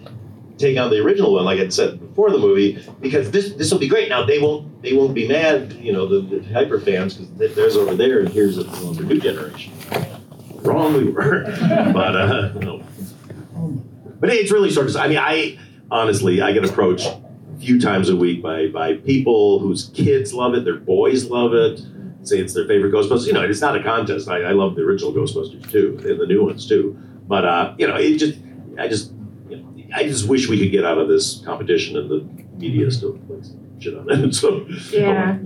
take on the original one, like I said before the movie, because this this will be great. Now they won't they won't be mad, you know, the, the hyper fans, because there's over there and here's the new generation. Wrong we were, *laughs* but uh, no. But it's really sort of. I mean, I honestly I get approached few times a week by by people whose kids love it, their boys love it. Say it's their favorite Ghostbusters. You know, it's not a contest. I, I love the original Ghostbusters too, and the new ones too. But uh, you know, it just I just you know, I just wish we could get out of this competition and the media still likes shit on it. *laughs* So
Yeah.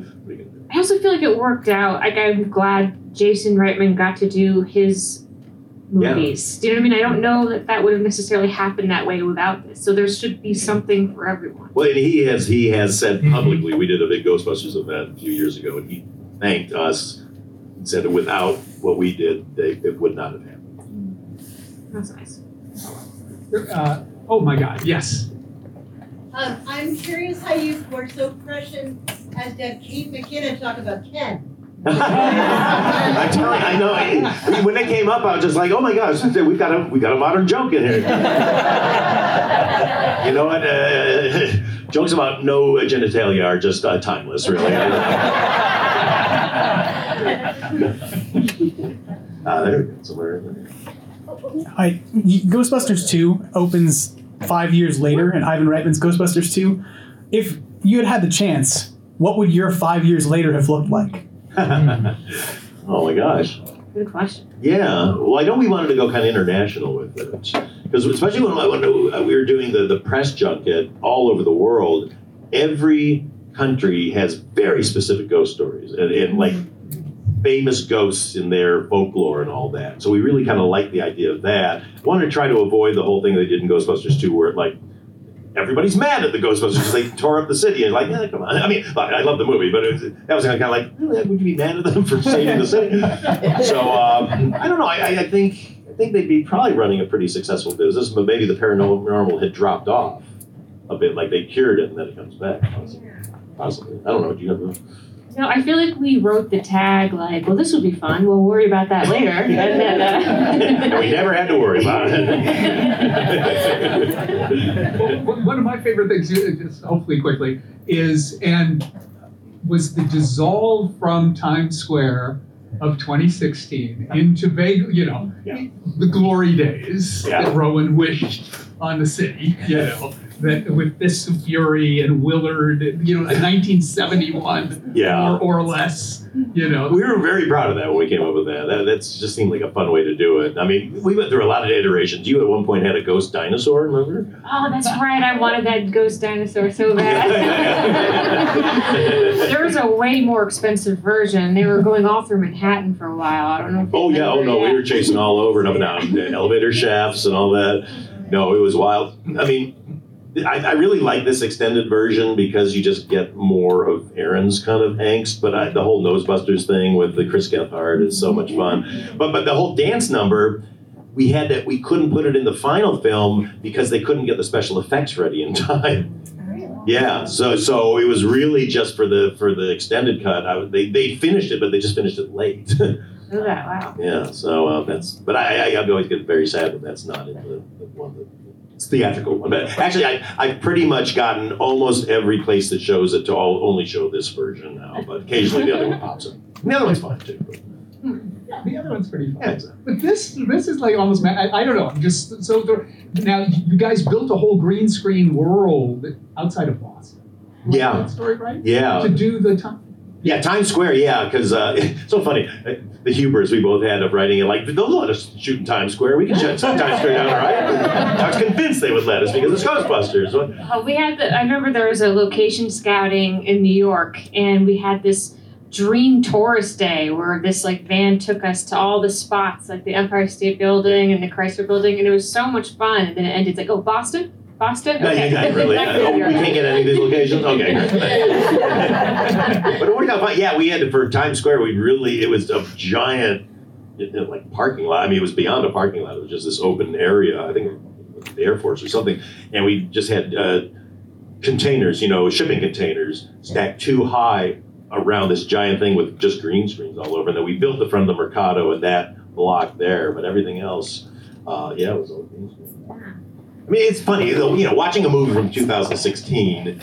I also feel like it worked out. Like I'm glad Jason Reitman got to do his
Yeah.
movies. Do you know what I mean? I don't know that that would have necessarily happened that way without this. So there should be something for everyone.
Well, and he has he has said publicly. We did a big Ghostbusters event a few years ago, and he thanked us and said that without what we did, they, it would not have happened.
That's nice.
Uh, oh my God, yes.
Um, I'm curious how you were so prescient as to have Kate McKinnon talk about Ken.
Telling you, I know. I- when it came up, I was just like, "Oh my gosh, we've got a we got a modern joke in here." you know what? Uh, jokes about no genitalia are just uh, timeless, really. uh, there we somewhere.
I, Ghostbusters 2 opens five years later, and Ivan Reitman's Ghostbusters 2. If you had had the chance, what would your five years later have looked like? *laughs*
oh my gosh.
Good question.
Yeah, well, I know we wanted to go kind of international with it, because especially when, when uh, we were doing the, the press junket all over the world, every country has very specific ghost stories and, and like famous ghosts in their folklore and all that. So we really kind of like the idea of that. Wanted to try to avoid the whole thing they did in Ghostbusters 2, where it like everybody's mad at the Ghostbusters because they tore up the city and like, yeah, come on. I mean, I love the movie, but it was, that was kind of like, would you be mad at them for *laughs* saving the city? So um, I don't know. I, I- think I think they'd be probably running a pretty successful business, but maybe the paranormal had dropped off a bit, like they cured it and then it comes back. Possibly. Possibly. I don't know. Do you have a
No, I feel like we wrote the tag like, well, this will be fun. We'll worry about that later. And *laughs* then,
and we never had to worry about it.
One one of my favorite things, uh, just hopefully quickly, is and was the dissolve from Times Square of 2016 into vague, you know, the glory days
Yeah.
that Rowan wished on the city, you know, that with this Fury and Willard, you know, 1971
Yeah.
or, or less, you know.
We were very proud of that when we came up with that. that. That's just seemed like a fun way to do it. I mean, we went through a lot of iterations. You at one point had a ghost dinosaur, remember?
Oh, that's right. I wanted that ghost dinosaur so bad. *laughs* *laughs* there was a way more expensive version. They were going all through Manhattan for a while. I don't know. If
Oh yeah, oh
remember
no, we were chasing all over and up and down elevator shafts and all that. No, it was wild. I mean, I, I really like this extended version because you just get more of Erin's kind of angst. But I, the whole Nosebusters thing with the Chris Gethard is so much fun. But but the whole dance number. We had that. We couldn't put it in the final film because they couldn't get the special effects ready in *laughs* time. Yeah, so so it was really just for the for the extended cut. I, they they finished it, but they just finished it late. *laughs*
Oh, wow.
Yeah, so uh, that's, but I, I, I always get very sad that that's not in the, the one that, it's theatrical one. But actually, I, I've pretty much gotten almost every place that shows it to all, only show this version now, but occasionally the other one pops up. And the other one's fine too. but-
Yeah, the other one's pretty fun.
Yeah, exactly.
But this this is like almost ma- I, I don't know. I'm just so the, now you guys built a whole green screen world outside of Boston. Am I
Yeah.
that story right?
Yeah.
To do the time.
Yeah, Times Square, yeah, because uh, it's *laughs* so funny. Uh, The hubris we both had of writing it, like, they'll let us shoot in Times Square. We can shut *laughs* Times Square down, all right? I was convinced they would let us because it's Ghostbusters.
Oh, we had the. I remember there was a location scouting in New York, and we had this dream tourist day where this like van took us to all the spots, like the Empire State Building and the Chrysler Building, and it was so much fun. And then it ended like, oh, Boston, Boston.
No,
Okay.
you got really. Oh, we can't get any of these *laughs* locations. Okay, *laughs* but it worked out fine. Yeah, we had to for Times Square. We really it was a giant, like parking lot. I mean, it was beyond a parking lot. It was just this open area. I think the Air Force or something, and we just had uh, containers, you know, shipping containers stacked too high around this giant thing with just green screens all over. And then we built the front of the Mercado and that block there, but everything else, uh, yeah, it was all green screen. I mean, it's funny, though, you know, watching a movie from 2016,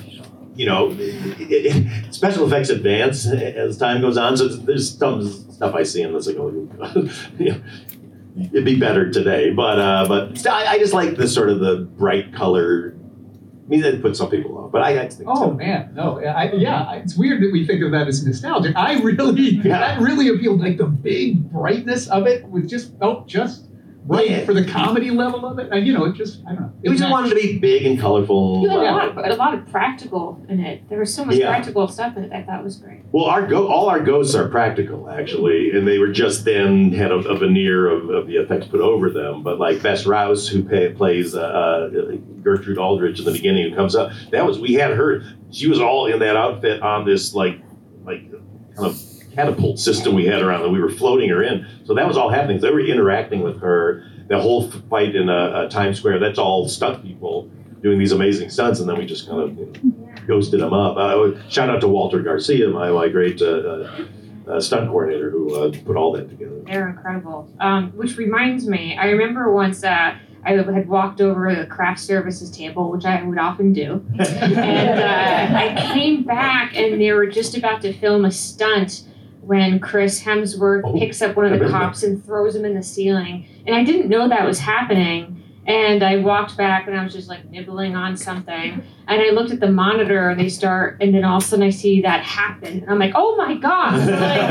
you know, it, it, special effects advance as time goes on. So there's some stuff I see and it's like, oh, *laughs* you know, it'd be better today. But uh, but I, I just like the sort of the bright color. I mean, that puts some people off, but I, I think
Oh man, no, I, yeah, it's weird that we think of that as nostalgic. I really,
Yeah.
that really appealed, like the big brightness of it was just felt just right
Yeah.
for the comedy level of it. And you know, it just, I don't know.
we just wanted to be big and colorful.
You had a lot, of, a lot of practical in it. There was so much
Yeah.
practical stuff in it. I thought was great.
Well, our go- all our ghosts are practical actually, and they were just then had a, a veneer of, of the effects put over them. But like Bess Rous, who pay, plays uh, uh, Gertrude Aldrich in the beginning, who comes up, that was we had her. She was all in that outfit on this like like kind of catapult system we had around that we were floating her in. So that was all happening. They were interacting with her. The whole fight in uh, uh, Times Square. That's all stunt people doing these amazing stunts, and then we just kind of you know, ghosted them up. Uh, shout out to Walter Garcia, my, my great uh, uh, uh, stunt coordinator, who uh, put all that together.
They're incredible. Um, which reminds me, I remember once uh, I had walked over the craft services table, which I would often do, *laughs* and uh, I came back and they were just about to film a stunt when Chris Hemsworth
Oh,
picks up one of the cops and throws him in the ceiling, and I didn't know that was happening. And I walked back and I was just like nibbling on something. And I looked at the monitor and they start, and then all of a sudden I see that happen. And I'm like, oh my God. Like,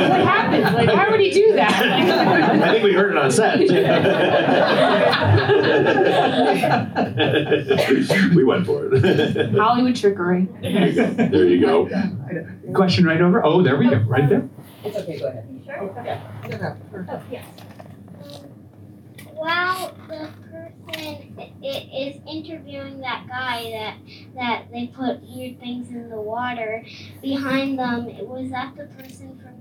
what happened? Like, why would he do that? *laughs*
I think we heard it on set. *laughs* we went for it.
Hollywood trickery.
There you go. there you go.
Question right over. Oh, there we go, right there.
It's okay, go ahead. Sure.
Oh, oh yes. While the person i- i- is interviewing that guy that that they put weird things in the water, behind them, was that the person from Please Don't Just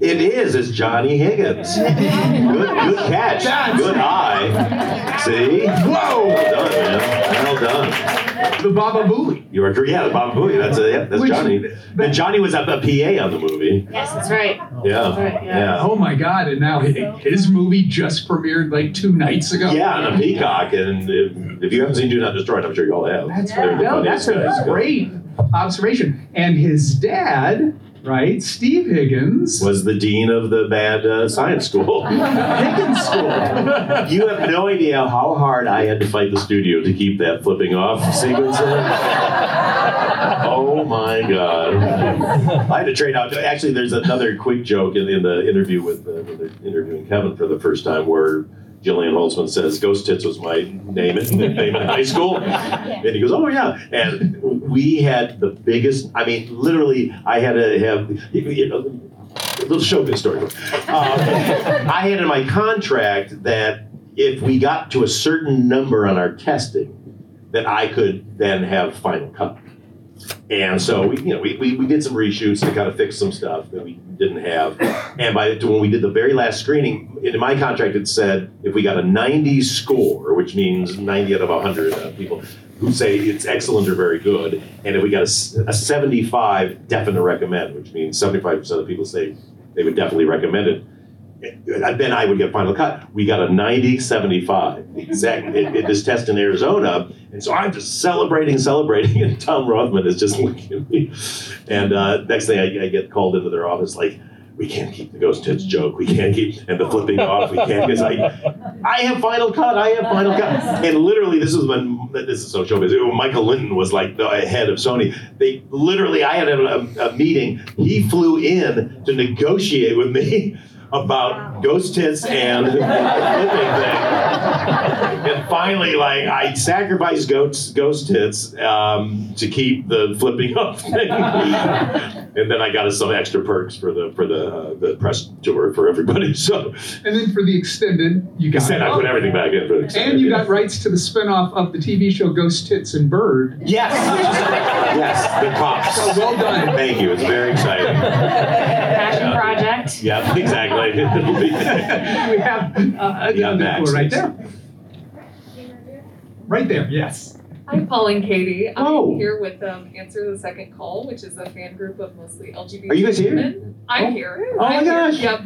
It is. It's Johnny Higgins. *laughs* Good, good catch. Good eye. See?
Whoa!
Well done, man. Well done.
The Baba Booey.
You are correct. Yeah, the Baba Booey. That's a, yeah, that's
Which-
Johnny. And Johnny was a, a PA on the movie.
Yes, that's right.
Yeah.
Right, yeah.
Yeah.
Oh my God! And now his movie just premiered like two nights ago.
Yeah, on a Peacock. And if, if you haven't seen Do Not Destroy, I'm sure you all have.
That's
They're
no, that's a
guys.
great observation. And his dad right? Steve Higgins
was the dean of the bad uh, science school. *laughs*
Higgins School.
You have no idea how hard I had to fight the studio to keep that flipping off sequence in. *laughs* Oh my god! I had to trade out. Actually, there's another quick joke in, in the interview with uh, when interviewing Kevin for the first time where. Jillian Holtzmann says Ghost Tits was my name, nickname in high school. *laughs* And he goes, Oh, yeah. And we had the biggest, I mean, literally, I had to have, you know, a little showbiz story. Um, I had in my contract that if we got to a certain number on our testing, that I could then have final cut. And so we, you know, we, we, we did some reshoots to kind of fix some stuff that we didn't have. And by when we did the very last screening, in my contract it said if we got a 90 score, which means 90 out of 100 uh, people who say it's excellent or very good, and if we got a 75 definite recommend, which means 75% of people say they would definitely recommend it. Then I would get final cut. We got a 90 75 exact this test in Arizona. And so I'm just celebrating, celebrating. *laughs* And Tom Rothman is just looking at me. And uh, next thing I, I get called into their office, like, we can't keep the ghost tits joke. We can't keep and the flipping off. We can't because I, I have final cut. I have final cut. And literally, this is when this is so showbiz. Michael Lynton was like the head of Sony. They literally, I had a, a meeting. He flew in to negotiate with me about ghost tits and the *laughs* flipping thing. And finally, like I sacrificed ghost ghost tits um, to keep the flipping up thing. and then I got us some extra perks for the for the uh, the press tour for everybody. *laughs* So
And then for the extended, you got
then I put everything back in for the extended.
And you got rights to the spinoff of the TV show Ghost Tits and Bird.
Yes. yes, the cops.
So well done.
Thank you. It's very exciting.
Passion project.
Yeah, exactly. It'll *laughs* be-
we have uh,
Yeah,
another
Max.
one right there. Right there, yes.
I'm Pauline Katie. I'm
Oh.
here with um, Answer the Second Call, which is a fan group of mostly LGBT
Are you guys here?
I'm
Oh.
here.
Oh my
I'm here.
gosh.
Yep.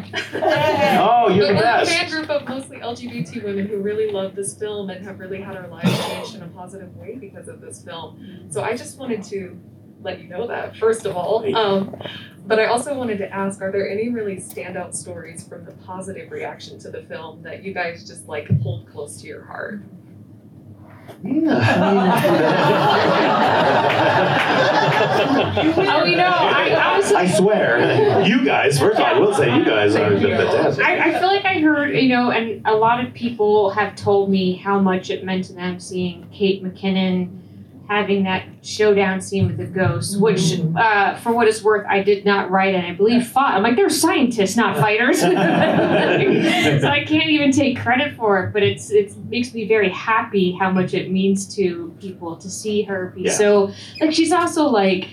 Oh, you're the
But we're
best.
a fan group of mostly LGBT women who really love this film and have really had our lives changed in a positive way because of this film. So I just wanted to let you know that first of all. Um, but I also wanted to ask, are there any really standout stories from the positive reaction to the film that you guys just like hold close to your heart? *laughs*
Oh, you know, I, I was
I swear, you guys. First of all, I will say you guys are fantastic.
I, I feel like I heard, you know, and a lot of people have told me how much it meant to them seeing Kate McKinnon having that showdown scene with the ghost, which, uh, for what it's worth, I did not write and I believe fought. I'm like, they're scientists, not fighters. *laughs* *laughs* so I can't even take credit for it, but it's it makes me very happy how much it means to people to see her be
Yeah.
so like she's also like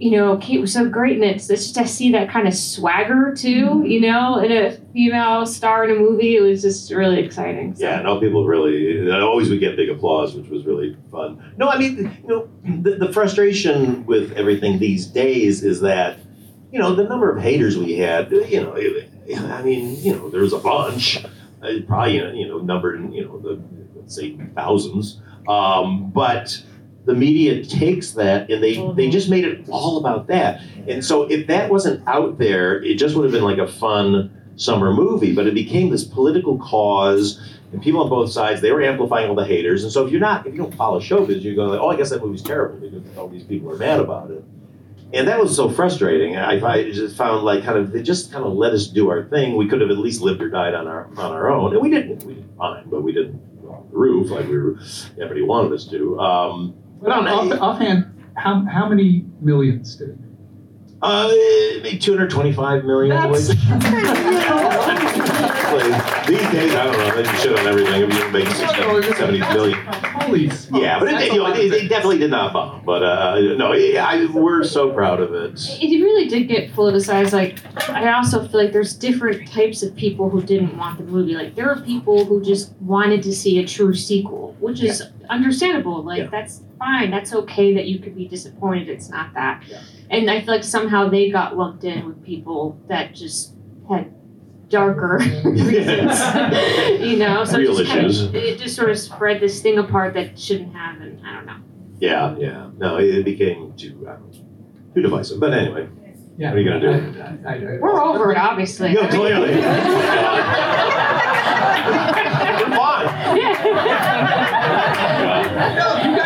you know, Kate was so great and it. It's just to see that kind of swagger too, you know, in a female star in a movie. It was just really exciting. So.
Yeah, no, people really. I always would get big applause, which was really fun. No, I mean, you know, the, the frustration with everything these days is that, you know, the number of haters we had. You know, it, I mean, you know, there was a bunch, uh, probably you know, you know, numbered in you know the let's say thousands, um, but the media takes that and they they just made it all about that. And so if that wasn't out there, it just would have been like a fun summer movie. But it became this political cause, and people on both sides they were amplifying all the haters. And so if you're not if you don't follow showbiz, you're going like, oh, I guess that movie's terrible because all these people are mad about it. And that was so frustrating. I, I just found like kind of they just kind of let us do our thing. We could have at least lived or died on our on our own, and we didn't. We did fine, but we didn't go off the roof like we were everybody wanted us to. Um,
But on, off, offhand, how, how many millions did it? Make?
Uh, maybe 225 million.
That's- *laughs*
These days, I don't know. They shit on everything. If you make 60, 70 million.
Holy
Yeah, but it, you know, it, it definitely did not bomb. But uh, no, yeah, I, we're so proud of it.
It really did get politicized. Like, I also feel like there's different types of people who didn't want the movie. Like, there are people who just wanted to see a true sequel, which is understandable. Like, that's fine. That's okay that you could be disappointed. It's not that. And I feel like somehow they got lumped in with people that just had darker *laughs* reasons, *laughs* you know. So it
Real
just kind of, it just sort of spread this thing apart that shouldn't have, and I don't know.
Yeah, yeah. No, it, it became too, I too divisive. But anyway.
Yeah.
What are you gonna do?
I- I-
We're over it, obviously.
Yeah, clearly.
No, you guys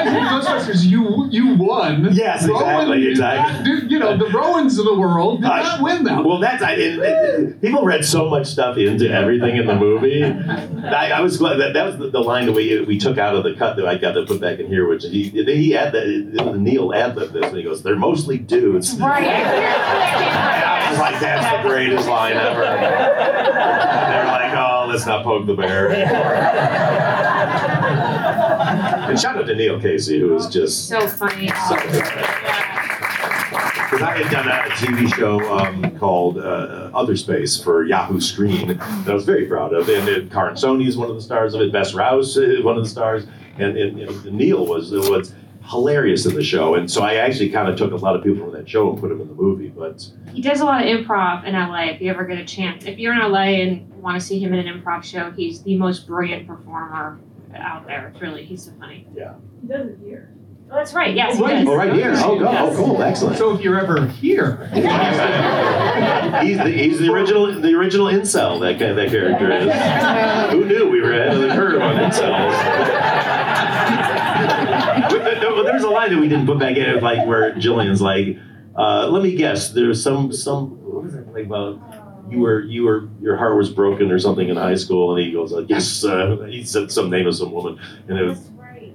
in Ghostbusters, you you won.
Yes, exactly, exactly.
not you know, the Rowans of the world did not win them.
Well, that's I, it, it- people read so much stuff into everything in the movie. *laughs* I, I was glad that that was the, the line that we we took out of the cut that I got to put back in here, which he he had that Neil ad libbed this and he goes, "They're mostly dudes."
Right. *laughs*
I was like, "That's the greatest line ever." *laughs* And they're like, "Oh, let's not poke the bear." And shout out to Neil Casey, who was just
So funny.
Because I had done a TV show um, called uh, Other Space for Yahoo Screen that I was very proud of. And, and Karan Soni is one of the stars of it. Bess Rous is one of the stars. And, and know, Neil was was hilarious in the show. And so I actually kind of took a lot of people from that show and put them in the movie. But
He does a lot of improv in LA if you ever get a chance. If you're in LA and want to see him in an improv show, he's the most brilliant performer out there. It's really, he's so funny.
Yeah.
He does it here. Oh, that's right. Yes, he
Right.
does.
Oh, right here. Oh, go. Oh, cool. Excellent.
So if you're ever here, *laughs*
he's the, he's the original the original incel that guy- that character is. Who knew we were ahead of the curve on incels? But there- There's a line that we didn't put back in, like where Jillian's like, uh, "Let me guess, there's some some what was it like about." You were, you were, your heart was broken or something in high school, and he goes, like, "Yes." Uh, he said some name of some woman, and it was,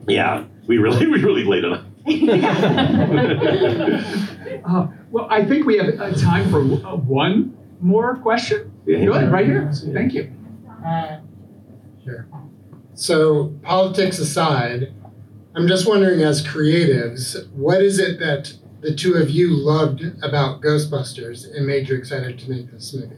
yeah, we really, we really laid it on. *laughs*
uh, well, I think we have uh, time for uh, one more question.
Yeah.
Good, right here. Thank you.
Sure. So, politics aside, I'm just wondering, as creatives, what is it that the two of you loved about Ghostbusters and made you excited to make this movie?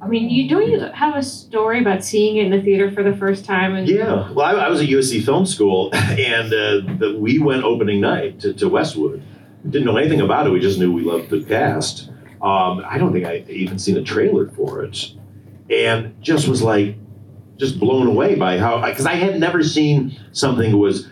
I mean, you don't you have a story about seeing it in the theater for the first time? And
Yeah, well, I, I was at USC Film School, *laughs* and uh, the, we went opening night to, to Westwood. Didn't know anything about it. We just knew we loved the cast. Um, I don't think I even seen a trailer for it, and just was like, just blown away by how because I had never seen something that was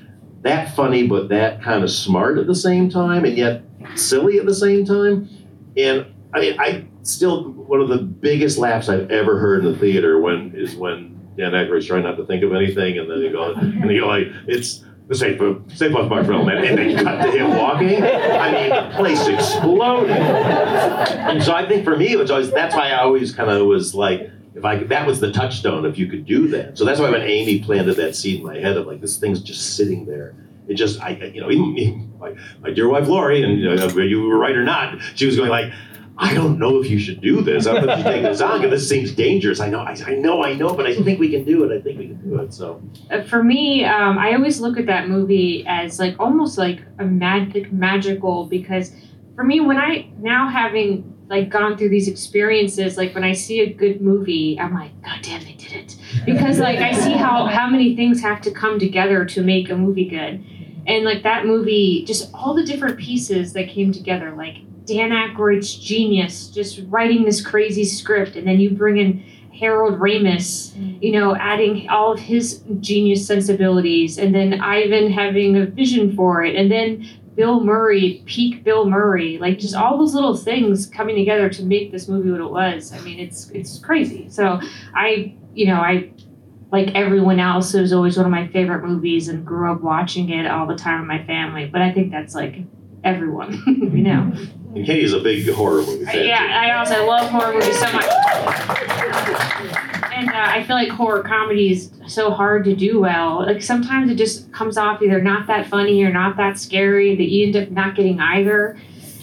that funny but that kind of smart at the same time, and yet silly at the same time. And I mean, I still one of the biggest laughs I've ever heard in the theater when is when Dan Aykroyd's trying not to think of anything, and then they go and they go like, "It's the safe safe off Mark film," and, and they cut to him walking. I mean, the place exploded. And so I think for me, it was always that's why I always kind of was like. If I that was the touchstone, if you could do that. So that's why when Amy planted that seed in my head of like this thing's just sitting there, it just I you know even *laughs* me, my, my dear wife Lori, and you know, whether you were right or not, she was going like, I don't know if you should do this. I don't know if you take this on this seems dangerous. I know, I, I know, I know, but I think we can do it. I think we can do it. So
Uh, for me, um, I always look at that movie as like almost like a magic magical because for me, when I now having like gone through these experiences, like when I see a good movie, I'm like, God damn, they did it. Because like I see how how many things have to come together to make a movie good, and like that movie, just all the different pieces that came together, like Dan Aykroyd's genius, just writing this crazy script, and then you bring in Harold Ramis, you know, adding all of his genius sensibilities, and then Ivan having a vision for it, and then Bill Murray, peak Bill Murray, like just all those little things coming together to make this movie what it was. I mean, it's it's crazy. So I, you know, I like everyone else, it was always one of my favorite movies and grew up watching it all the time with my family. But I think that's like everyone, *laughs* you know.
and Katie is a big horror movie fan.
Yeah, I also love horror movies so much. And uh, I feel like horror comedy is so hard to do well. Like sometimes it just comes off either not that funny or not that scary that you end up not getting either.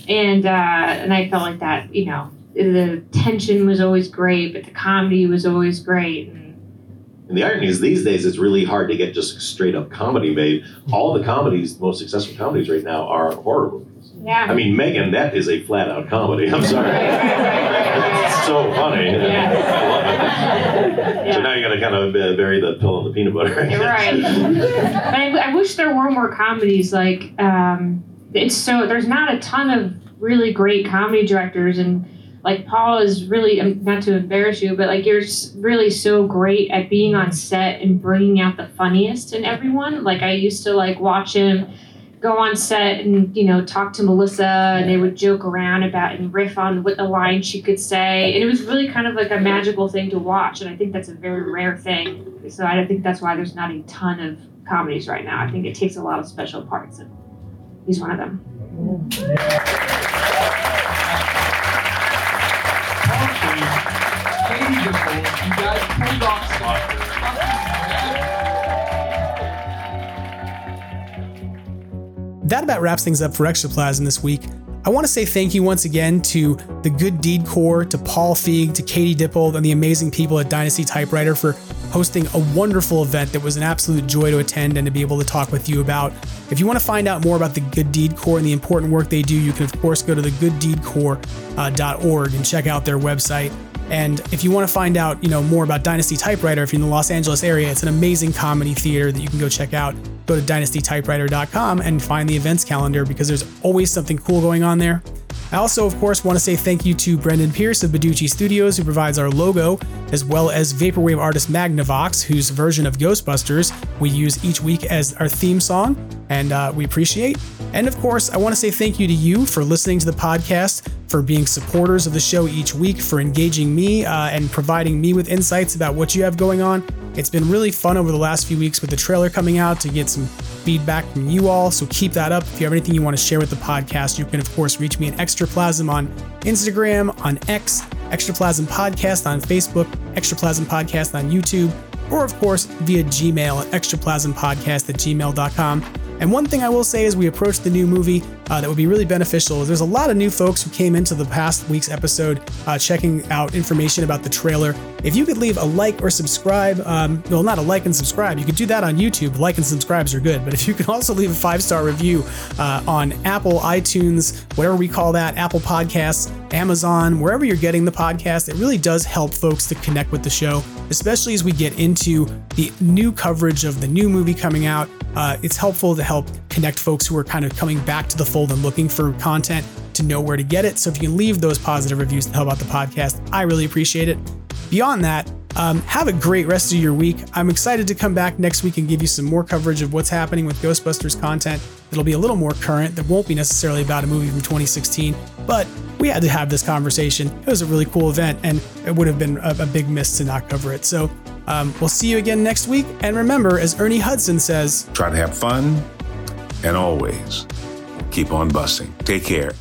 And uh, and I felt like that, you know, the tension was always great, but the comedy was always great.
And the irony is, these days it's really hard to get just straight up comedy made. All the comedies, the most successful comedies right now, are horror movies.
Yeah.
I mean, Megan, that is a flat out comedy. I'm sorry. it's so funny. I love it. So now you got to kind of uh, bury the pill in the peanut butter.
You're right. but I, I wish there were more comedies. Like, um, it's so there's not a ton of really great comedy directors, and like Paul is really um, not to embarrass you, but like you're really so great at being on set and bringing out the funniest in everyone. Like I used to like watch him go on set and you know talk to Melissa, and they would joke around about and riff on what the line she could say, and it was really kind of like a magical thing to watch. And I think that's a very rare thing. So I think that's why there's not a ton of comedies right now. I think it takes a lot of special parts, and he's one of them.
Katie
That about wraps things up for Extraplasm this week. I want to say thank you once again to the Good Deed Corps, to Paul Feig, to Katie Dippold, and the amazing people at Dynasty Typewriter for hosting a wonderful event that was an absolute joy to attend and to be able to talk with you about. If you want to find out more about the Good Deed Corps and the important work they do, you can, of course, go to thegooddeedcorps.org uh, and check out their website. And if you want to find out, you know, more about Dynasty Typewriter, if you're in the Los Angeles area, it's an amazing comedy theater that you can go check out. Go to dynastytypewriter.com and find the events calendar because there's always something cool going on there. I also, of course, want to say thank you to Brendan Pearce of Badoochi Studios, who provides our logo, as well as Vaporwave artist Magnavox, whose version of Ghostbusters we use each week as our theme song, and uh, we appreciate. And of course, I want to say thank you to you for listening to the podcast, for being supporters of the show each week, for engaging me uh, and providing me with insights about what you have going on. It's been really fun over the last few weeks with the trailer coming out to get some feedback from you all. So keep that up. If you have anything you want to share with the podcast, you can, of course, reach me at Extraplasm on Instagram, on X, Extraplasm Podcast on Facebook, Extraplasm Podcast on YouTube, or, of course, via Gmail at extraplasmpodcast at gmail.com. And one thing I will say as we approach the new movie uh, that would be really beneficial is there's a lot of new folks who came into the past week's episode uh, checking out information about the trailer. If you could leave a like or subscribe, um, well, not a like and subscribe, you could do that on YouTube. Like and subscribes are good. But if you could also leave a five star review uh, on Apple, iTunes, whatever we call that, Apple Podcasts, Amazon, wherever you're getting the podcast, it really does help folks to connect with the show, especially as we get into the new coverage of the new movie coming out. Uh, it's helpful to help connect folks who are kind of coming back to the fold and looking for content to know where to get it. So if you can leave those positive reviews to help out the podcast, I really appreciate it. Beyond that, um, have a great rest of your week. I'm excited to come back next week and give you some more coverage of what's happening with Ghostbusters content. It'll be a little more current. That won't be necessarily about a movie from 2016, but we had to have this conversation. It was a really cool event, and it would have been a, a big miss to not cover it. So um, we'll see you again next week. And remember, as Ernie Hudson says,
try to have fun and always keep on busting. Take care.